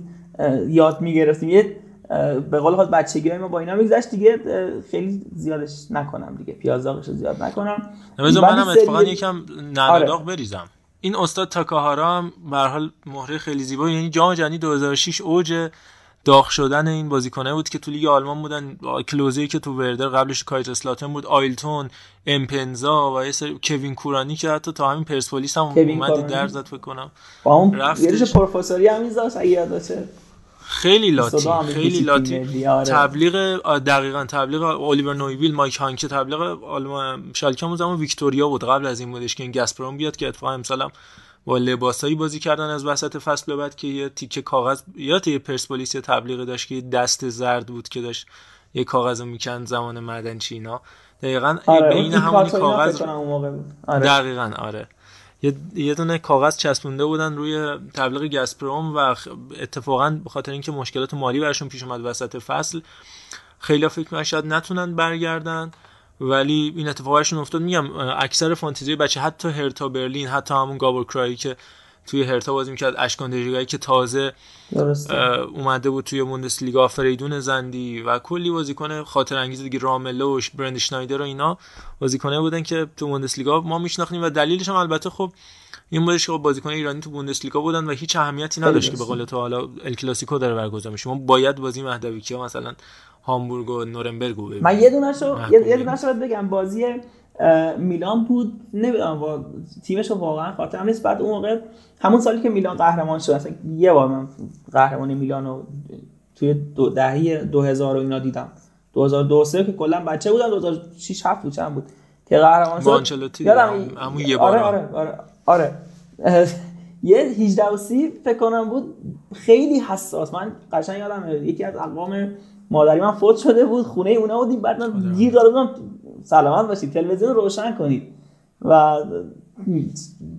یاد می گرفتیم یه به قول خود بچگی ما با اینا میگذشت دیگه. خیلی زیادش نکنم دیگه. پیازداغش زیاد نکنم. بذار منم اتفاقا یکم نرداغ آره. بریزم. این استاد تاکاهارا هم به حال مهره خیلی زیبا. یعنی جام جهانی 2006 اوج داغ شدن این بازیکنه بود که تو لیگ آلمان بودن. کلوزی که تو وردر قبلش کایت اسلاتن بود آیلتون امپنزا و یه کوین کورانی که حتی تا همین پرسپولیس هم اومد در زد فکر کنم. با اون رفتش. پروفسوری هم میذاشت اگه یادشه خیلی لاتی خیلی لاتی. آره. تبلیغ دقیقا تبلیغ الیور نویویل مایک هانکه تبلیغ آلمان شالکه زمان ویکتوریا بود. قبل از این بودش که این گاسپروم بیاد که اتفاقا امسالم با لباسایی بازی کردن از وسط فصل بعد که یه تیکه کاغذ یا یه پرسپولیس یه تبلیغ داشت که دست زرد بود که داشت یه کاغذ می‌کند زمان مردن چینا دقیقا آره. بین همون کاغذ آره. دقیقا آره یه دونه کاغذ چسبونده بودن روی تبلیغ گاسپروم و اتفاقا به خاطر اینکه مشکلات مالی براشون پیش اومد وسط فصل خیلی فکر می‌کنن شاید نتونن برگردن ولی این اتفاقشون افتاد. میگم اکثر فانتزی بچه حتی هرتا برلین حتی همون گابور کرایی که توی هرتا بازی می‌کرد اشکان دژگایی که تازه اومده بود توی بوندسلیگا فریدون زندی و کلی بازیکن خاطر انگیز دیگه راملوش برند شنایدر و اینا بازیکنه بودن که تو بوندسلیگا ما میشناختیم و دلیلش هم البته خب این بودش که خب بازیکن ایرانی تو بوندسلیگا بودن و هیچ اهمیتی نداشت که به قول تو حالا ال کلاسیکو داره برگزار میشه. ما باید بازی مهدوی کیا مثلا هامبورگ و نورنبرگ رو من یه دونهشو یه دونهشو بگم. بازی میلان بود. نمی‌دونم تیمش واقعا خاطرم نیست. بعد اون موقع همون سالی که میلان قهرمان شد اصلا یه بار من قهرمانی میلان رو توی دو دهه 2000 و اینا دیدم. 2002 که کلا بچه بودم. 2006 7 بود چند بود که قهرمان شد. یادم همون یه بار آره آره آره, آره. یه 18 و 30 فکر کنم بود خیلی حساس. من قشنگ یادم یکی از اقوام مادری من فوت شده بود خونه اونا بودیم. بعد من. گیر داده بودم. سلامت باشید. تلویزیون روشن کنید. و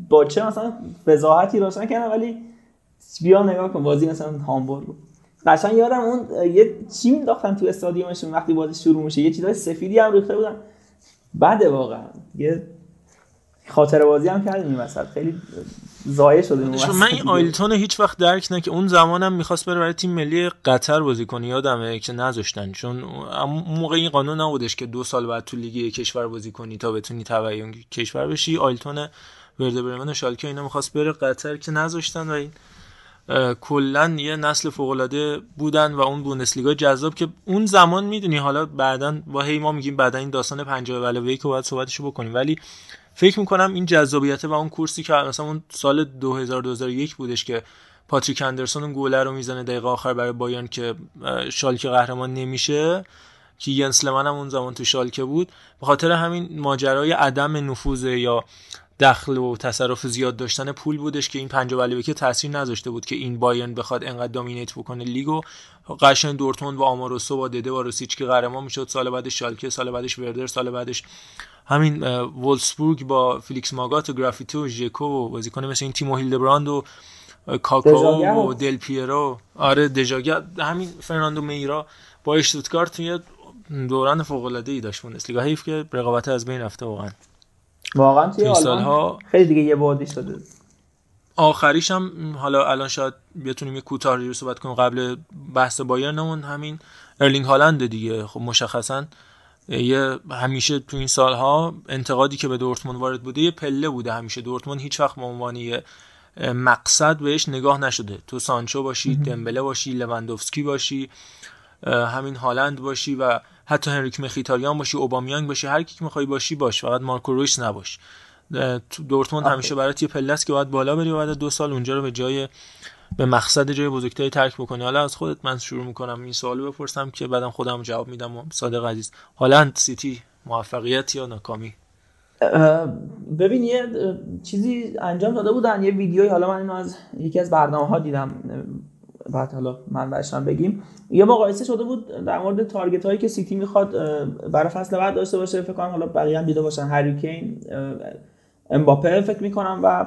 با چه مثلا فضاحتی روشن کردم ولی بیا نگاه کن. بازی مثلا هامبورگ قشنگ یادم اون یه چی مینداختن تو استادیومشون وقتی بازی شروع میشه؟ یه چیزای سفیدی هم ریخته بودن. بعد واقعا. یه خاطر بازی هم کردیم این وسط. خیلی زایه شده من این آیلتون هیچ وقت درک نه که اون زمانم می‌خواست بره برای تیم ملی قطر بازی کنه. یادمه که نذاشتن. چون موقع این قانون نبودش که دو سال بعد تو لیگ کشور بازی کنی تا بتونی تبعیون کشور بشی. آیلتون ورده برمن و شالکه اینا می‌خواست بره قطر که نذاشتن و این کلا یه نسل فوق العاده بودن و اون بوندسلیگا جذاب که اون زمان می‌دونی. حالا بعدا با هی ما میگیم بعدا این داستان 50 علاوه که باید صحبتشو بکنیم. ولی فکر می‌کنم این جذابیت و اون کورسی که مثلا اون سال 2000 2001 بودش که پاتریک اندرسون اون گوله رو می‌زنه دقیقه آخر برای بایان که شالکه قهرمان نمیشه. که ینس هم اون زمان تو شالکه بود. به خاطر همین ماجرای عدم نفوذ یا دخل و تصرف زیاد داشتن پول بودش که این پنجاه ولی که تاثیر نذاشته بود که این بایرن بخواد انقدر dominate بکنه لیگو. قشنگ دورتموند با آماروسو با دده با روسیچ که قهرمان می‌شد. سال بعدش شالکه سال بعدش وردر سال بعدش همین وولسبورگ با فیلیکس ماگات و گرافیتو و ژکو و بازیکن مثل این تیمو هیلدبراند و کاکاو و دل پیرو. آره دژاگه. همین فرناندو میرا با اشتوتگارت توی دوران فوق العاده ای داشت بوندسلیگا. حیف که رقابت از بین رفته واقعا. واقعا توی سالها خیلی دیگه یه بودی شده. آخریش هم حالا الان شاید بتونیم یه کوتاه رو صحبت کنیم قبل بحث بایرنمون همین ارلینگ هالند دیگه. خب مشخصا یه همیشه تو این سالها انتقادی که به دورتموند وارد بوده یه پله بوده همیشه. دورتموند هیچ وقت به عنوان مقصد بهش نگاه نشده. تو سانچو باشی دمبله باشی لوندوفسکی باشی همین هالند باشی و حتی هنریک مخیتاریان باشی اوبامیانگ باشی هر کی که می‌خوای باشی باش. فقط مارکو رویس نباش. دورتموند همیشه برات یه پله که باید بالا بری و بعد دو سال اونجا رو به جای به مقصد جای بزرگتری ترک بکنی. حالا از خودت من شروع می‌کنم. این سوالو بپرسم که بعدم خودم جواب میدم و صادق عزیز. حالا سیتی موفقیت یا ناکامی؟ ببین یه چیزی انجام داده بودن. یه ویدیوی حالا من اینو از یکی از برنامه ها دیدم. بعد حالا من هم بگیم. یه مقایسه شده بود در مورد target هایی که سیتی می‌خواد برای فصل بعد داشته باشه. فکر کنم حالا بقیه هم دیده باشن. هری کین امباپه فکر می‌کنم و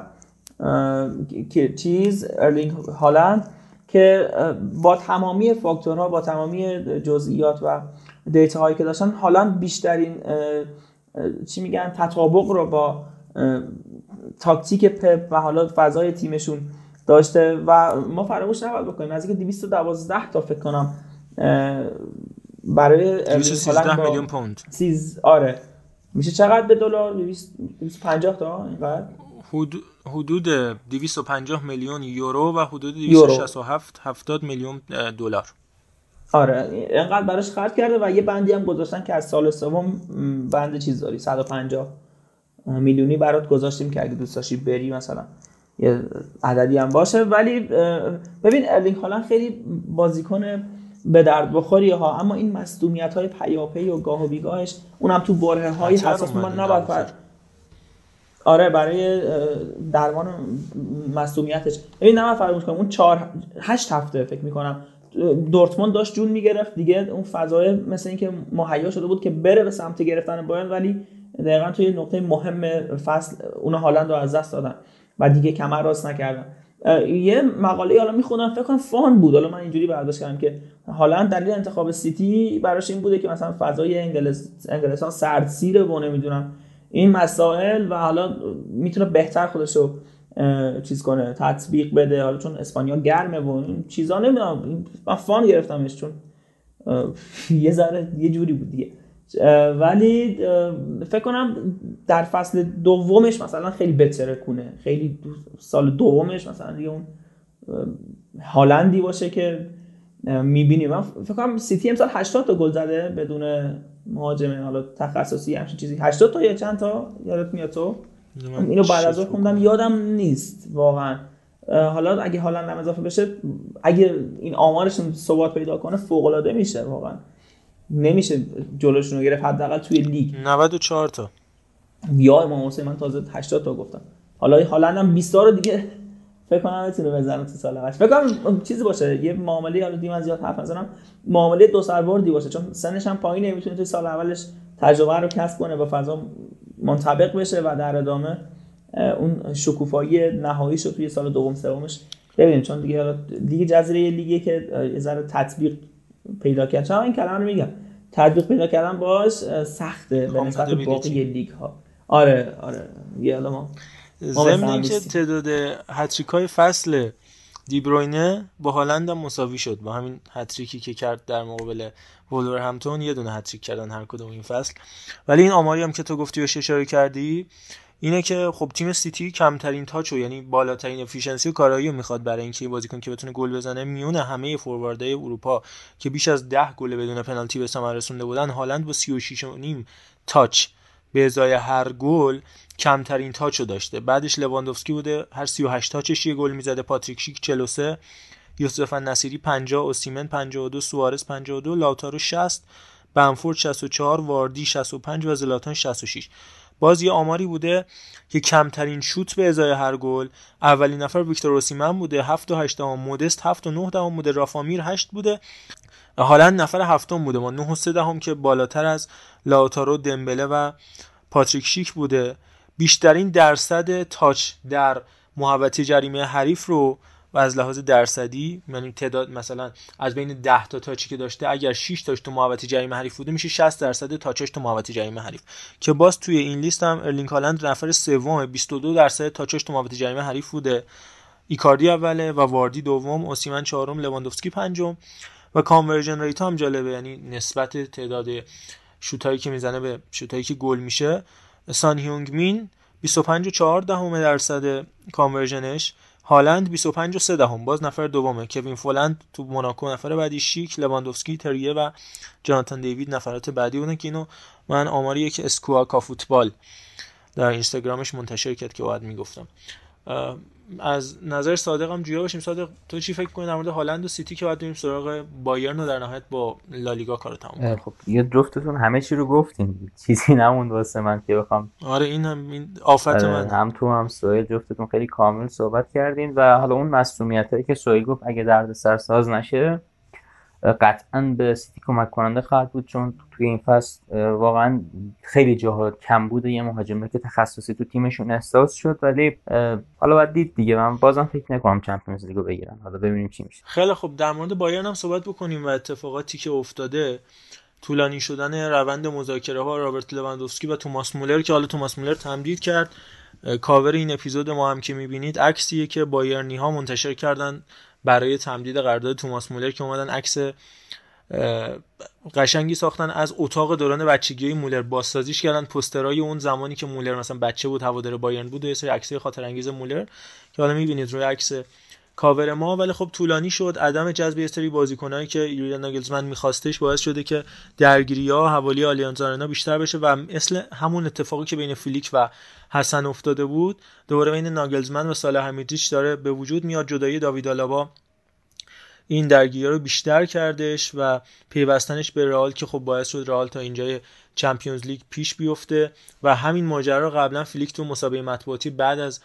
چیز ارلینگ هالند که با تمامی فاکتورها با تمامی جزئیات و data هایی که داشتن هالند بیشترین چی میگن تطابق رو با تاکتیک پپ و حالا فضای تیمشون داشته و ما فراموش نباید بکنیم. نزدیک 212 تا فکر کنم برای 213 میلیون پوند. آره. میشه چقدر به دلار 250 تا اینقدر؟ حدود 250 میلیون یورو و حدود 267 70 میلیون دلار. آره اینقدر براش خرج کرده و یه بندی هم گذاشتن که از سال سوم بند چیز داری 150 میلیونی برات گذاشتیم که اگه دوست داشتی بری مثلا. یه عددی هم باشه. ولی ببین ارلینگ هالند خیلی بازیکن به درد بخوری ها. اما این مصدومیت های پیاپی و گاه و بیگاهش اونم تو برهه های حساس ما نباید آره برای درمان مصدومیتش. ببین نه فراموش کنم اون 4 8 هفته فکر می‌کنم. دورتموند داشت جون می‌گرفت. دیگه اون فضای مثل اینکه مهیا شده بود که بره به سمت گرفتن بایرن ولی دقیقا توی نقطه مهم فصل اون هالند رو از دست دادن و دیگه کمر راست نکردن. یه مقاله حالا می‌خونم فکر کنم فان بود. حالا من اینجوری برداشت کردم که هالند دلیل انتخاب سیتی براش این بوده که مثلا فضای انگلس انگلستان سردسیره و نمی‌دونم این مسائل و حالا می‌تونه بهتر خودش رو چیز کنه تطبیق بده. حالا چون اسپانیا گرمه و این چیزا نمی‌دونم. من فان گرفتمش چون یه ذره یه جوری بود دیگه. ولی فکر کنم در فصل دومش مثلا خیلی بتره کنه خیلی سال دومش مثلا دیگه اون هالندی باشه که می‌بینیم. من فکر کنم سیتی امسال 80 تا گل زده بدون مهاجم حالا تخصصی همچین چیزی. 80 تا یا چند تا؟ یادت میاد تو؟ اینو بعد از خوندم. یادم نیست واقعا. حالا اگه هالند هم اضافه بشه اگه این آمارش ثبات پیدا کنه فوق العاده میشه واقعا. نمیشه جلوشون رو گرفت حداقل توی لیگ. 94 تا. یا امام حسین من تازه 80 تا گفتم. حالا هالند هم 20 تا رو دیگه فکر کنم بتونه بزنه تو سال بعد فکر کنم چیزی باشه یه معامله حالا دیم از زیاد حرف نزنم. معامله دو سربردی باشه چون سنش هم پایینه می‌تونه توی سال اولش تجربه رو کسب کنه با فضا منطبق بشه و در ادامه اون شکوفایی نهاییش رو توی سال دوم سومش ببینیم. چون دیگه لیگ جزیره لیگی که یه ذره تطبیق پیدا کرد چون این کلمه رو میگم؟ تطبیق پیدا کردن باش سخته به نسبت باقی لیگ ها آره آره. یه ما ضمن اینکه تعداد هتریک های فصل دیبروینه با هالند هم مساوی شد. با همین هتریکی که کرد در مقابل همتون یه دونه هتریک کردن هر کدوم این فصل. ولی این آماری هم که تو گفتی بهش اشاره کردی اینه که خب تیم سیتی کمترین touch و یعنی بالاترین efficiency و کارایی می‌خواد برای اینکه بازیکن که بتونه گل بزنه میون همه فورواردهای اروپا که بیش از 10 گل بدون پنالتی به ثمر رسونده بودن. هالند با 36 و نیم touch به ازای هر گل کمترین touch و داشته. بعدش لواندوفسکی بوده هر 38 touch ش یه گل می‌زده. پاتریک شیک 43 یوسف النصیری 50 اوسیمن 52 سوارز 52 لاوتارو 60 بنفورد 64 واردی 65 و زلاتان 66 باز یه آماری بوده که کمترین شوت به ازای هر گل اولین نفر ویکتور اوسیمن بوده 7 و 8 دهم مودست 7 و 9 دهم بوده رافامیر 8 بوده. حالا نفر هفتم بوده ما 9 و 3 دهم که بالاتر از لاوتارو دمبله و پاتریک شیک بوده. بیشترین درصد تاچ در محوطه جریمه حریف رو و از لحاظ درصدی یعنی تعداد مثلا از بین 10 تا touch ی که داشته اگر 6 تاش تو محوطه جریمه حریف بوده میشه 60 درصد touch ش تو محوطه جریمه حریف. که باز توی این لیست هم ارلینگ هالند نفر سوم 22 درصد touch ش تو محوطه جریمه حریف بوده. ایکاردی اوله و واردی دوم اوسیمن چهارم لواندوفسکی پنجم. و conversion rate هم جالبه یعنی نسبت تعداد شوتایی که می‌زنه به شوتایی که گل میشه. سان هیونگ مین 25 و 4 دهم درصد conversion ش. هالند 25 و 3 دهم. باز نفر دومه. کوین فولند تو موناکو نفر بعدی. شیک لواندوفسکی تریه و جاناتان دیوید نفرات بعدی بودن که اینو من آماری که اسکواکا فوتبال در اینستاگرامش منتشر کرد که باید می‌گفتم. از نظر صادقم جویا باشیم. صادق تو چی فکر کنی در مورد هالند و سیتی که باید بریم سراغ بایرن و در نهایت با لالیگا کارو تموم خب یه جفتتون همه چی رو گفتین. چیزی نموند واسه من که بخوام. آره این هم این آفت آره من. هم تو هم سویل جفتتون خیلی کامل صحبت کردین و حالا اون مسئولیتایی که سویل گفت اگه درد سرساز نشه قطعا به سیتی کمک کننده خواهد بود چون توی این فصل واقعا خیلی جاها کم بوده. یه مهاجمه که تخصصی تو تیمشون احساس شد ولی حالا باید دید دیگه. من بازم فکر نکنم چمپیونز لیگو بگیرن. حالا ببینیم چی میشه. خیلی خوب. در مورد بایرن هم صحبت بکنیم و اتفاقاتی که افتاده. طولانی شدن روند مذاکره ها رابرت لواندوفسکی و توماس مولر که حالا توماس مولر تمدید کرد. کاور این اپیزود ما هم که می‌بینید عکسیه که بایرنی ها منتشر کردن. برای تمدید قرارداد توماس مولر که اومدن عکس قشنگی ساختن از اتاق دوران بچگی مولر. بازسازیش کردن پوسترای اون زمانی که مولر مثلا بچه بود هوادار بایرن بود و یه سری عکسای خاطره انگیز مولر که حالا می‌بینید روی عکس کاور ما ولی خب طولانی شد. عدم جذب یه سری بازیکنایی که یولیان ناگلزمن میخواستش باعث شده که درگیری ها حوالی آلیانز آرنا بیشتر بشه و مثل همون اتفاقی که بین فلیک و حسن افتاده بود دوباره بین ناگلزمن و صالح حمیدزیچ داره به وجود میاد. جدایی داوید آلابا این درگیری رو بیشتر کردش و پیوستنش به رئال که خب باعث شد رئال تا اینجای چمپیونز لیگ پیش بیفته و همین ماجرا قبلا فلیک تو مصاحبه مطبوعاتی بعد از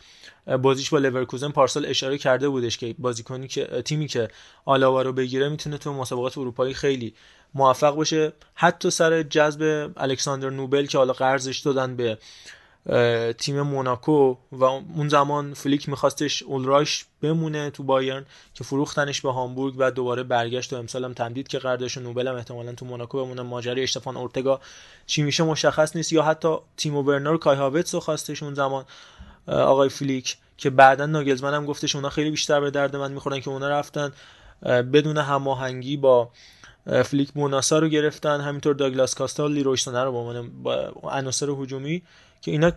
بازیش با لورکوزن پارسال اشاره کرده بودش که بازیکنی که تیمی که آلاوا رو بگیره می‌تونه تو مسابقات اروپایی خیلی موفق باشه. حتی سر جذب الکساندر نوبل که حالا قرضش دادن به تیم موناکو و اون زمان فلیک میخواستش اولراش بمونه تو بایرن که فروختنش به هامبورگ و دوباره برگشت و امسال هم تمدید که قراردادش نوبل هم احتمالا تو موناکو بمونه. ماجرای اشتفان اورتگا چی میشه مشخص نیست یا حتی تیمو برنر کای هاوتس رو خواستش اون زمان آقای فلیک که بعدا ناگلزمن هم گفتش اونا خیلی بیشتر به درد من می‌خورن که اونا رفتن بدون هماهنگی با فلیک بوناسا رو گرفتن همینطور داگلاس کاستال لیرویسونه رو با عناصر هجومی که اینا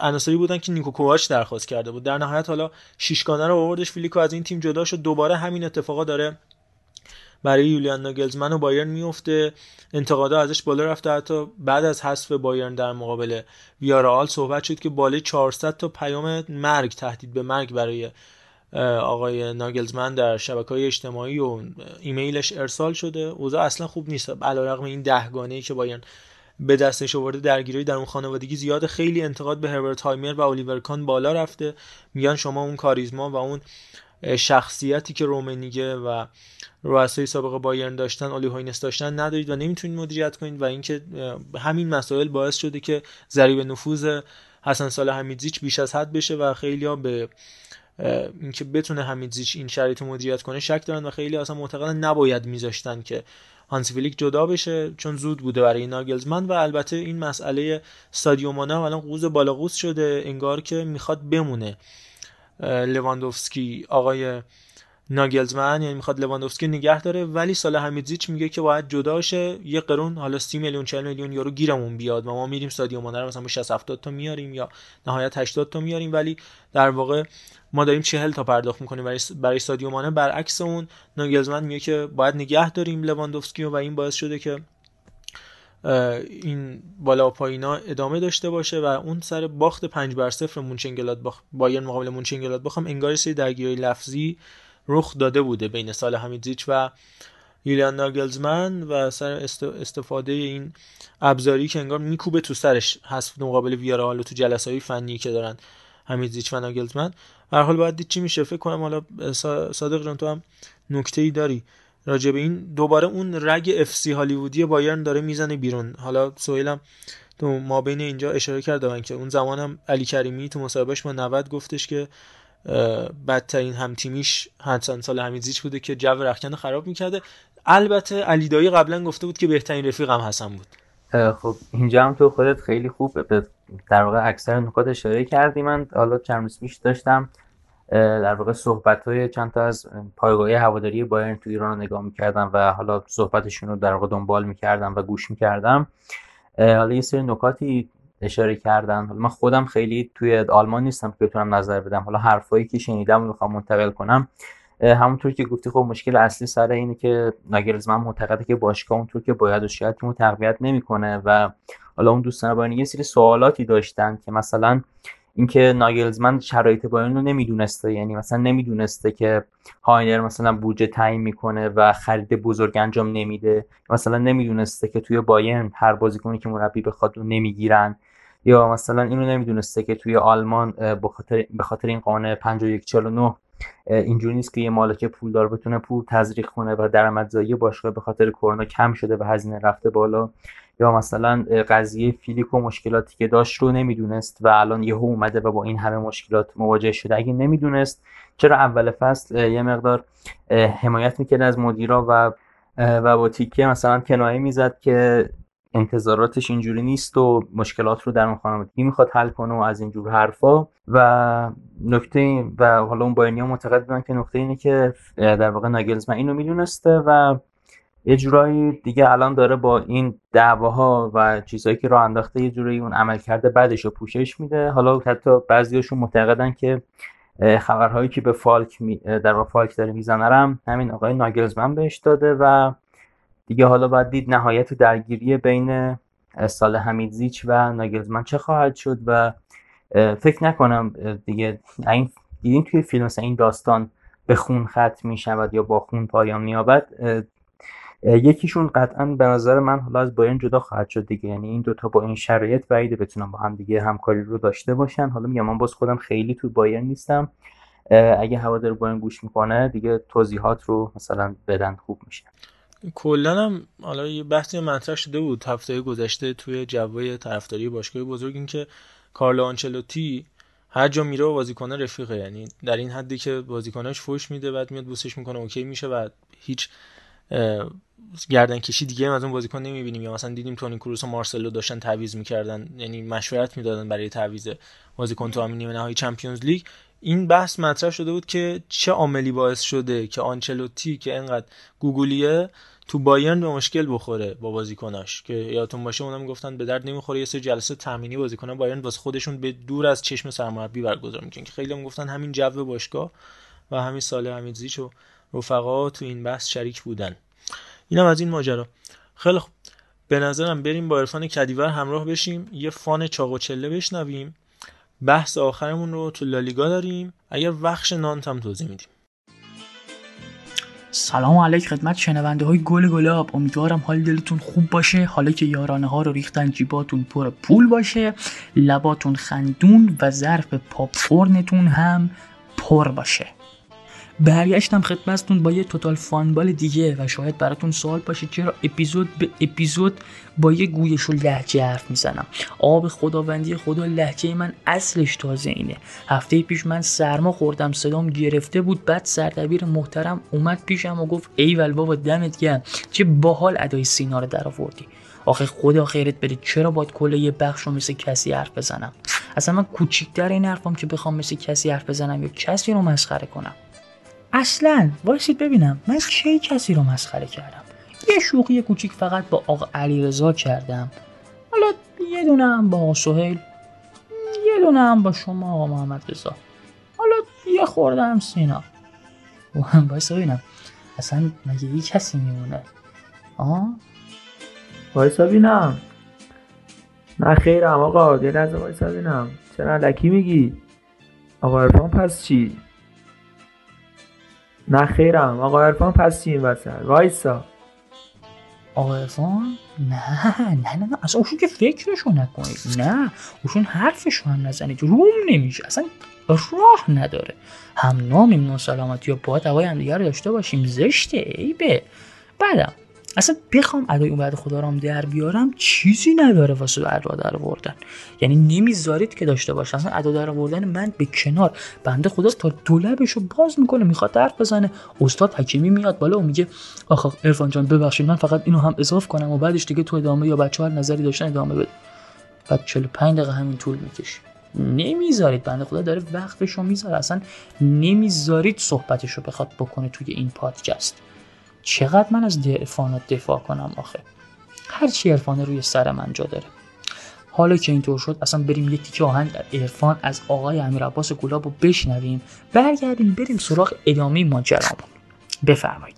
عناصری بودن که نیکو کوواچ درخواست کرده بود. در نهایت حالا شیشگانه رو آوردش فلیکو از این تیم جدا شد. دوباره همین اتفاقا داره برای یولیان ناگلزمن و بایرن میفته انتقادا ازش بالا رفته. حتی بعد از حذف بایرن در مقابل ویارال صحبت شد که بالای 400 تا پیام مرگ تهدید به مرگ برای آقای ناگلزمن در شبکه های اجتماعی و ایمیلش ارسال شده. اوضاع اصلا خوب نیست. علیرغم این دهگانه ای که بایرن به دستش آورده درگیری در اون خانوادگی زیاد خیلی انتقاد به هربرت هایمر و الیور کان بالا رفته. میگن شما اون کاریزما و اون شخصیتی که رومنیگه و رؤسای سابق بایرن داشتن اولی هاینس داشتن ندارید و نمی‌تونید مدیریت کنید و اینکه همین مسائل باعث شده که ضریب نفوذ حسن صالح حمیدزیچ بیش از حد بشه و خیلی ها به اینکه بتونه حمیدزیچ این شرایط مدیریت کنه شک دارن و خیلی اصلا معتقدن نباید میذاشتن که هانسی فلیک جدا بشه چون زود بوده برای ناگلزمن و البته این مسئله سادیو مانه الان قوز بالا قوز شده انگار که می‌خواد بمونه. لواندوفسکی آقای ناگلزمن یعنی می‌خواد لواندوفسکی نگه داره ولی صالح حمیدزیچ میگه که باید جدا شه یه قرون حالا 30 میلیون 40 میلیون یورو گیرمون بیاد و ما میریم سادیو مانه مثلا 60 70 تا میاریم یا نهایت 80 تا میاریم ولی در واقع ما داریم 40 تا پرداخت می‌کنیم برای برای سادیو مانه برعکس اون ناگلزمن میگه که باید نگه داریم لواندوفسکی و این باعث شده که این بالا پایینا ادامه داشته باشه و اون سر باخت 5 بر 0 مونچنگلادباخ بایرن مقابل مونچنگلادباخ هم انگار سری درگیری لفظی رخ داده بوده بین سال حمیدزیچ و یولیان ناگلزمن و سر استفاده این ابزاری که انگار میکوبه تو سرش حذف مقابل ویارال و تو جلسه فنی که دارن حمیدزیچ و ناگلزمن. هر حال باید دید چی میشه. فکر کنم حالا صادق جان تو هم نکته ای داری. راجع به این دوباره اون رگ اف سی هالیوودی بایرن داره می‌زنه بیرون. حالا سویلم تو ما بین اینجا اشاره کرده که اون زمان هم علی کریمی تو مصاحبهش با 90 گفتش که بدترین هم تیمیش حسن سال حمیدزیچ بوده که جو رخکن خراب می‌کرده. البته علی دایی قبلا گفته بود که بهترین رفیق هم حسن بود. خب اینجا هم تو خودت خیلی خوب در واقع اکثر نکات اشاره کردی. من حالا چند روز پیش داشتم در واقع صحبت های چند تا از پایگاه هواداری بایرن تو ایران رو نگاه می‌کردم و حالا صحبتشون رو در واقع دنبال می‌کردم و گوش می‌کردم. حالا یه سری نکاتی اشاره کردن. حالا من خودم خیلی توی آلمان نیستم که بتونم نظر بدم. حالا حرفایی که شنیدم رو می‌خوام منتقل کنم. همونطور که گفتی خب مشکل اصلی سر اینه که ناگلزمن معتقده که باشگاه اونطور که باید و شاید تیمو تقویت نمی‌کنه و حالا اون دوستان با یه سری سوالاتی داشتن که مثلا اینکه ناگلزمن شرایط بایرن رو نمی‌دونسته. یعنی مثلا نمی‌دونسته که هاینر مثلا بودجه تعیین می‌کنه و خرید بزرگ انجام نمیده. مثلا نمی‌دونسته که توی بایرن هر بازیکنی که مربی بخواد رو نمی‌گیرن. یا مثلا اینو نمی‌دونسته که توی آلمان به خاطر این قانون 5149 اینجوری نیست که یه مالک پولدار بتونه پول تزریق کنه و درآمدزایی باشگاه به خاطر کرونا کم شده و هزینه رفته بالا. یا مثلا قضیه فیلیک و مشکلاتی که داشت رو نمی‌دونست و الان یهو اومده و با این همه مشکلات مواجه شده. اگه نمی‌دونست چرا اول فصل یه مقدار حمایت می‌کرد از مدیرا و و با تیکه مثلا کنایه می‌زد که انتظاراتش اینجوری نیست و مشکلات رو در اون خانوادگی می‌خواد حل کنه و از اینجور حرفا. و نکته و حالا اون باینی معتقد بودن که نکته اینه که در واقع ناگلزمن اینو می‌دونسته و یه جورایی دیگه الان داره با این دعواها و چیزهایی که راه انداخته یه جورایی اون عمل کرده بعدش رو پوشش میده. حالا حتی بعضیاشون معتقدن که خبرهایی که به فالک در فالک داره می‌زنه همین آقای ناگلزمن بهش داده و دیگه حالا باید دید نهایت درگیری بین سال حمیدزیچ و ناگلزمن چه خواهد شد و فکر نکنم دیگه این دیدین توی فیلم مثلا این داستان به خون ختم می شود یا با خون پایان مییابد یکیشون قطعا به نظر من حالا از بایرن جدا خواهد شد دیگه. یعنی این دوتا با این شرایط بعیده بتونن با هم دیگه همکاری رو داشته باشن حالا میگم من باز خودم خیلی تو بایرن نیستم. اگه هوادار بایرن گوش می‌کنه دیگه توضیحات رو مثلا بدن خوب میشه. کلا هم حالا یه بحثی مطرح شده بود هفته گذشته توی جوای طرفداری باشگاه بزرگ این که کارلو آنچلوتی هر جا میره بازیکن رفیقه. یعنی در این حدی که بازیکناش فوش میده بعد میاد بوسش می‌کنه اوکی میشه و هیچ گردن کشی دیگه از اون بازیکن نمی‌بینیم. یا مثلا دیدیم تونی کروس و مارسلو داشتن تعویض می‌کردن یعنی مشورت می‌دادن برای تعویض بازیکن تو همین نیمه نهایی چمپیونز لیگ. این بحث مطرح شده بود که چه عاملی باعث شده که آنچلوتی که انقدر گوگولیه تو بایرن به مشکل بخوره با بازیکناش. که یادتون باشه اونم گفتن به درد نمی‌خوره یه سری جلسه تیمی بازیکن بایرن واسه خودشون به دور از چشم سرمربی برگزار می‌کنن. که خیلی هم گفتن همین جو باشگاه و همین سال حمیدزیچ و رفقا تو این بحث شریک بودن. اینم از این ماجرا. خیلی خوب. به نظرم بریم با عرفان کدیور همراه بشیم. یه فان چاق و چله بشنویم. بحث آخرمون رو تو لالیگا داریم. اگر وخش نانت هم توضیح میدیم. سلام علیک خدمت شنونده های گل گلاب امیدوارم حال دلتون خوب باشه. حالا که یارانه ها رو ریختن جیباتون پر پول باشه. لباتون خندون و ظرف پاپکورنتون هم پر باشه. برگشتم خدمتتون با یه توتال فانبال دیگه و شاید براتون سوال باشه چرا اپیزود به اپیزود با یه گویش و لحجه حرف می‌زنم. آب خداوندی خدا لحجه من اصلش تازه اینه. هفته پیش من سرما خوردم صدام گرفته بود بعد سردبیر محترم اومد پیشم و گفت ایول بابا دمت گرم. چه باحال ادای سینا رو در آوردی. آخه خدا خیرت بده چرا باید کل یه بخش رو مثل کسی حرف بزنم؟ اصلا من کوچیکتر این حرفم که بخوام مثل کسی حرف بزنم یا کسی رو مسخره کنم؟ اصلا وایسید ببینم. من کی کسی رو مسخره کردم؟ یه شوخی کوچیک فقط با آقا علیرضا کردم. حالا یه دونه هم با آقا سهیل یه دونه هم با شما آقا محمد رضا. حالا یه خورده هم سینا. و هم وایسا ببینم. اصلا مگه یه کسی میمونه؟ آه؟ وایسا بینم نه خیرم آقا یه لحظه وایسا بینم چرا لکی میگی؟ آقا عرفان پس چی؟ نه خیرم. آقا عرفان پس چی این وسط؟ وایسا. آقا عرفان نه نه نه نه. اصلا اوشون که فکرشو نکنید. نه اوشون حرفشو هم نزنید. روم نمیشه. اصلا راه نداره. هم نامیم ناسلامتی و باید هوای هم دیگر رو داشته باشیم. زشته عیبه. بعدم اصلا بخوام ادای اون بعد خدا رام در بیارم چیزی نداره واسه ادا در آوردن. یعنی نمی‌ذارید که داشته باشم اصلا ادا در آوردن من به کنار. بنده خدا تا دو لبشو باز می‌کنه می‌خواد حرف بزنه. استاد حکیمی میاد بالا و میگه آخ عرفان جان ببخشید من فقط اینو هم اضاف کنم و بعدش دیگه تو ادامه یا بچه هر نظری داشتن ادامه بده. بعد 45 دقیقه همین طول می‌کشه. نمی‌ذارید. بنده خدا داره وقتشو می‌ذاره. اصلا نمی‌ذارید صحبتشو بخواد بکنه توی این پادکست. چقدر من از عرفانات دفاع کنم آخه؟ هرچی عرفانه روی سر من جا داره. حالا که اینطور شد اصلا بریم یه تیکه آهنگ عرفان از آقای امیر عباس گلاب رو بشنویم برگردیم بریم سراغ ادامه ماجرامون. بفرمایید.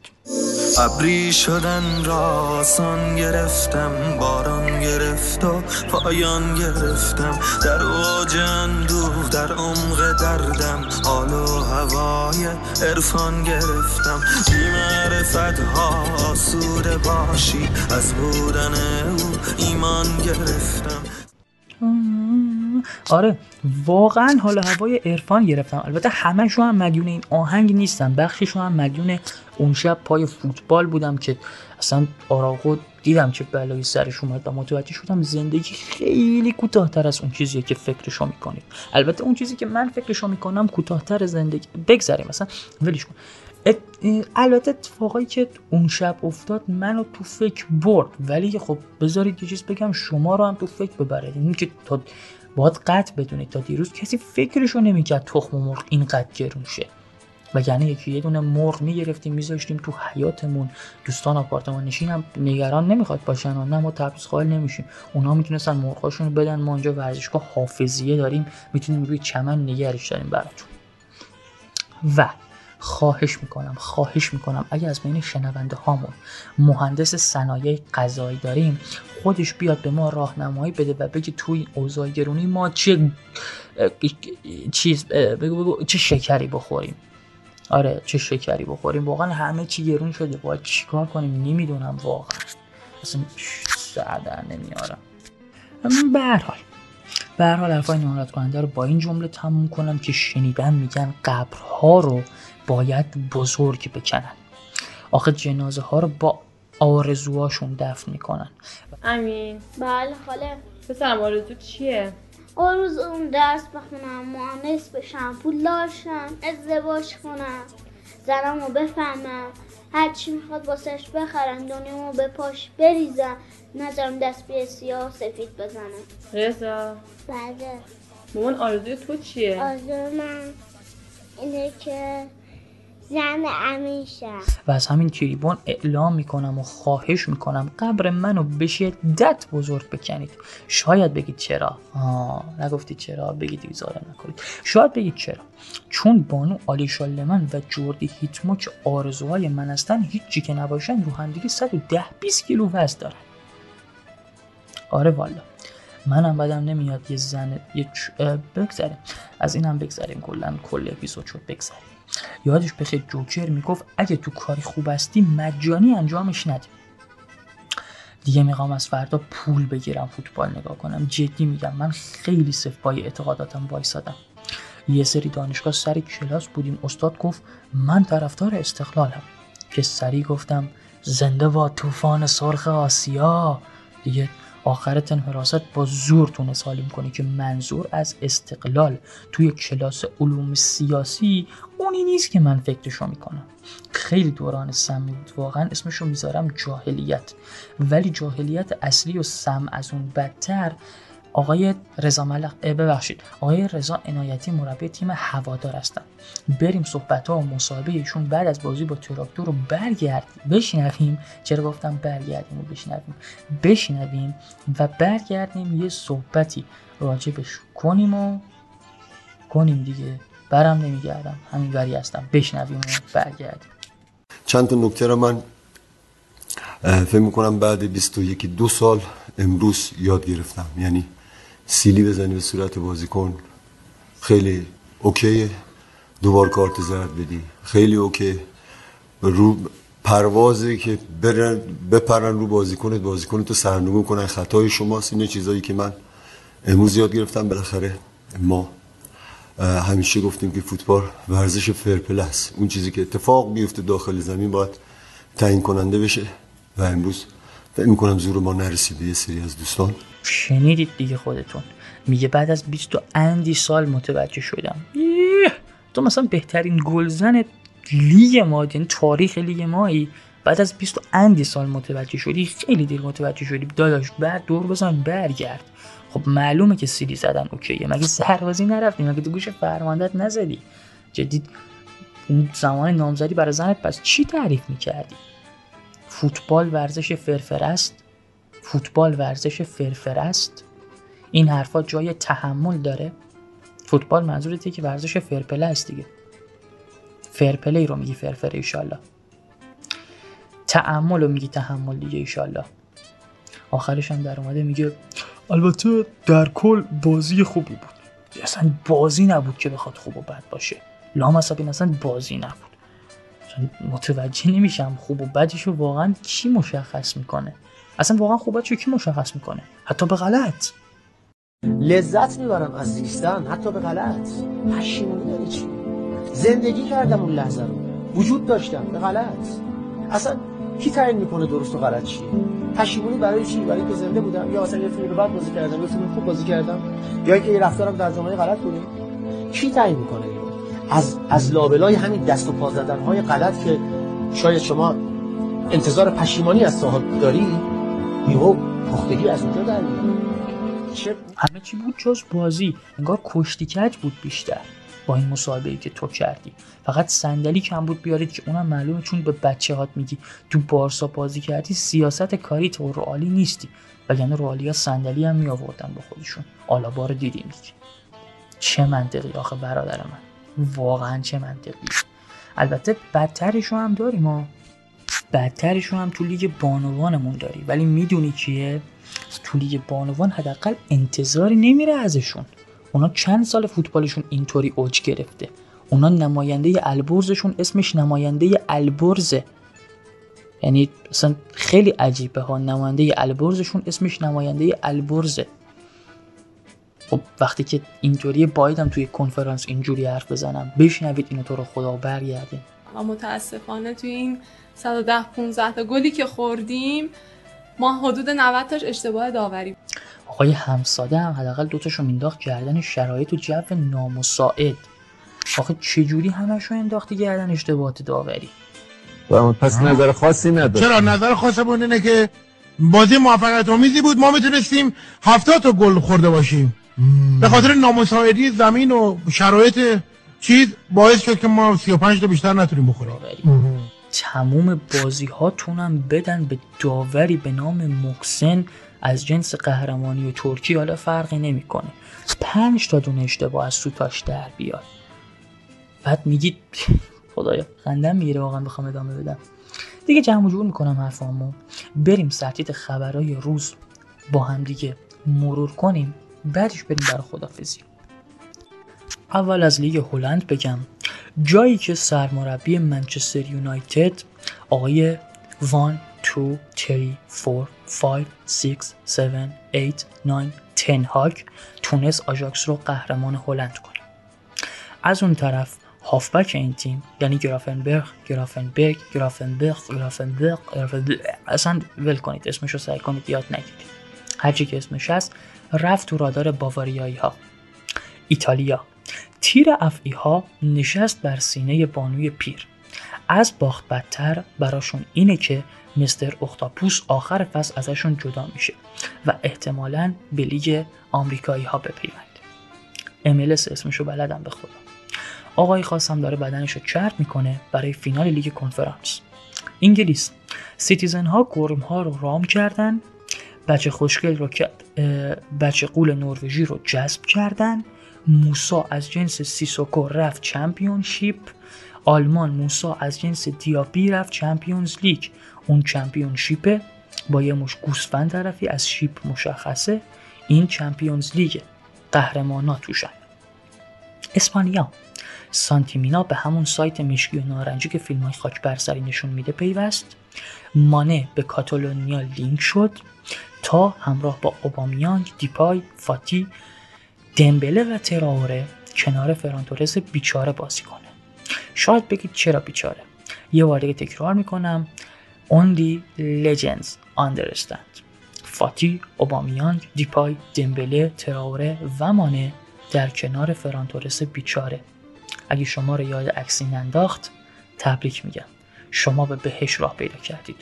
ابری شدن را آسان گرفتم باران گرفت و پایان گرفتم. در اوج اندوه در عمق دردم حال و هوای عرفان گرفتم. بی معرفت ها آسوده باشی از بودن او ایمان گرفتم. آره واقعا حال هوای عرفان گرفتم. البته همشون هم مدیون این آهنگ نیستم بخششون هم مدیون اون شب پای فوتبال بودم که اصلا آراغو دیدم چه بلایی سرش اومد و متوجه شدم زندگی خیلی کوتاهتر از اون چیزیه که فکرشو می‌کنید البته اون چیزی که من فکرشو می‌کنم کوتاهتر زندگی. بگذریم مثلا. ولش کن. البته اتفاقایی که اون شب افتاد منو تو فکر برد. ولی خب بذارید یه چیز بگم شما رو هم تو فکر ببره این که تا باید قطع بدونید تا دیروز کسی فکرشو نمی‌کرد تخم مرغ اینقدر گرون شه. وگرنه یکی یه دونه مرغ می‌گرفتیم میذاشتیم تو حیاتمون دوستان آپارتمان نشین هم نگران نمی‌خواد باشن و نه ما تبعیض قائل نمیشیم. اونا می‌تونستن مرغاشون رو بدن ما اونجا ورزشگاه حافظیه داریم. می‌تونیم روی چمن نگرش داریم براتون. و خواهش می‌کنم خواهش می‌کنم. اگه از بین شنونده هامون مهندس صنایع غذایی داریم خودش بیاد به ما راهنمایی بده و بگه توی این اوضاع گرونی ما چه چیز بگو بگو چه شکری بخوریم. آره چه شکری بخوریم. واقعا همه چی گرون شده. باید چیکار کنیم؟ نمی‌دونم واقعا. اصلا سردر نمیارم به هر حال به هر حال حرفای ناراحت کننده رو با این جمله تموم کنم که شنیدن میگن قبرها رو باید بزرگ بکنن. آخه جنازه ها رو با آرزوهاشون دفن می‌کنن. امین. بله خاله. پسرم آرزو چیه؟ آرزوم درس بخونم مهندس بشم پولدار شم ازدواج کنم زنمو بفهمم هرچی می‌خواد واسش بخرم دنیامو به پاش بریزم نظرم دست به سیاه سفید بزنم. رضا. بله. مامان آرزوی تو چیه؟ آرزو من اینه که زن امین شم و از همین تریبون اعلام می‌کنم و خواهش می‌کنم قبر منو به شدت بزرگ بکنید. شاید بگید چرا. آه نگفتید چرا. بگید ظالم نکنید. شاید بگید چرا. چون بانو آلی شالمن و جوردی هیتمو که آرزوهای من هستن هیچی که نباشن رو هم دیگه 110 20 کیلو وزن دارن. آره والا. منم بدم نمیاد یه زن یه چ- اه، بگذریم. از اینم بگذریم. کلا کل اپیزود شد بگذریم. یادش بخیر جوکر می‌گفت اگه تو کاری خوب هستی مجانی انجامش نده. دیگه می‌خوام از فردا پول بگیرم فوتبال نگاه کنم. جدی میگم من خیلی صف پای اعتقاداتم وایسادم. یه سری دانشگاه سر کلاس بودیم. استاد گفت من طرفدار استقلالم. که سری گفتم زنده با طوفان سرخ آسیا. دیگه آخر تن حراست با زور تونست حالیم کنی که منظور از استقلال توی کلاس علوم سیاسی اونی نیست که من فکرشو می‌کنم. خیلی دوران سمی بود. واقعا اسمشو می‌ذارم جاهلیت. ولی جاهلیت اصلی و سم از اون بدتر آقای رضا ملق ببخشید. آقای رضا عنایتی مربی تیم هوادار هستن. بریم صحبت ها و مصاحبه ایشون بعد از بازی با تراکتور رو برگردیم. بشنویم. چرا گفتم برگردیم و بشنویم؟ بشنویم و برگردیم یه صحبتی راجبش کنیم و کنیم دیگه. برم نمیگردم. همین وری هستم. بشنویم و برگردیم. چند تا نکته رو من فکر می‌کنم بعد 21 دو سال امروز یاد گرفتم. یعنی سیلی بزنی به صورت بازیکن. خیلی اوکیه. دوبار کارت زرد بدی. خیلی اوکی رو پروازی که برن بپرن رو بازیکنت بازیکنت رو سرنگون کنن. خطای شماست. اینه چیزایی که من امروز یاد گرفتم. بالاخره ما همیشه گفتیم که فوتبال ورزش فرپل اون چیزی که اتفاق میفته داخل زمین باید تعیین کننده بشه. و امروز فکر می‌کنم زور ما نرسیده یه سری از دوستان. شنیدید دیگه خودتون. میگه بعد از 20 و اندی سال متوجه شدم. تو مثلا بهترین گلزن لیگ ما یعنی تاریخ لیگ مایی بعد از 20 و اندی سال متوجه شدی خیلی دیر متوجه شدی. داداش بعد دور بزن برگرد. خب معلومه که سیلی زدن اوکیه. مگه سربازی نرفتی؟ مگه تو گوش فرماندت نزدی؟ جدید زمان نامزدی برای زنت پس چی تعریف می‌کردی؟ فوتبال ورزش فرفر است؟ فوتبال ورزش فرفر است. این حرفا جای تحمل داره. فوتبال منظورته که ورزش فرپله است دیگه. فرپلی رو میگی فرفره ایشالله. تعمل رو میگی تحمل دیگه ایشالله. آخرش هم در اومده میگه البته در کل بازی خوبی بود. اصلا بازی نبود که بخواد خوب و بد باشه. لامصبین اصلا بازی نبود. متوجه نمیشم خوب و بدش رو واقعا کی مشخص می‌کنه. اصلا واقعا خوب و بدش رو کی مشخص می‌کنه؟ حتی به غلط. لذت می‌برم از زیستن حتی به غلط. پشیمونی یعنی چی؟ زندگی کردم اون لحظه رو. وجود داشتم به غلط. اصلا کی تعیین می‌کنه درست و غلط چیه پشیمونی برای چی؟ برای اینکه زنده بودم. یا اصلا یه فیلم بد بازی کردم یه فیلم خوب بازی کردم. یا اینکه یه رفتارم در زمانه غلط بوده کی تعیین می‌کنه از از لابلای همین دست و پا زدن های غلط که شاید شما انتظار پشیمانی از صاحب داری یهو پختگی از اونجا در همه چی بود جز بازی. انگار کشتی کج بود بیشتر. با این مصاحبه که تو کردی. فقط صندلی کم بود بیارید که اونم معلومه چون به بچه هات میگی. تو بارسا بازی کردی سیاست کاری تو رئالی نیستی. وگرنه رئالی ها صندلی هم می آوردن با خودشون. آلابا رو دیدیم دیگه چه منطقی آخه برادر من. واقعا چه منطقی. البته بدترشو هم داریم ما بدترشو هم تو لیگ بانوانمون داری. ولی می‌دونی کیه تو لیگ بانوان حداقل انتظاری نمیره ازشون. اونا چند سال فوتبالشون اینطوری اوج گرفته. اونا نماینده البرزشون اسمش نماینده البرزه. یعنی اصلا خیلی عجیبه ها. نماینده البرزشون اسمش نماینده البرزه. خب وقتی که اینطوری بایدم توی کنفرانس اینجوری حرف بزنم. بشنوید اینو تو رو خدا و متاسفانه توی این 110 15 تا گلی که خوردیم ما حدود 90 تاش اشتباه داوری. آقای همساده هم حداقل دوتاشو مینداخت کردن شرایط و جو نامساعد. آخه چجوری همشو انداختی گردن اشتباهات داوری؟ پس نظر خاصی نداره چرا؟ نظر خاصمون اینه که بازی موفقیت آمیزی بود ما می‌تونستیم هفتاد تا گل خورده باشیم. به خاطر نامساعدی زمین و شرایط چیز باعث شد که ما 35 تا بیشتر نتونیم بخوریم. تموم بازی هاتونم بدن به داوری به نام مکسن از جنس قهرمانی و ترکی حالا فرقی نمی‌کنه. پنج تا دونه اشتباه از سوتاش در بیاد بعد میگید خدایا خندم می‌گیره واقعا بخوام ادامه بدم. دیگه جمع جور می‌کنم حرفامو. بریم سرتیت خبرهای روز. با هم دیگه مرور کنیم بعدش بریم برای خدافزی. اول از لیگ هلند بگم. جایی که سرمربی منچستر یونایتد آقای وان تو تری فور 5 6 7 8 9 10 هاک تونست آژاکس رو قهرمان هلند کنه. از اون طرف هافبک این تیم یعنی گرافنبرگ گرافنبرگ گرافنبرگ گرافنبرگ اصلا ول کنید اسمش رو سعی کنید یاد نگیرید. هرچی که اسمش هست رفت تو رادار باواریایی ها ایتالیا. تیر افعی ها نشست بر سینه بانوی پیر. از باخت بدتر براشون اینه که مستر اختاپوس آخر فصل ازشون جدا میشه و احتمالا به لیگ آمریکایی ها بپیونده MLS اسمشو بلدم به خدا. آقای خاصم داره بدنش رو چرب می‌کنه برای فینال لیگ کنفرانس. انگلیس. Citizen ها گرم ها رو رام کردن. بچه خوشگل رو بچه قول نروژی رو جذب کردن. موسا از جنس سیسوکو رفت Championship. آلمان موسا از جنس دیابی رفت Champions League. اون چمپیونشیپه با یه مش گوسفند طرفی از شیپ مشخصه. این چمپیونز لیگ قهرمانا توشن. اسپانیا. سانتیمینا به همون سایت مشکی و نارنجی که فیلم های خاک برسری نشون میده پیوست. مانه به کاتالونیا لینک شد تا همراه با اوبامیانگ دیپای فاتی دمبله و تراوره کنار فرانتورس بیچاره بازی کنه. شاید بگید چرا بیچاره. یه بار دیگه تکرار می‌کنم. Only legends understand. فاتی، اوبامیانگ، دیپای، دمبله، تراوره و مانه در کنار فرانتورس بیچاره. اگه شما رو یاد عکسی انداخت تبریک میگم. شما به بهش راه پیدا کردید.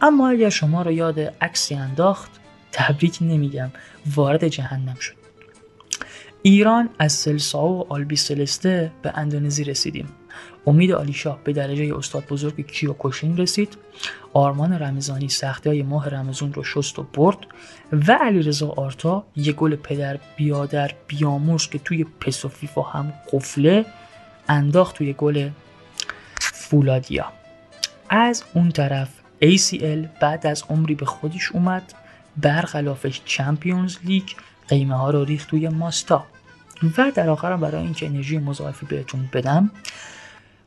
اما اگر شما رو یاد عکسی انداخت تبریک نمیگم. وارد جهنم شد. ایران از سلساو و آلبی سلسته به اندونزی رسیدیم. امید آلیشاه به درجه استاد بزرگ کیوکوشین رسید. آرمان رمزانی سختی های ماه رمزون رو شست و برد و علیرضا آرتا یه گل پدر بیادر بیامرز که توی پس و فیفا هم قفله انداخت توی گل فولادیا. از اون طرف ACL بعد از عمری به خودش اومد برخلافش Champions League قیمه ها رو ریخت توی ماستا. و در آخرم برای اینکه انرژی مضاعفی بهتون بدم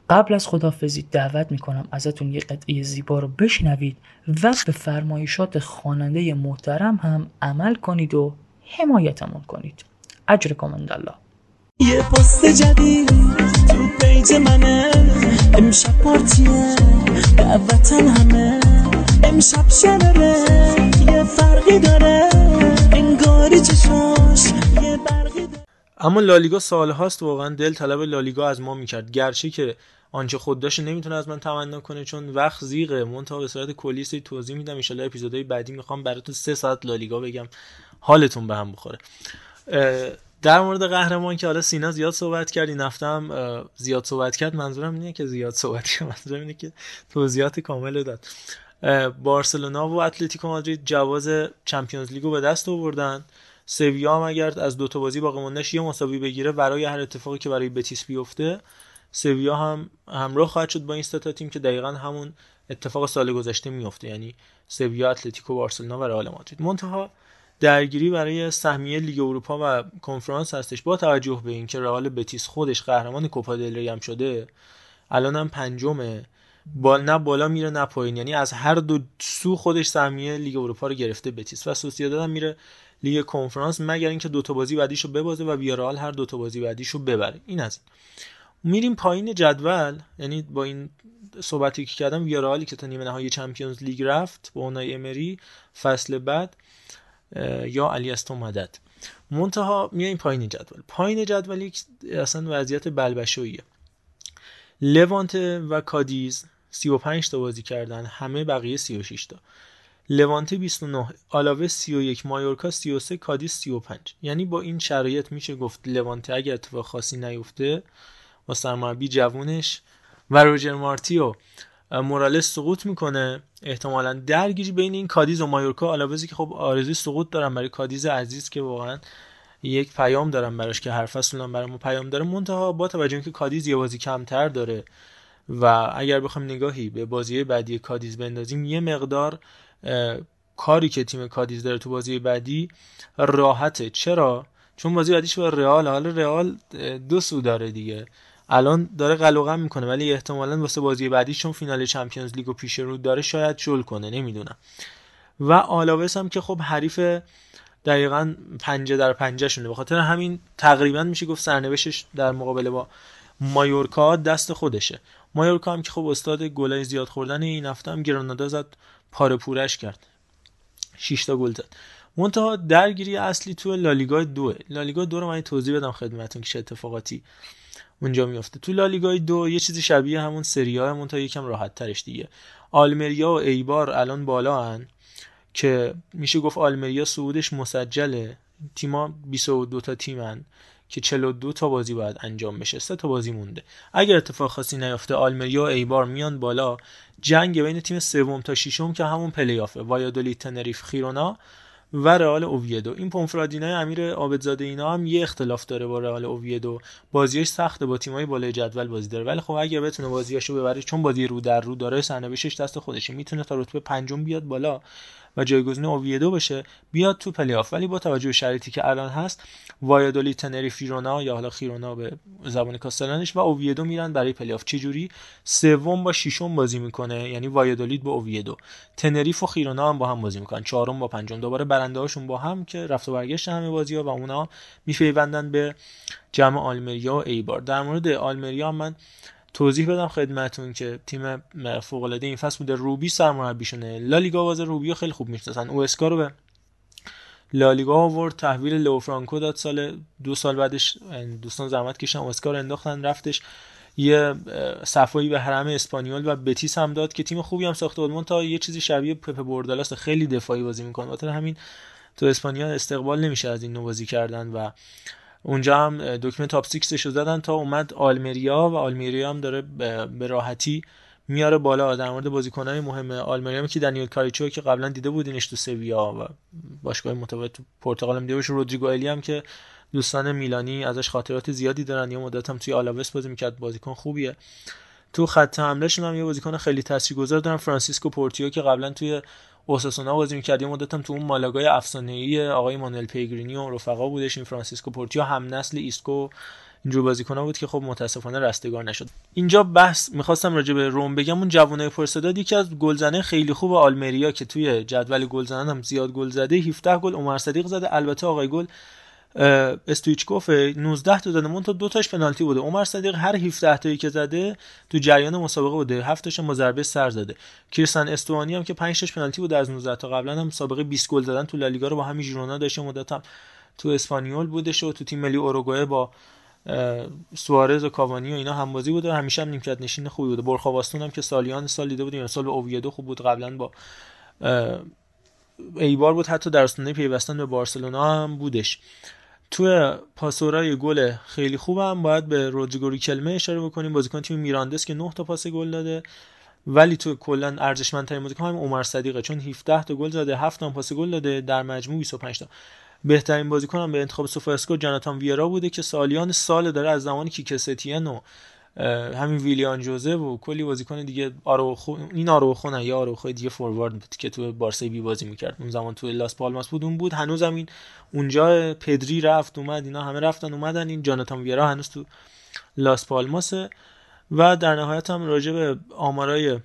قبل از خدافزی دعوت می‌کنم ازتون یه قطعه زیبا رو بشنوید و به فرمایشات خواننده محترم هم عمل کنید و حمایتمون کنید. اجرکم الله. یه پست جدید تو page منه. امشب پارتیه. دعوتن همه. امشب شنره یه فرقی داره. انگاری چشاش یه داره اما لالیگا سالهاست واقعا دل طلب لالیگا از ما می‌کرد. گرچه که آنچه خود داشت نمی‌تونه از من تمنا کنه چون وقت زیغه. منتها به صورت کلی توضیح میدم. ان اپیزودهای بعدی می‌خوام براتون سه ساعت لالیگا بگم. حالتون به هم بخوره. در مورد قهرمان که حالا سینا زیاد صحبت کرد این هفته زیاد صحبت کرد. منظورم اینه که زیاد صحبت کرد. منظورم اینه که توضیحات کامل داد. بارسلونا و اتلتیکو مادرید جواز Champions League و به دست آوردن. سویا هم اگر از دو تا بازی باقی موندهش یه مساوی بگیره برای هر اتفاقی که برای بتیس بیفته سویا هم همراه خواهد شد با این سه تیم که دقیقا همون اتفاق سال گذشته میفته. یعنی سویا اتلتیکو بارسلونا و رئال مادرید. منتها درگیری برای سهمیه لیگ اروپا و کنفرانس هستش با توجه به اینکه رئال بتیس خودش قهرمان کوپا دل هم شده. الان هم پنجمه. با نه بالا میره نه پایین. یعنی از هر دو سو خودش سهمیه لیگ اروپا رو گرفته بتیس و سوسییداد هم میره لیگ کنفرانس مگر اینکه دو تا بازی بعدیشو ببازه و ویارال هر دو تا بازی بعدیشو ببره. این از این. میریم پایین جدول. یعنی با این صحبتی که کردم ویارالی که تا نیمه نهایی چمپیونز لیگ رفت با اونای امری فصل بعد یا علی استو مدد. منتها میایم پایین جدول. پایین جدول یک اصلا وضعیت بلبشویه لوانته و کادیز 35 تا بازی کردن همه بقیه 36 تا. لوانته 29 آلاوه 31 مایورکا 33 کادیز 35 یعنی با این شرایط میشه گفت لوانته اگر اتفاق خاصی نیفته با سرمربی جوونش و روجر مارتی و مورالس سقوط می‌کنه. احتمالا درگیری بین این کادیز و مایورکا. آلاوزی که خب آرزوی سقوط دارم برای کادیز عزیز که واقعا یک پیام دارم براش که هر فصل هم برای ما پیام داره. منتها با توجه که کادیز یه بازی کمتر داره و اگر بخوایم نگاهی به بازی بعدی کادیز بندازیم یه مقدار کاری که تیم کادیز داره تو بازی بعدی راحته. چرا؟ چون بازی بعدیش با رئال حالا رئال دو سو داره دیگه. الان داره قلقم می‌کنه ولی احتمالا واسه بازی بعدی چون فینال Champions League و پیش رو داره شاید شل کنه نمی‌دونم. و آلاوس هم که خب حریف دقیقا پنجه در پنجه شونه به خاطر همین تقریبا میشه گفت سرنوشتش در مقابله با مایورکا دست خودشه. مایورکا هم که خب استاد گلای زیاد خوردن این هفته هم گرانادا زد. پاره پورش کرد. 6 تا گل زد. منتها درگیری اصلی تو لالیگا دو. لالیگا دو رو من توضیح بدم خدمتتون که چه اتفاقاتی اونجا میفته تو لالیگای دو یه چیزی شبیه همون سری ها همون تا یکم راحت ترش دیگه. آلمریا و ایبار الان بالا هن که میشه گفت آلمریا صعودش مسجله. تیما 22 تا تیمن که 42 تا بازی باید انجام بشه سه تا بازی مونده. اگر اتفاق خاصی نیافته آلمریا و ایبار میان بالا. جنگ بین تیم سوم تا ششم که همون play-off ه وایادولید تنریف خیرونا و رئال اوویدو. این پونفرادینای امیر عابدزاده اینا هم یه اختلاف داره با رئال اوویدو. بازیش سخته با تیمای بالای جدول بازی داره. ولی خب اگه بتونه بازیاشو ببره چون بازی رو در رو داره سرنوشتش دست خودشه. می‌تونه تا رتبه پنجم بیاد بالا. و جایگزین اوویدو بشه بیاد تو play-off ولی با توجه به شرایطی که الان هست وایادولید تنریف خیرونا یا حالا خیرونا به زبان کاستلانش و اوویدو میرن برای play-off چجوری سوم با ششم بازی می‌کنه یعنی وایادولید با اوویدو تنریف و خیرونا هم با هم بازی می‌کنن. چهارم با پنجم. دوباره برنده هاشون با هم که رفت و برگشت همه بازی ها و اونا می‌پیوندن به جمع آلمریا و ایبار. در مورد آلمریا من توضیح بدم خدمتون که تیم فوق العاده این فصل بوده روبی سرمربیشونه لالیگا بازا روبی خیلی خوب می‌شناسن. اوسکا رو به لالیگا آورد. تحویل لو فرانکو داد سال دو سال بعدش دوستان زحمت کشیدن اوسکا رو انداختن رفتش. یه صفایی به حرم اسپانیول و بتیس هم داد که تیم خوبی هم ساخته. بود تا یه چیزی شبیه پپ بوردالاس خیلی دفاعی بازی می‌کنه. واسه همین تو اسپانیا استقبال نمیشه از این نوع بازی کردن و اونجا هم دکمه top 6 رو زدن تا اومد آلمریا و آلمریا هم داره به راحتی میاره بالا. در مورد بازیکنان مهم آلمریا که دنیل کاریچو که قبلا دیده بودینش تو سویا و باشگاه متفاوت تو پرتغال هم دیده رودریگو الی هم که دوستان میلانی ازش خاطرات زیادی دارن. یه مدت هم توی آلاوس بازی می‌کرد. بازیکن خوبیه. تو خط حمله هم یه بازیکن خیلی تاثیرگذار دارن. فرانسیسکو پورتیو که قبلا توی اوساسونا بازی می‌کرد یه مدت هم تو اون مالاگای افسانه‌ای آقای مانوئل پیگرینی و رفقا بودش این فرانسیسکو پورتیو هم نسل ایسکو اینجور بازیکن‌ها بود که خب متاسفانه رستگار نشد. اینجا بحث می‌خواستم راجع به روم بگم. اون جوانای پرصداد یکی از گلزنه خیلی خوب آلمریا که توی جدول گلزنان هم زیاد گل زده 17 گل عمر صدیق زده. البته آقای گل استویچکوف 19 تا زده مون تا دو تاش پنالتی بوده. عمر صدیق هر 17 تایی که زده تو جریان مسابقه بوده. 7 تاش با ضربه سر زده. کریستن استوانی هم که 5 تاش پنالتی بوده از 19 تا قبلا هم سابقه 20 گل زدن تو لالیگا رو با همین ژیرونا داشته. مدت هم تو اسپانیول بوده و تو تیم ملی اوروگوئه با سوارز و کاوانی و اینا همبازی بوده. همیشه هم نیمکت نشین خوبی بوده. برخواستون هم که سالیان سال دیده بودیم. سال به اوویدو خوب بود. قبلا با ایبار بود. حتی در استانه پیوستن به بارسلونا هم بودش. تو پاسورای گل خیلی خوبم. باید به رودریگو کلمه اشاره بکنیم. بازیکن تیم میراندس که 9 تا پاس گل داده. ولی تو کلا ارزشمندترین بازیکن همین عمر صدیقه. چون 17 تا گل زده 7 تا پاس گل داده. در مجموع 25 تا. بهترین بازیکن هم به انتخاب سوفاسکو جاناتان ویرا بوده که سالیان سال داره از زمانی که کستین و همین ویلیان جوزه و کلی بازیکن دیگه آروخو این آروخو نه یا آروخو دیگه فوروارد بود که تو بارسا بی بازی می‌کرد. اون زمان تو لاس پالماس بود اون بود. هنوز هم این اونجا پدری رفت اومد اینا همه رفتن اومدن. این جاناتان ویرا هنوز تو لاس پالماسه. و در نهایت هم راجع به آمارای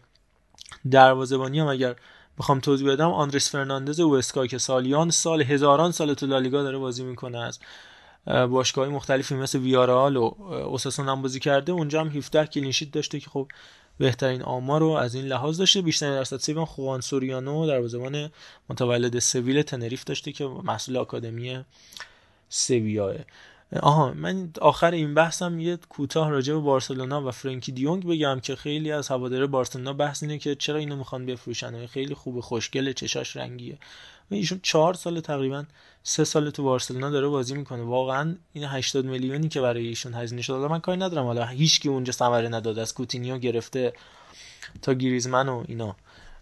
دروازه‌بانی هم اگر بخوام توضیح بدم آندرس فرناندز اوسکا که سالیان سال هزاران سال تو لالیگا داره بازی می‌کنه از باشگاهی مختلفی مثل ویارال و اوساسون هم بازی کرده. اونجا هم 17 clean sheet داشته که خب بهترین آمار رو از این لحاظ داشته. بیشترین درصد save خوان سوریانو در زمان متولد سویل تنریف داشته که محصول آکادمی سویاه آها من آخر این بحثم یه کوتاه راجع به بارسلونا و فرانکی دیونگ بگم که خیلی از هواداره بارسلونا بحث اینه که چرا اینو می‌خوان بفروشن؟ خیلی خوبه خوشگله چشاش رنگیه. ایشون چهار سال تقریبا سه سال تو بارسلونا داره بازی می‌کنه. واقعا این 80 میلیونی که برای ایشون هزینه شده من کاری ندارم. حالا هیچکی اونجا ثمره نداد از کوتینیو گرفته تا گریزمن و اینا.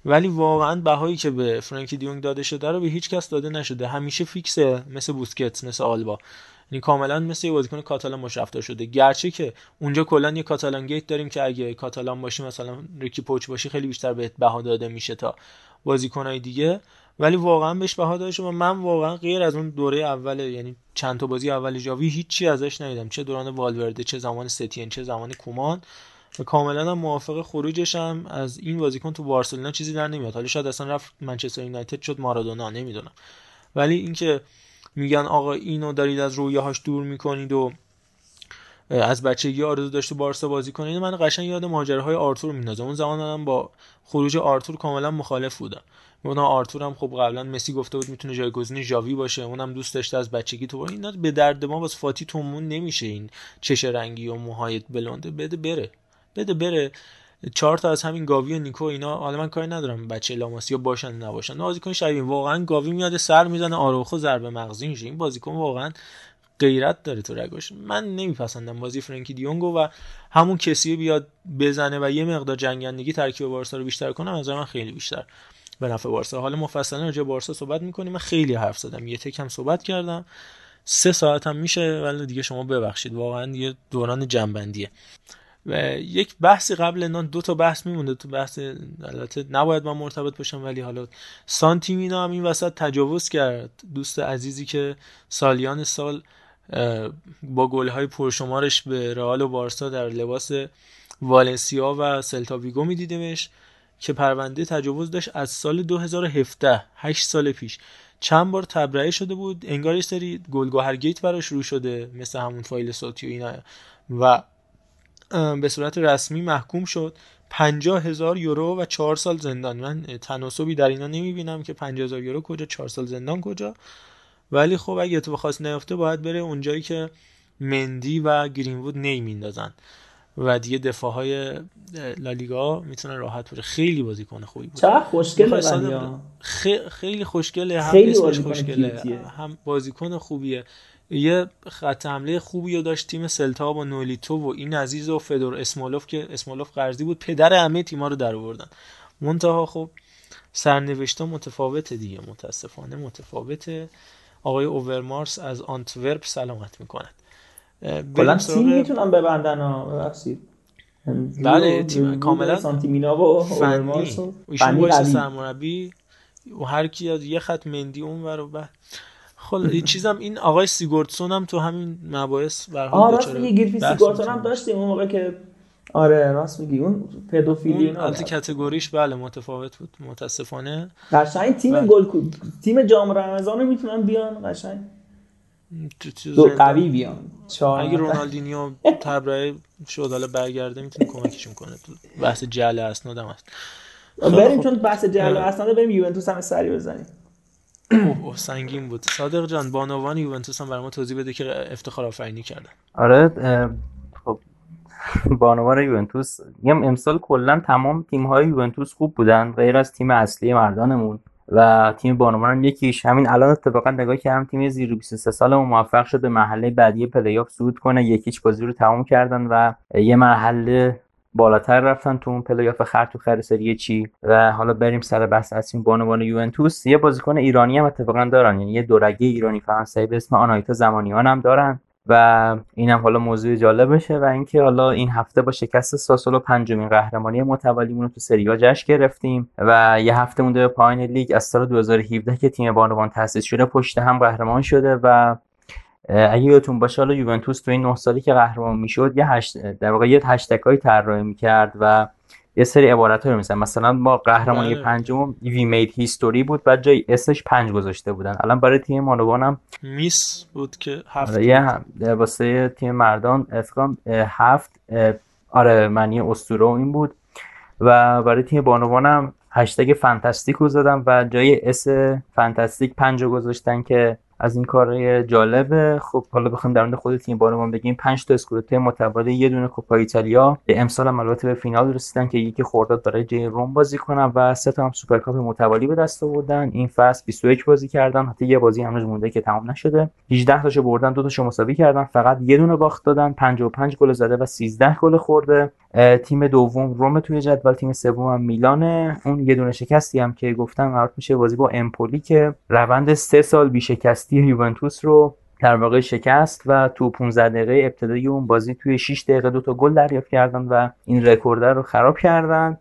ولی واقعا بهایی که به فرانکی دیونگ داده شده رو به هیچ کس داده نشده. همیشه فیکسه مثل بوسکتس مثل آلبا. یعنی کاملا مثل یه بازیکن کاتالان باش رفتار شده. گرچه که اونجا کلا یه کاتالان گیت داریم که اگه کاتالان باشی مثلا ریکی پوچ باشی خیلی بیشتر بهت بها داده میشه تا بازیکنای دیگه. ولی واقعا بهش بها داده و من واقعا غیر از اون دوره اول یعنی چند تا بازی اول جاوی هیچی ازش ندیدم. چه دوران والورده چه زمان ستین چه زمان کومان. و کاملا هم موافق خروجشم از این بازیکن تو بارسلونا چیزی در نمیاد. حالا شاید اصلا رفت منچستر یونایتد شد مارادونا نمی‌دونم. ولی اینکه میگن آقا اینو دارید از رویاهاش دور می‌کنید و از بچگی آرزو داشته بارسا بازی کنه من قشنگ یاد ماجراهای آرتور میندازه اون زمان من با خروج آرتور کاملا مخالف بودم. اونا آرتور هم خب قبلا مسی گفته بود می‌تونه جایگزین ژاوی باشه اونم دوست داشته از بچگی تو. اینا به درد ما واسه فاتی تومون نمیشه این چش رنگی و موهای بلونده بده بره. بده بره. چهار تا از همین گاوی و نیکو اینا حالا من کاری ندارم بچه لاماسیا باشن نباشن. بازیکن شبیه واقعا گاوی میاد سر می‌زنه آروخو ضربه مغزی میشه. این بازیکن واقعا غیرت داره تو رگاش. من نمیپسندم بازی فرانکی دیونگو و همون کسی بیاد بزنه و یه مقدار جنگندگی ترکیب بارسا رو بیشتر کنه از من خیلی بیشتر. به نفع بارسا. حالا مفصلا راجع بارسا صحبت می‌کنیم. من خیلی حرف زدم. یه تکم صحبت کردم. سه ساعت هم میشه ولی دیگه شما ببخشید. واقعا یه دوران جنبندیه. و یک بحثی قبل نان دو تا بحث میمونده تو بحث البته نباید من مرتبط باشم ولی حالا سانتیمینا هم این وسط تجاوز کرد. دوست عزیزی که سالیان سال با گلهای پرشمارش به رئال و بارسا در لباس والنسیا و سلتا ویگو میدیدیمش. که پرونده تجاوز داشت از سال 2017 8 سال پیش. چند بار تبرئه شده بود انگار یه سری گلگوهر گیت براش رو شده مثل همون فایل صوتی و اینا. و به صورت رسمی محکوم شد. پنجاه هزار یورو و چهار سال زندان. من تناسبی در اینا نمی‌بینم که پنجاه هزار یورو کجا چهار سال زندان کجا. ولی خب اگه اتفاق خاص نیفته باید بره اونجایی که مندی و گرینوود نمیندازن و دیگه دفاع های لالیگا می‌تونه راحت بره. خیلی بازیکن خوبی بود. چقدر خوشگله خیلی خوشگله هم خیلی اسمش خوشگله هم بازیکن خوبیه. یه خط حمله خوبی رو داشت تیم سلتا با نولیتو و این عزیز و فدور اسمولوف که اسمولوف قرضی بود. پدر همه تیما رو در آوردن منتها خب سرنوشته متفاوته دیگه متاسفانه متفاوته. آقای اوورمارس از آنتورپ سلامت می‌کنند کلا تیم می‌تونن ببندن ها ببخشید. بله تیم کاملا سانتیمینا و اوورمارس و ایشون سرمربی. و هر کی از یه خط مندی اون ور بعد این چیزم این آقای سیگورتسون هم تو همین مباحث به حال راست میگی گیرفی سیگورتسون هم داشتیم اون موقع که آره راست میگی. اون پدوفیلی اون البته کاتگوریش بله متفاوت بود متاسفانه. قشنگ تیم بله. گل تیم جام رمضان می‌تونن بیان قشنگ. دو قوی بیان. اگه رونالدینیو تبرئه شد حالا برگرده می‌تونه کمکشون کنه. تو بحث جعل اسناد هم هست. بریم. چون بحث جعل اسناد بریم یوونتوس هم سری بزنیم. اوه سنگین بود. صادق جان بانوان یوونتوس هم برای ما توضیح بده که افتخار آفرینی کردن آره خب بانوان یوونتوس میگم امسال کلا تمام تیم های یوونتوس خوب بودن غیر از تیم اصلی مردانمون. و تیم بانوان هم یکیش. همین الان اتفاقا نگاه کردم تیم زیر 23 سالمون موفق شده مرحله بعدی پلی آف صعود کنه. یکیش بازی رو تمام کردن و یه مرحله بالاتر رفتن تو اون پلی‌آف خر تو خر سری سی. و حالا بریم سر بحث اصلی بانوان یوونتوس. یه بازیکن ایرانی هم اتفاقا دارن یعنی یه دورگه ایرانی فرانسوی به اسم آنایتا زمانیان هم دارن. و اینم حالا موضوع جالبشه و اینکه حالا این هفته با شکست ساسولو پنجمین قهرمانی متوالیمون رو تو سری آ جشن گرفتیم و یه هفته مونده به پایین لیگ از سال 2017 که تیم بانوان تأسیس شده پشت هم قهرمان شده و اگه یادتون باشه حالا یوونتوس تو این 9 سالی که قهرمان می‌شد یه هشت در واقع یه هشتگ های طراحی می‌کرد و یه سری عبارت ها مثلا مثلا ما قهرمانی بله. پنجم وی مید هیستوری بود بعد جای اسش پنج گذاشته بودن. الان برای تیم مانوان هم میس بود که هفت آره یه واسه تیم مردان افکام هفت آره معنی اسطوره این بود. و برای تیم بانوان هم هشتگ fantastic رو زدم و جای S fantastic پنج گذاشتن که از این کار جالب خب حالا بخوایم در مورد خود تیم بانوان بگیم. 5 تا اسکودتوی متوالی یه دونه کوپا ایتالیا. به امسال هم البته به فینال رسیدن که یکی خرداد با جلوی روم بازی کنن و سه تا هم سوپرکاپ متوالی به دست آوردن. این فصل 21 بازی کردن. حتی یه بازی هنوز مونده که تمام نشده. 18 تاشو بردن دو تاشو مساوی کردن. فقط یه دونه باخت دادن. 55 گل زده و 13 گل خورده. تیم دوم روم توی جدول تیم سوم هم میلانه. اون یه دونه شکستی هم که گفتم قرار میشه بازی با امپولی که روند سه سال بیشکستی یوونتوس رو در واقع شکست و تو 15 دقیقه ابتدایی اون بازی توی 6 دقیقه دو تا گل دریافت کردن و این رکورد رو خراب کردن.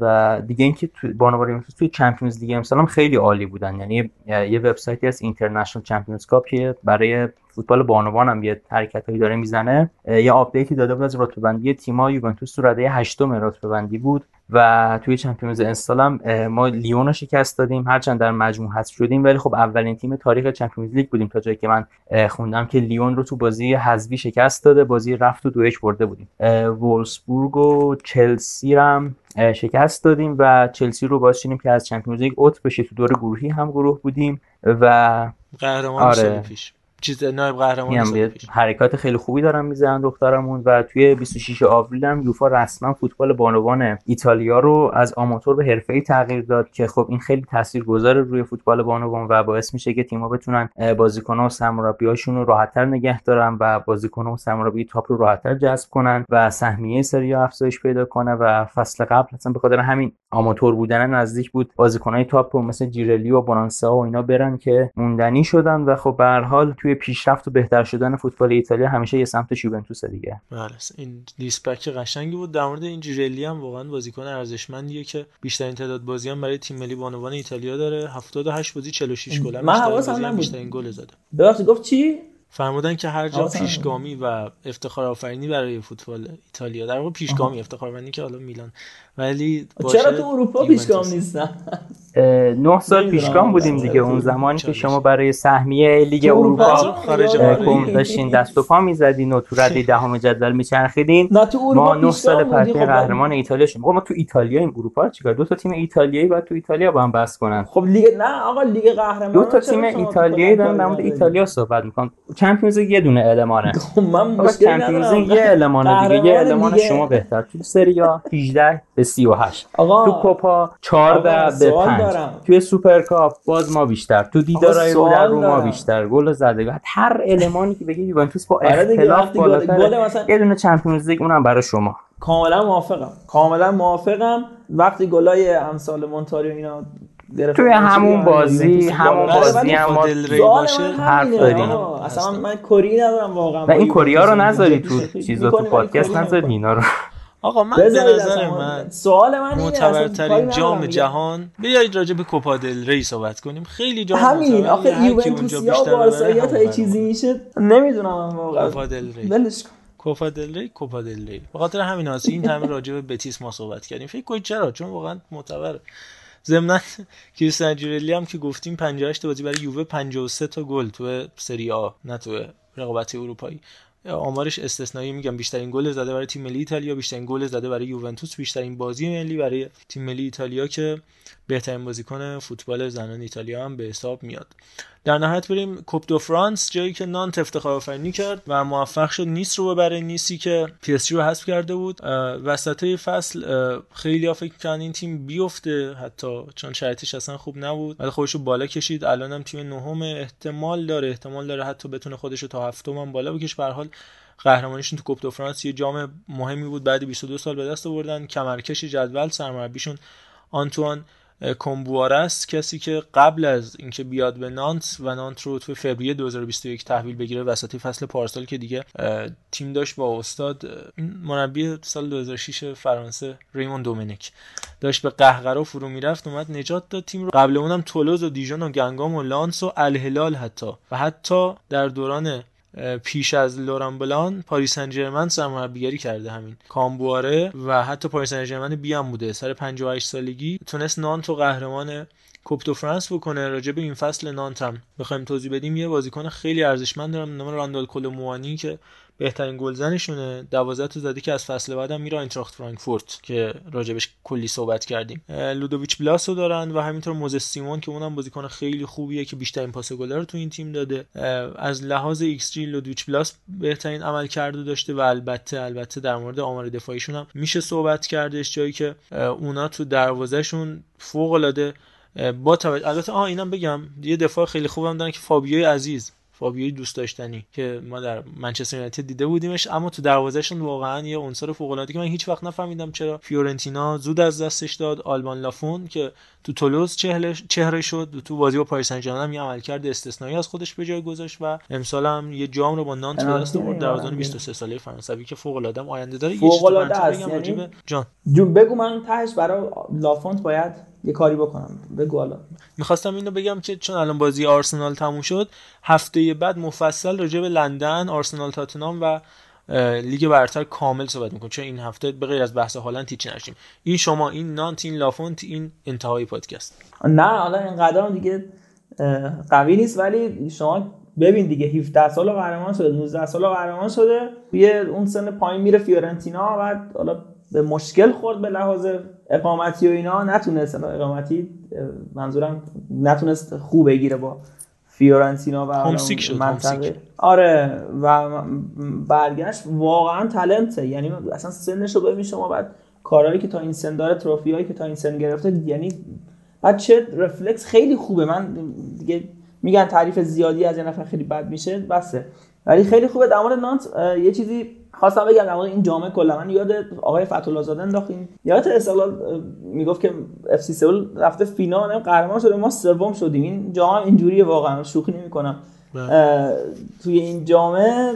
و دیگه اینکه تو بانوان یوونتوس توی چمپیونز لیگ امسال هم خیلی عالی بودن. یعنی یه وبسایتی از اینترنشنال چمپیونز کاپ که برای فوتبال بانوان هم یه حرکتایی داره می‌زنه یه آپدیتی داده بود از رتبه بندی تیم‌ها. یوونتوس تو رده هشتم رتبه بندی بود. و توی چمپیونز امسال هم ما لیون رو شکست دادیم هرچند در مجموع حذف شدیم ولی خب اولین تیم تاریخ چمپیونز لیگ بودیم تا جایی که من خوندم که لیون رو تو بازی حذفی شکست داده بازی رفت و دو برده بودیم. وولسبورگ و چلسی هم شکست دادیم و چلسی رو باعث شدیم که از چمپیونز لیگ اوت بشه. تو دور گروهی هم گروه بودیم و قهرمان آره. پیش. چیز نایب قهرمان حرکات خیلی خوبی دارن می‌زنن دخترامون و توی 26 آوریل هم یوفا رسما فوتبال بانوان ایتالیا رو از آماتور به حرفه‌ای تغییر داد که خب این خیلی تاثیرگذار روی فوتبال بانوان و باعث میشه که تیم‌ها بتونن بازیکن‌ها و سرمربی‌هاشون رو راحت‌تر نگه دارن و بازیکن‌ها و سرمربی تاپ رو راحت‌تر جذب کنن و سهمیه سری افزایش پیدا کنه و فصل قبل مثلا به خاطر همین آماتور بودن نزدیک بود بازیکن‌های تاپ مثل جیرلی و بونانسا و اینا برن که موندنی شدن و خب به هر حال توی پیشرفت و بهتر شدن فوتبال ایتالیا همیشه یه سمت یوونتوس دیگه. بله این لیسپک قشنگی بود. در مورد این جیرلی هم واقعا بازیکن ارزشمندیه که بیشترین تعداد بازی هم برای تیم ملی بانوان ایتالیا داره. 78 بازی 46 گل من حواسم نبود. بیشترین گل زده. ببخشید گفت چی؟ فرمودن که هر جا پیشگامی و افتخار آفرینی برای فوتبال ایتالیا. در واقع پیشگامی افتخار آفرینی که حالا میلان ولی چرا تو اروپا پیشگام نیستن؟ نه سال پیشگام بودیم دیگه. اون زمانی که شما برای سهمیه لیگ اروپا داشتین دست و پا می‌زدین و تو رده دهم جدول میچرخیدین. ما نه سال پرتی قهرمان ایتالیا شدیم. ما تو ایتالیا این اروپا چیکار؟ دو تا تیم ایتالیایی بعد تو ایتالیا با هم بحث کنن. خب لیگ نه آقا لیگ قهرمان دو تا تیم ایتالیایی دارن در مورد ایتالیا صحبت می‌کنن. چمپیونز یه دونه المانه خب من ندارم. یه المان دیگه. یه المان شما بهتر. تو سری 18 به 38 آقا تو کوپا 14 به 5 دارم. توی سوپرکاپ باز ما بیشتر. تو دیدارای رو در رو ما بیشتر. گل زده. هر المانی که بگی یوونتوس با اختلاف بالاتر. یه دونه چمپیونز لیگ اونم برای شما. کاملا موافقم. کاملا موافقم. وقتی گلای امثال مونتاری و اینا توی همون بازی همون بازی هم ما حرف داریم. اصلا من کری ندارم واقعا. و این کوریا رو نذاری تو چیزا تو پادکست. نذاری اینا رو. آقا من به نظر من سوال من معتبرترین جام جهان بیایید راجع به کوپا دل ری صحبت کنیم. خیلی جام همین آخه یوونتوسیا و بارسا تا یه چیزی میشه نمی‌دونم واقعا. کوپا دل ری. ولش کن. کوپا دل ری کوپا دل ری. به خاطر همین هست این همه راجع به بتیس ما صحبت کردیم. فکر کنید چرا؟ چون واقعا معتبره. ضمن کریستیان جورلی هم که گفتیم 58 بازی برای یووه 53 تا گل تو سری آ نه تو رقابت اروپایی. آمارش استثنایی میگم. بیشترین گل زده برای تیم ملی ایتالیا بیشترین گل زده برای یوونتوس بیشترین بازی ملی برای تیم ملی ایتالیا که بهترین بازیکن فوتبال زنان ایتالیا هم به حساب میاد. در نهایت بریم کوپ دو فرانس جایی که نانت افتخار آفرینی کرد و موفق شد نیس رو ببره نیسی که پی رو حذف کرده بود. وسط فصل خیلی ها فکر کردن این تیم بیفته حتی چون شرایطش اصلا خوب نبود. ولی خودش رو بالا کشید. الان هم تیم نهم احتمال داره احتمال داره حتی بتونه خودش رو تا هفتم هم بالا بکشه. به حال قهرمانیشون تو کوپ دو فرانس یه جام مهمی بود. بعد 22 سال به دست آوردن. کمرکش جدول سرمربیشون آنتوان کومبواره است. کسی که قبل از اینکه بیاد به نانت و نانت رو تو فوریه 2021 تحویل بگیره وسط فصل پارسال که دیگه تیم داشت با استاد این مربی سال 2006 فرانسه ریمون دومینیک داشت به قهقرا فرو می‌رفت اومد نجات داد تیم رو. قبل اونم تولوز و دیژون و گنگام و لانس و الهلال حتی. و حتی در دوران پیش از لوران بلان پاریس سن ژرمن سرمربیگری کرده همین. کامبواره و حتی پاریس سن ژرمن بی هم بوده سر 58 سالگی تونست نانت و قهرمان کوپ دو فرانس بکنه. راجع به این فصل نانت هم بخوایم توضیح بدیم. یه بازیکن خیلی ارزشمند دارن به نام راندال کولو موانی که بهترین گلزنشونه. 12 تا زده که از فصل بعدم میره اینتراخت فرانکفورت که راجبش کلی صحبت کردیم. لودویچ بلاسو دارن و همینطور موزس سیمون که اونم بازیکن خیلی خوبیه که بیشترین پاس گل رو تو این تیم داده. از لحاظ ایکس جی لودویچ بلاس بهترین عملکرد داشته و البته البته در مورد آمار دفاعیشون هم میشه صحبت کردش. جایی که اونا تو دروازهشون فوق العاده با توجه البته آها اینم بگم یه دفاع خیلی خوبم دارن که فابیوی عزیز فابیوی دوست داشتنی که ما در منچستر یونایتد دیده بودیمش اما تو دروازهشون واقعا یه عنصر فوق العاده که من هیچ وقت نفهمیدم چرا فیورنتینا زود از دستش داد. آلبان لافون که تو تولوز چهره شد تو بازی با پاریس سن هم یه عملکرد استثنایی از خودش به جای گذاشت و امسال هم یه جام رو با نانت به دست آورد. دروازه‌بان 23 ساله فرانسوی که فوق العاده آینده داره. فوق العاده یعنی... جان. جون بگو من تهش برای لافونت باید یه کاری بکنم. بگو حالا. می‌خواستم اینو بگم که چون الان بازی آرسنال تموم شد هفته بعد مفصل راجع به لندن آرسنال تاتنام و لیگ برتر کامل صحبت می‌کنم چون این هفته به غیر از بحث هالند هیچ نشیم. این شما این نانت این لافونت این انتهای پادکست. نه حالا اینقدر دیگه قوی نیست ولی شما ببین دیگه 17 سال قهرمان شده 19 سال قهرمان شده. یه اون سن پایین میره فیورنتینا و حالا به مشکل خورد به لحاظ اقامتی و اینا. نتونست اقامتی منظورم نتونست خوب بگیره با فیورنتینا و شد منطقه. آره و برگشت واقعا تلنته یعنی اصلا سنش رو ببین شما بعد کارهایی که تا این سن داره تروفی که تا این سن گرفته یعنی بعد چه رفلکس خیلی خوبه. من دیگه میگن تعریف زیادی از یه نفر خیلی بد میشه بسه. ولی خیلی خوبه. در مورد نانت یه چیزی خواستم بگم در این جامعه کلا من یاد آقای فتولا زاده انداختیم. یادت استقلال می‌گفت که اف سی سئول رفته فینال قهرمان شده ما سوم شدیم. این جام اینجوریه واقعا شوخی نمی‌کنم. بله. توی این جامعه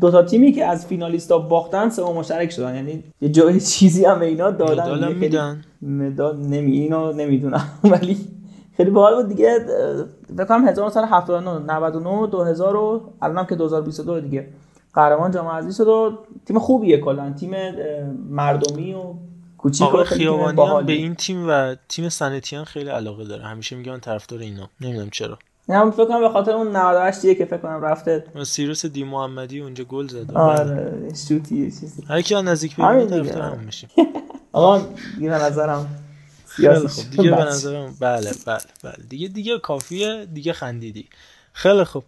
دو تا تیمی که از فینالیستا باختن سوم مشترک شدن. یعنی یه جای چیزی هم اینا دادن. میدن. مدال نمی اینو نمی‌دونم. ولی خیلی باحال بود دیگه. فکر کنم 1979 99 2000 و الانم که 2022 دیگه. قهرمان جام حذفی شد و تیم خوبیه کلا. تیم مردمی و کوچیک خیابانی به این تیم و تیم سنتیان خیلی علاقه داره. همیشه میگن طرفدار اینا. نمی‌دونم چرا. نه هم فکر کنم به خاطر اون 98 که فکر کنم رفته. سیروس دی محمدی اونجا گل زد. آره شوتی چیزی. هر کی نزدیک به طرفدار هم میشه. آقا به نظرم خیلی خوب. دیگه به نظرم بله بله بله. دیگه دیگه کافیه دیگه خندیدی. خیلی خوب.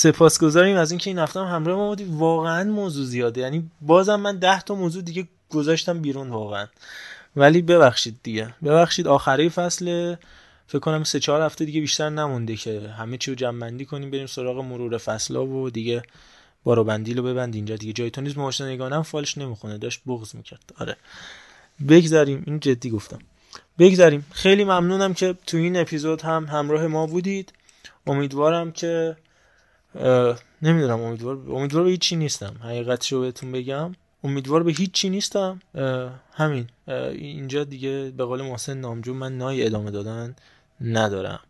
سپاسگزاریم از اینکه این هفته هم همراه ما بودی. واقعا موضوع زیاده. یعنی بازم من ده تا موضوع دیگه گذاشتم بیرون واقعا. ولی ببخشید دیگه. ببخشید آخره فصل. فکر کنم سه چهار هفته دیگه بیشتر نمونده که همه چی رو جمع بندی کنیم بریم سراغ مرور فصلا و دیگه بارو بندی رو ببند. اینجا دیگه جای تو نیست. نگانم فالش نمی‌خونه. داشت بغض می‌کرد. آره. بگذاریم. این جدی گفتم. بگذاریم. خیلی ممنونم که تو این اپیزود هم همراه ما بودید. امیدوارم که نمی‌دونم امیدوار امیدوار به هیچی نیستم. حقیقتش رو بهتون بگم. امیدوار به هیچی نیستم. همین. اینجا دیگه به قول محسن نامجو من نای ادامه دادن ندارم.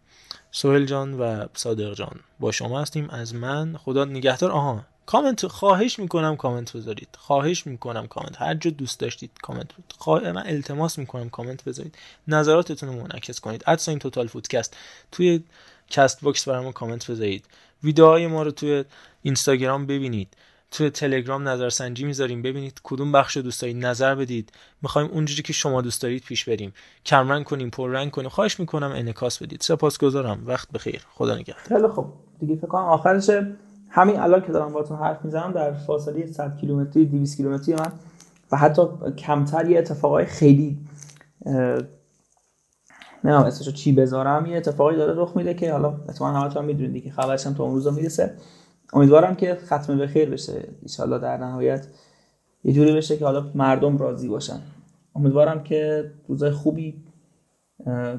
سهیل جان و صادق جان با شما هستیم. از من خدا نگهدار. آها. کامنت خواهش می‌کنم کامنت بذارید. خواهش می‌کنم کامنت. هر جا دوست داشتید کامنت خواه... من التماس می‌کنم کامنت بذارید. نظراتتون رو منعکس کنید. at sign توتال فوتکست. توی کست باکس برای ما کامنت بذارید. ویدیوهای ما رو توی اینستاگرام ببینید. توی تلگرام نظرسنجی می‌ذاریم. ببینید کدوم بخش رو دوست دارید. نظر بدید. می‌خوایم اونجوری که شما دوست دارید پیش بریم. کمرنگ کنیم پررنگ کنیم. خواهش می‌کنم انعکاس بدید. سپاسگزارم. وقت بخیر. خدا نگهدار. خیلی خوب. دیگه فکر کنم آخرش همین الان که دارم باهاتون حرف می‌زنم در فاصله 100 کیلومتری 200 کیلومتری من و حتی کمتر یه اتفاقای خیلی نه اسمشو چی بذارم یه اتفاقی داره رخ میده که حالا احتمالاً همتون می‌دونید دیگه خبرش هم تا اون روزا می‌رسه. امیدوارم که ختم به خیر بشه ان در نهایت یه جوری بشه که حالا مردم راضی باشن. امیدوارم که روزای خوبی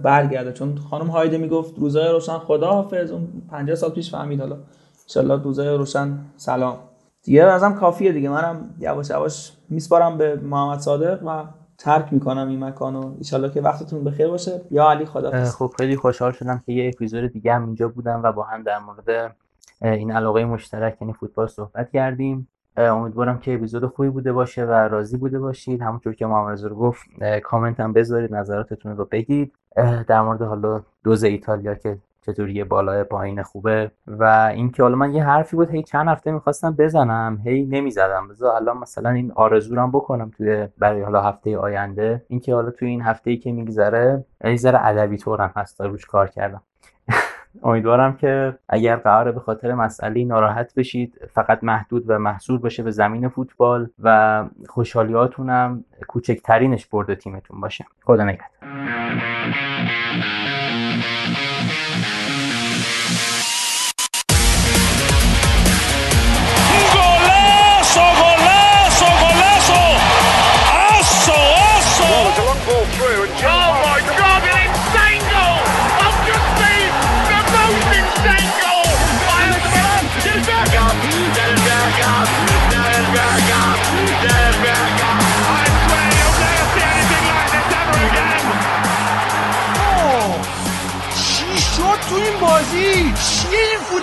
برگرده. چون خانم هایده می‌گفت روزای روشن خدا حافظ اون 50 سال پیش فهمید. حالا ان روزای روشن سلام. دیگه ازم کافیه دیگه. منم یواش یواش میسپارم به محمد صادق و ترک می‌کنم این مکان و ایشالله که وقتتون بخیر باشه. یا علی خدا خب خیلی خوشحال شدم که یه اپیزود دیگه هم اینجا بودم و با هم در مورد این علاقه مشترک یعنی فوتبال صحبت کردیم. امیدوارم که اپیزود خوبی بوده باشه و راضی بوده باشید. همونطور که محمد رو گفت کامنت هم بذارید نظراتتون رو بگید. در مورد حالا دوز ایتالیا که چطوری بالا پایین خوبه. و اینکه حالا من یه حرفی بود هی چند هفته می‌خواستم بزنم هی نمی‌زدم. بذار الان مثلا این آرزورم بکنم توی برای حالا هفته آینده. اینکه حالا توی این هفته ای که میگذره یه ذره ادبی طورم هست روش کار کردم. امیدوارم که اگر قراره به خاطر مسئله ناراحت بشید فقط محدود و محصور باشه به زمین فوتبال و خوشحالیاتونم کوچکترینش برده تیمتون باشه. خدا نگهدار.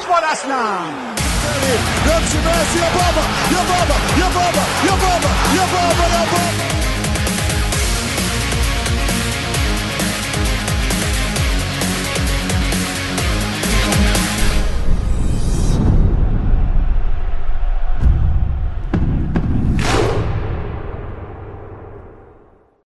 چیه این فوتبال اصلا يمشي ميسي يا بابا يا بابا يا